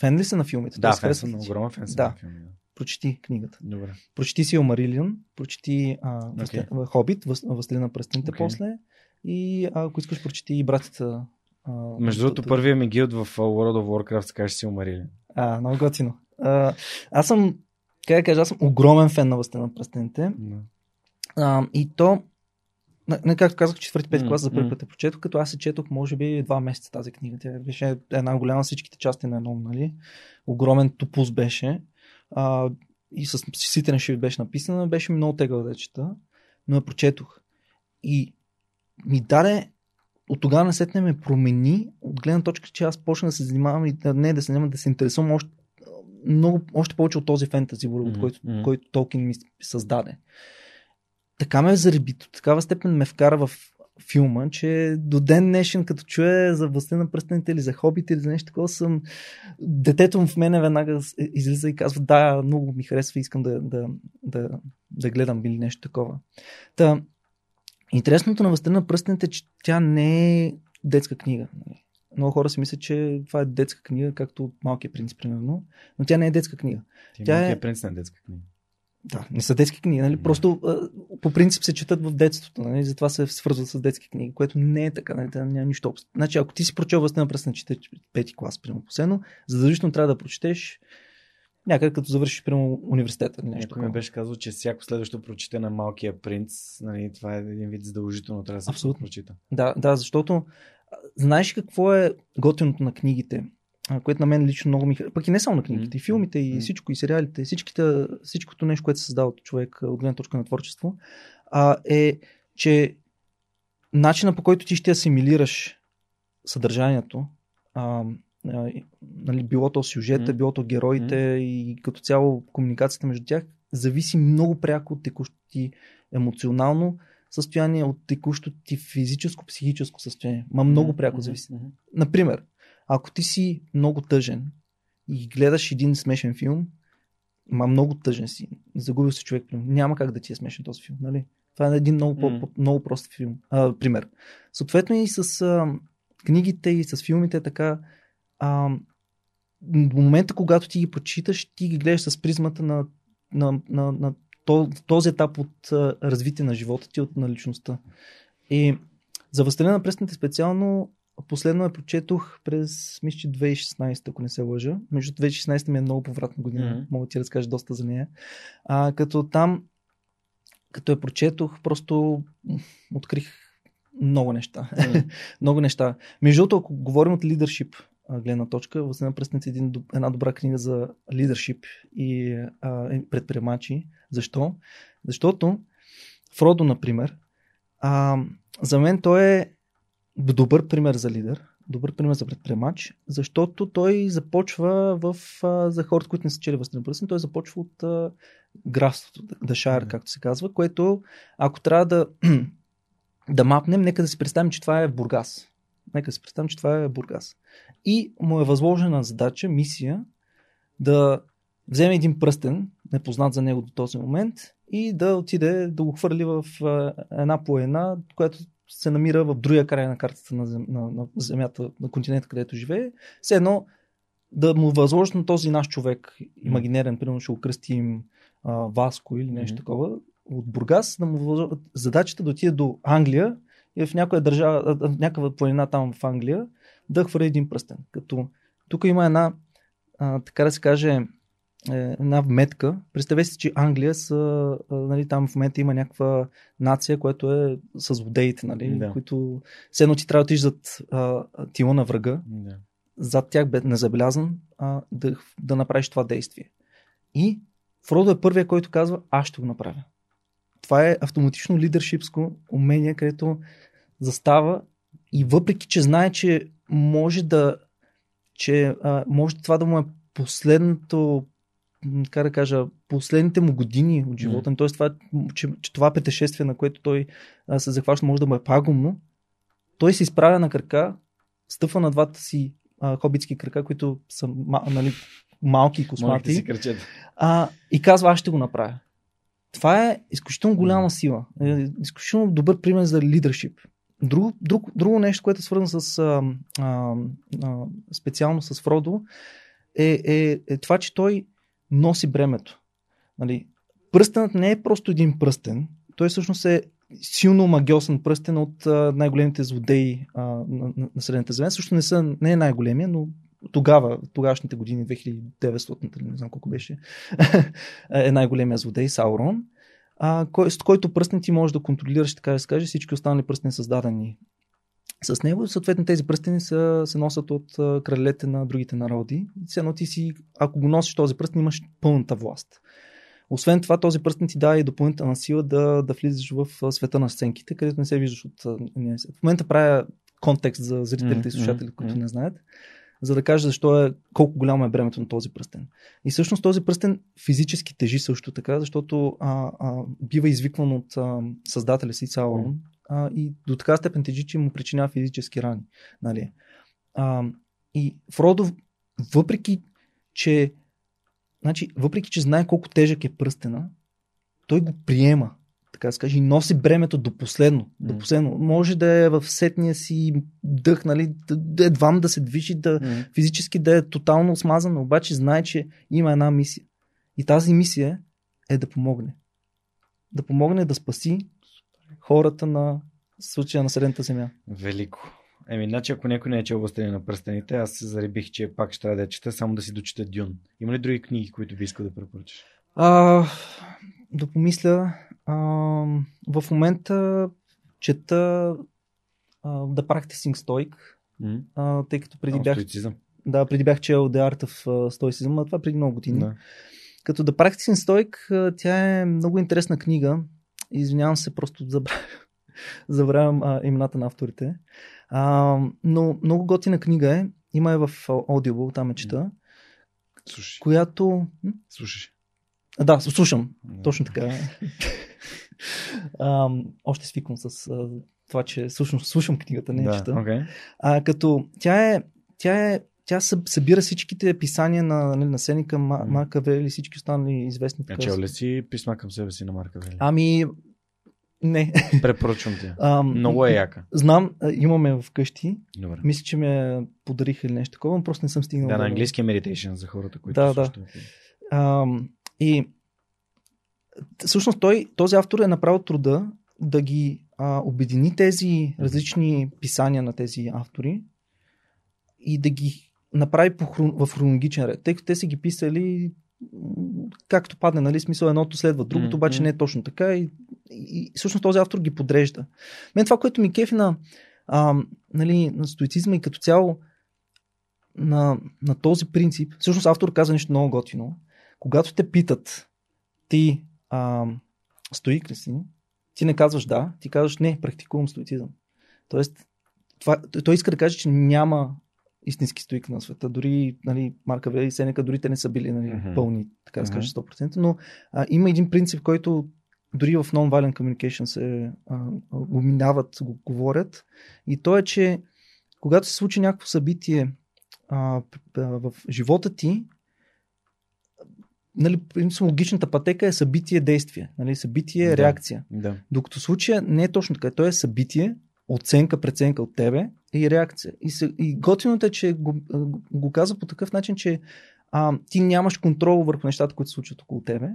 [SPEAKER 2] фен ли си на филмите?
[SPEAKER 1] Да, фен съм, огромен фен съм
[SPEAKER 2] Да.
[SPEAKER 1] на филми. Да.
[SPEAKER 2] Прочети книгата.
[SPEAKER 1] Добре.
[SPEAKER 2] Прочети си Омарилион, прочети а, okay. Хобит, Въз- Възлина на пръстените
[SPEAKER 1] Окей.
[SPEAKER 2] после и а, ако искаш прочети и братята. А,
[SPEAKER 1] Между другото,
[SPEAKER 2] от-
[SPEAKER 1] първият ми гилд в World of Warcraft се каже си умарили.
[SPEAKER 2] А, много готино. А, аз съм, как да кажа, аз съм огромен фен на Възлина на пръстените. А, и то, не, както казах, четвърти, пети
[SPEAKER 1] М,
[SPEAKER 2] клас за първи път я прочетох, като аз се четох, може би, два месеца тази книга. Тя беше една голяма всичките части на едно, нали? Огромен топус беше. А, и с ситен шрифт беше написана, беше ми много тегъл да чета, но я прочетох. И ми даде, от тогава насетне ме промени, от гледна точка, че аз почна да се занимавам и да, не да се занимавам, да се интересувам още, много, още повече от този фентази, mm-hmm.
[SPEAKER 1] Мгм,
[SPEAKER 2] който,
[SPEAKER 1] мгм.
[SPEAKER 2] който Толкин ми създаде. Така ме зареби, до такава степен ме вкара в филма, че до ден днешен, като чуя за властта на пръстените или за хобите или за нещо такова, съм... Детето в мене веднага излиза и казва, да, много ми харесва, искам да, да, да, да гледам или нещо такова. Та, интересното на властта на пръстените е, че тя не е детска книга. нали. Много хора си мислят, че това е детска книга, както малкият принц, примерно, но тя не е детска книга.
[SPEAKER 1] Ти
[SPEAKER 2] Тя
[SPEAKER 1] Тя
[SPEAKER 2] е-
[SPEAKER 1] е принц на детска книга.
[SPEAKER 2] Да, не са детски книги, нали? Просто по принцип се четат в детството, нали? Затова се свързват с детски книги, което не е така, нали? Там няма нищо общо. Значи, ако ти си прочел Възстана на пръстена, чете пети клас, примерно последно, задължително трябва да прочетеш някъде като завършиш, примерно, университета нещо.
[SPEAKER 1] Някой ми беше казал, че всяко следващо прочите на Малкия принц, нали, това е един вид задължително, трябва да се
[SPEAKER 2] Абсолютно.
[SPEAKER 1] прочита.
[SPEAKER 2] Да, да, защото знаеш какво е готиното на книгите, което на мен лично много ми харесва. Пък и не само на книгите, и филмите, и всичко, и сериалите, всичките, всичкото нещо, което се създава от човек от гледна точка на творчество, а, е, че начина по който ти ще асимилираш съдържанието, а, а, нали, било то сюжета, било то героите и като цяло комуникацията между тях, зависи много пряко от текущото ти емоционално състояние, от текущото ти физическо, психическо състояние. Ма много пряко зависи. Например, ако ти си много тъжен и гледаш един смешен филм, ма много тъжен си, загубил се човек, няма как да ти е смешен този филм, нали? Това е един много, по, много прост филм, а, пример. Съответно и с а, книгите и с филмите така, а, до момента, когато ти ги прочиташ, ти ги гледаш с призмата на на, на, на този етап от развитие на живота ти, от на личността. И за Възстелена на пръстните специално последно я прочетох през, мисля, че 2016, ако не се лъжа. Между 2016 ми е много повратна година. Mm-hmm. Мога ти разкажа доста за нея. А, като там, като я прочетох, просто открих много неща. Mm-hmm. *laughs* много неща. Между другото, ако говорим от лидершип гледна точка, Възстана пръстните е един, една добра книга за лидершип и а, предприемачи. Защо? Защото Фродо, например, а, за мен той е добър пример за лидер, добър пример за предприемач, защото той започва в, а, за хората, които не са чели Възстана пръстен, той започва от а, графството, Дашар, mm. както се казва, което ако трябва да, *clears throat* да мапнем, нека да си представим, че това е Бургас. Нека си представим, че това е Бургас. И му е възложена задача, мисия, да вземе един пръстен, непознат за него до този момент, и да отиде да го хвърли в една по една, която се намира в другия край на картата на, зем, на, на Земята, на континента, където живее. Все едно да му възложат на този наш човек, имагинерен, примерно ще го кръстим а, Васко или нещо mm-hmm. такова, от Бургас, да му възложат задачата да отиде до Англия и в някоя държава, в някаква планина там в Англия, да хвърли един пръстен. Като тук има една, а, така да се каже, е, една вметка. Представете си, че Англия са, нали, там в момента има някаква нация, която е с злодеите, нали, да. които все едно ти трябва да отиш зад а, тила на врага, да. зад тях бе незабелязан, а, да, да направиш това действие. И Фродо е първия, който казва, аз ще го направя. Това е автоматично лидершипско умение, където застава и въпреки, че знае, че може да че а, може това да му е последното как да кажа, последните му години от живота, mm. т.е. това, че, че това пътешествие, на което той а, се захваща, може да му е пагубно, той се изправя на крака, стъпва на двата си а, хобитски крака, които са нали, малки и космати, а, и казва, аз ще го направя. Това е изключително голяма сила. Е, изключително добър пример за лидершип. Друго, друг, друго нещо, което е свързано с а, а, а, специално с Фродо, е, е, е това, че той носи бремето. Нали, пръстенът не е просто един пръстен, той всъщност е силно магиосен пръстен от а, най-големите злодеи а, на, на, на Средната земя. Също не, са, не е най-големия, но тогава, тогашните години, 2900, не знам колко беше, *laughs* е най-големия злодей Саурон а, кой, с който пръстен ти можеш да контролираш, така да се каже, всички останали пръстени създадени с него. Съответно тези пръстени са, се носят от кралете на другите народи. Все едно ти си, ако го носиш този пръстен, имаш пълната власт. Освен това, този пръстен ти дава и допълнителна сила да, да влизаш в света на сценките, където не се виждаш от... В момента правя контекст за зрителите mm-hmm. и слушателите, които mm-hmm. не знаят за да каже защо е, колко голямо е бремето на този пръстен. И всъщност този пръстен физически тежи също така, защото а, а, бива извикван от а, създателя си Саурон а, и до така степен тежи, че му причинява физически рани. Нали? А, и Фродо, въпреки че, значи, въпреки, че знае колко тежък е пръстена, той го приема така да се каже, носи бремето до последно. Mm. До последно. Може да е в сетния си дъх, нали, да, едвам да се движи, да mm. физически да е тотално смазан, обаче знае, че има една мисия. И тази мисия е да помогне. Да помогне да спаси хората на случая на Средната земя.
[SPEAKER 1] Велико. Еми, значи ако някой не е чел Властелин на пръстените, аз се заребих, че пак ще трябва да чета, само да си дочита Дюн. Има ли други книги, които би искал да препоръчаш?
[SPEAKER 2] А, да помисля. А, в момента чета а, The Practicing Stoic, а, тъй като преди а, бях... Стоицизъм. Да, преди бях чел The Art of Stoicism, а това преди много години. Да. Като The Practicing Stoic, тя е много интересна книга. Извинявам се, просто забравям, *laughs* забравям а, имената на авторите. А, но много готина книга е. Има е в Audible, там е чета.
[SPEAKER 1] Слушай.
[SPEAKER 2] Която...
[SPEAKER 1] Слушаш.
[SPEAKER 2] Да, слушам. Точно така. а, още свиквам с а, това, че слушам, слушам книгата, не
[SPEAKER 1] да,
[SPEAKER 2] чета.
[SPEAKER 1] Okay.
[SPEAKER 2] А, като тя е, тя е тя събира всичките писания на, на Сеника. Марка Вели всички останали известни.
[SPEAKER 1] А чел ли си писма към себе си на Марка Вели?
[SPEAKER 2] Ами, не.
[SPEAKER 1] Препоръчвам ти. А, Много е яка.
[SPEAKER 2] Знам, имаме вкъщи. Добре. Мисля, че ме подариха или нещо такова, просто не съм стигнал.
[SPEAKER 1] Да, на английски е meditation за хората, които
[SPEAKER 2] да, да. А, и всъщност той, този автор е направил труда да ги а, обедини тези различни писания на тези автори и да ги направи по хрон, в хронологичен ред. Тъй като те са ги писали както падне, нали, смисъл едното следва другото, обаче не е точно така и, и, и всъщност този автор ги подрежда. Мен това, което ми кефи на, а, нали, на стоицизма и като цяло на, на този принцип, всъщност автор каза нещо много готино. Когато те питат ти а, стоик ли си, ти не казваш да, ти казваш не, практикувам стоицизъм. Тоест, това, той иска да каже, че няма истински стоик на света. Дори нали, Марка Ве и Сенека, дори те не са били нали,
[SPEAKER 1] Мгм.
[SPEAKER 2] пълни, така да
[SPEAKER 1] Мгм.
[SPEAKER 2] 100%. Но а, има един принцип, който дори в non-violent communication се а, го минават, го говорят. И то е, че когато се случи някакво събитие а, в живота ти, нали, логичната пътека е събитие-действие. Нали, събитие
[SPEAKER 1] Да.
[SPEAKER 2] Докато случая не е точно така. То е събитие, оценка, преценка от тебе и реакция. И, се, и готиното е, че го, го, го казва по такъв начин, че а, ти нямаш контрол върху нещата, които се случват около тебе,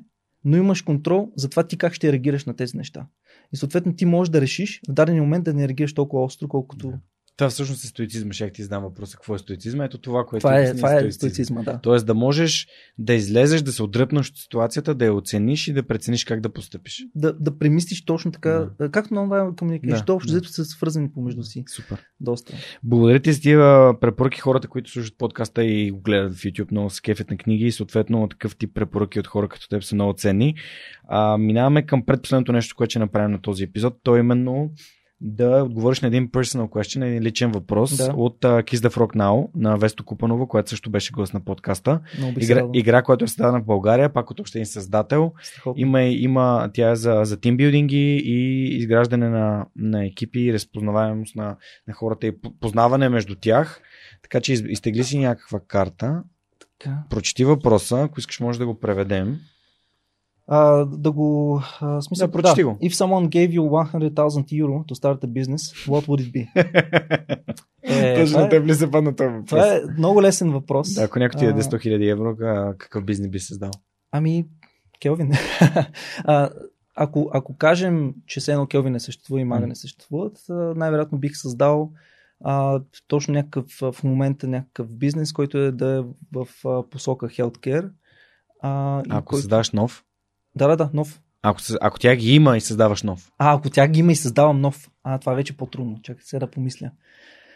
[SPEAKER 2] но имаш контрол за това ти как ще реагираш на тези неща. И съответно ти можеш да решиш в даден момент да не реагираш толкова остро, колкото...
[SPEAKER 1] Да. Това всъщност е стоицизма. Ще ти задам въпроса какво е стоицизма. Ето това, което
[SPEAKER 2] Това е,
[SPEAKER 1] обясни
[SPEAKER 2] това е стоицизма, да.
[SPEAKER 1] Тоест да можеш да излезеш, да се отдръпнеш от ситуацията, да я оцениш и да прецениш как да постъпиш.
[SPEAKER 2] Да, да премислиш точно така, както на онлайн комуникация,
[SPEAKER 1] Да,
[SPEAKER 2] да, общо
[SPEAKER 1] да.
[SPEAKER 2] взето са свързани помежду си.
[SPEAKER 1] Супер.
[SPEAKER 2] Доста.
[SPEAKER 1] Благодаря ти за тия препоръки хората, които слушат подкаста и го гледат в YouTube, много се кефят на книги и съответно такъв тип препоръки от хора като теб са много ценни. А, минаваме към предпоследното нещо, което ще направим на този епизод. То е именно да отговориш на един personal question, един личен въпрос
[SPEAKER 2] Да.
[SPEAKER 1] от uh, Kiss the Frog Now на Весто Купанова, която също беше гост на подкаста. Игра, игра, която е създадена в България, пак от още един създател. Има, има тя е за, за тимбилдинги и изграждане на, на екипи, разпознаваемост на, на хората и по- познаване между тях. Така че из- изтегли си някаква карта,
[SPEAKER 2] Така.
[SPEAKER 1] прочети въпроса, ако искаш може да го преведем.
[SPEAKER 2] А, да го... А, смисъл,
[SPEAKER 1] Да, прочети го.
[SPEAKER 2] If someone gave you 100,000 euro to start a business, what would it be? *laughs* Е,
[SPEAKER 1] Точно на
[SPEAKER 2] е,
[SPEAKER 1] теб ли се падна този въпрос?
[SPEAKER 2] това е много лесен въпрос.
[SPEAKER 1] Да, ако някой ти даде
[SPEAKER 2] А,
[SPEAKER 1] 100 000 евро, какъв бизнес би създал?
[SPEAKER 2] Ами, Келвин. *laughs* а, ако, ако кажем, че все едно Келвин не съществува и Мага
[SPEAKER 1] М.
[SPEAKER 2] не съществуват, най-вероятно бих създал а, точно някакъв в момента някакъв бизнес, който е да е в а, посока healthcare. А,
[SPEAKER 1] Ако
[SPEAKER 2] който...
[SPEAKER 1] създаваш нов?
[SPEAKER 2] Да, да, да, нов.
[SPEAKER 1] Ако, ако тя ги има и създаваш нов.
[SPEAKER 2] А, ако тя ги има и създавам нов. А, това вече е по-трудно. Чакай сега да помисля.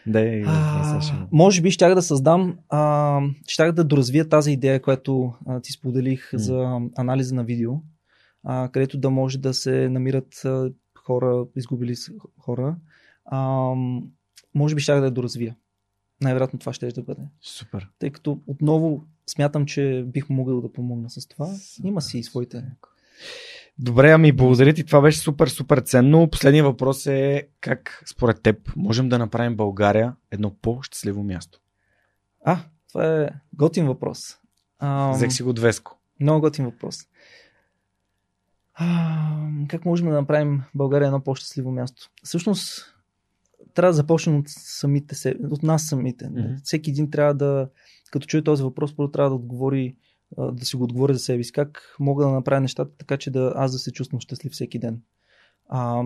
[SPEAKER 1] Да, е,
[SPEAKER 2] А, може би щях да създам, а, щях да доразвия тази идея, която а, ти споделих
[SPEAKER 1] М.
[SPEAKER 2] за анализа на видео, а, където да може да се намират а, хора, изгубили хора. А, може би щях да я доразвия. Най-вероятно това ще да бъде.
[SPEAKER 1] Супер.
[SPEAKER 2] Тъй като отново смятам, че бих могъл да помогна с това. Има си и своите.
[SPEAKER 1] Добре, ами благодаря ти. Това беше супер, супер ценно. Последният въпрос е как според теб можем да направим България едно по-щастливо място?
[SPEAKER 2] А, това е готин въпрос.
[SPEAKER 1] Взех си го двеско.
[SPEAKER 2] Много готин въпрос. А, как можем да направим България едно по-щастливо място? Всъщност, трябва да започнем от самите се, от нас самите.
[SPEAKER 1] Мгм.
[SPEAKER 2] Всеки един трябва да, като чуе този въпрос, първо трябва да отговори, да си го отговори за себе си. Как мога да направя нещата така, че да аз да се чувствам щастлив всеки ден? А,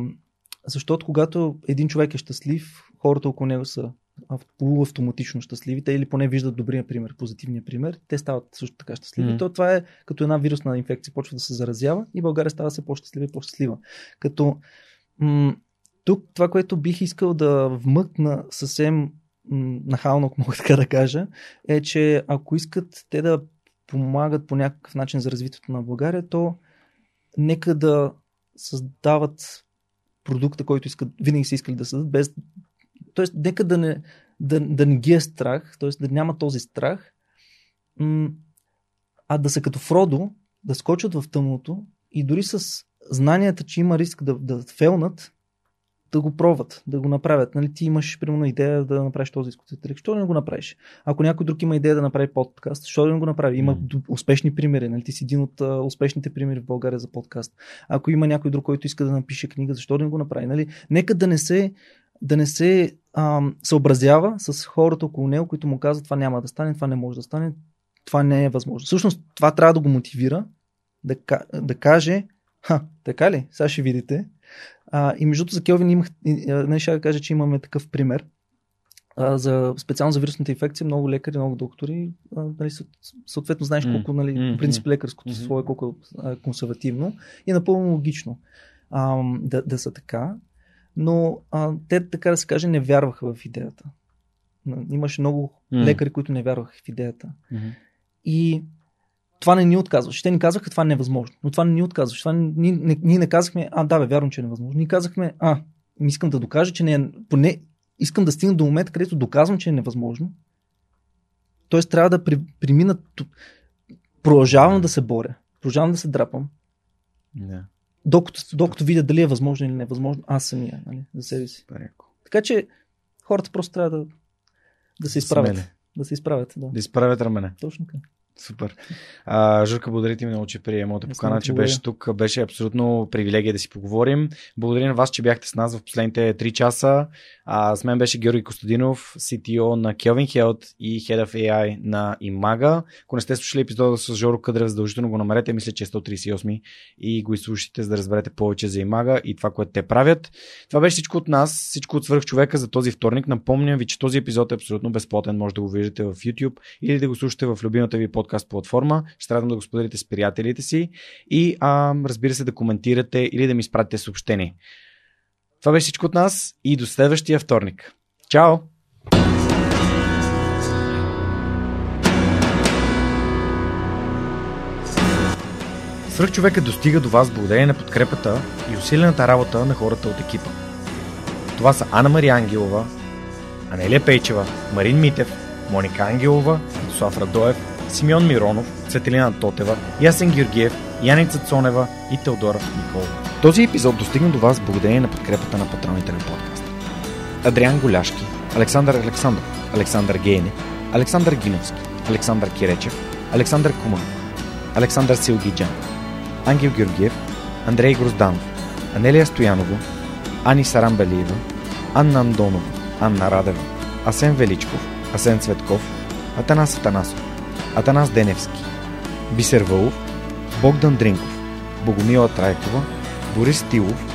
[SPEAKER 2] защото когато един човек е щастлив, хората около него са ав- полуавтоматично щастливи, те или поне виждат добрия пример, позитивния пример, те стават също така щастливи. Mm. То това е като една вирусна инфекция, почва да се заразява и България става все по-щастлива и по-щастлива. Като м- тук това, което бих искал да вмъкна съвсем нахално, ако мога *laughs* така да кажа, е, че ако искат те да помагат по някакъв начин за развитието на България, то нека да създават продукта, който искат, винаги са искали да създадат, без Тоест, нека да не, да, да не ги е страх, т.е. да няма този страх, а да са като Фродо, да скочат в тъмното и дори с знанията, че има риск да, да фелнат, да го пробват, да го направят. Нали, ти имаш, примерно, идея да направиш този трик. Що да не го направиш? Ако някой друг има идея да направи подкаст, що да не го направи? Има д- успешни примери. Нали? Ти си един от а, успешните примери в България за подкаст. Ако има някой друг, който иска да напише книга, защо да не го направи? Нали? Нека да не се да не се ам, съобразява с хората около него, които му казват това няма да стане, това не може да стане, това не е възможно. Всъщност това трябва да го мотивира да, да каже Ха, така ли? Сега ще видите. А, и между за Келвин имах, не ще кажа, че имаме такъв пример. А, за, специално за вирусната инфекция, много лекари, много доктори, а, нали, съ- съответно знаеш колко, нали, по принцип лекарското слово е колко е консервативно и е напълно логично а, да, да са така. Но а, те, така да се каже, не вярваха в идеята. Имаше много лекари, които не вярваха в идеята. И това не ни отказваше. Те ни казаха, това не е възможно. Но това не ни отказваше. Това не, ние, не, ние не казахме, а, да, бе, вярвам, че е невъзможно. Ние казахме, а, искам да докажа, че не е. Поне искам да стигна до момента, където доказвам, че е невъзможно. Тоест, трябва да при, премина. Продължавам да се боря. Продължавам да се драпам.
[SPEAKER 1] Да,
[SPEAKER 2] Докато, докато видя дали е възможно или невъзможно, аз самия, нали, за себе си. Така че хората просто трябва да, да се изправят.
[SPEAKER 1] Смели.
[SPEAKER 2] Да се изправят, да.
[SPEAKER 1] Да изправят рамене.
[SPEAKER 2] Точно така.
[SPEAKER 1] Супер. А, Журка, благодаря ти много, че прие моята покана, че беше тук. Беше абсолютно привилегия да си поговорим. Благодаря на вас, че бяхте с нас в последните 3 часа. А, с мен беше Георги Костадинов, CTO на Kelvin Health и Head of AI на Imaga. Ако не сте слушали епизода с Жоро Къдрев, задължително го намерете. Мисля, че е 138 и го изслушайте, за да разберете повече за Imaga и това, което те правят. Това беше всичко от нас, всичко от свърх човека за този вторник. Напомням ви, че този епизод е абсолютно безплатен. Може да го виждате в YouTube или да го слушате в любимата ви подкаст платформа. Ще радвам да го споделите с приятелите си и а, разбира се да коментирате или да ми изпратите съобщение. Това беше всичко от нас и до следващия вторник. Чао! Свръхчовекът достига до вас благодарение на подкрепата и усилената работа на хората от екипа. Това са Анна Мария Ангелова, Анелия Пейчева, Марин Митев, Моника Ангелова, Слав Радоев, Симеон Миронов, Цветелина Тотева, Ясен Георгиев, Яница Цонева и Теодора Николова. Този епизод достигна до вас благодарение на подкрепата на патроните на подкаста. Адриан Голяшки, Александър Александров, Александър Гейне, Александър Гиновски, Александър Киречев, Александър Куманов, Александър Силгиджан, Ангел Георгиев, Андрей Грозданов, Анелия Стоянова, Ани Сарамбелиева, Анна Андонова, Анна Радева, Асен Величков, Асен Цветков, Атанас Атанасов, Атанас Деневски, Бисер Вълов, Богдан Дринков, Богомила Трайкова, Борис Тилов,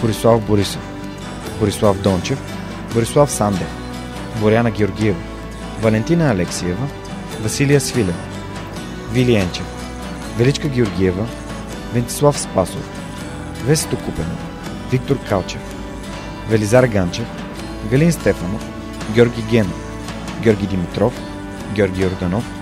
[SPEAKER 1] Борислав Борисов, Борислав Дончев, Борислав Сандев, Боряна Георгиева, Валентина Алексиева, Василия Свилева, Вили Енчев, Величка Георгиева, Вентислав Спасов, Весето Купенов, Виктор Калчев, Велизар Ганчев, Галин Стефанов, Георги Генов, Георги Димитров, Георги Орданов,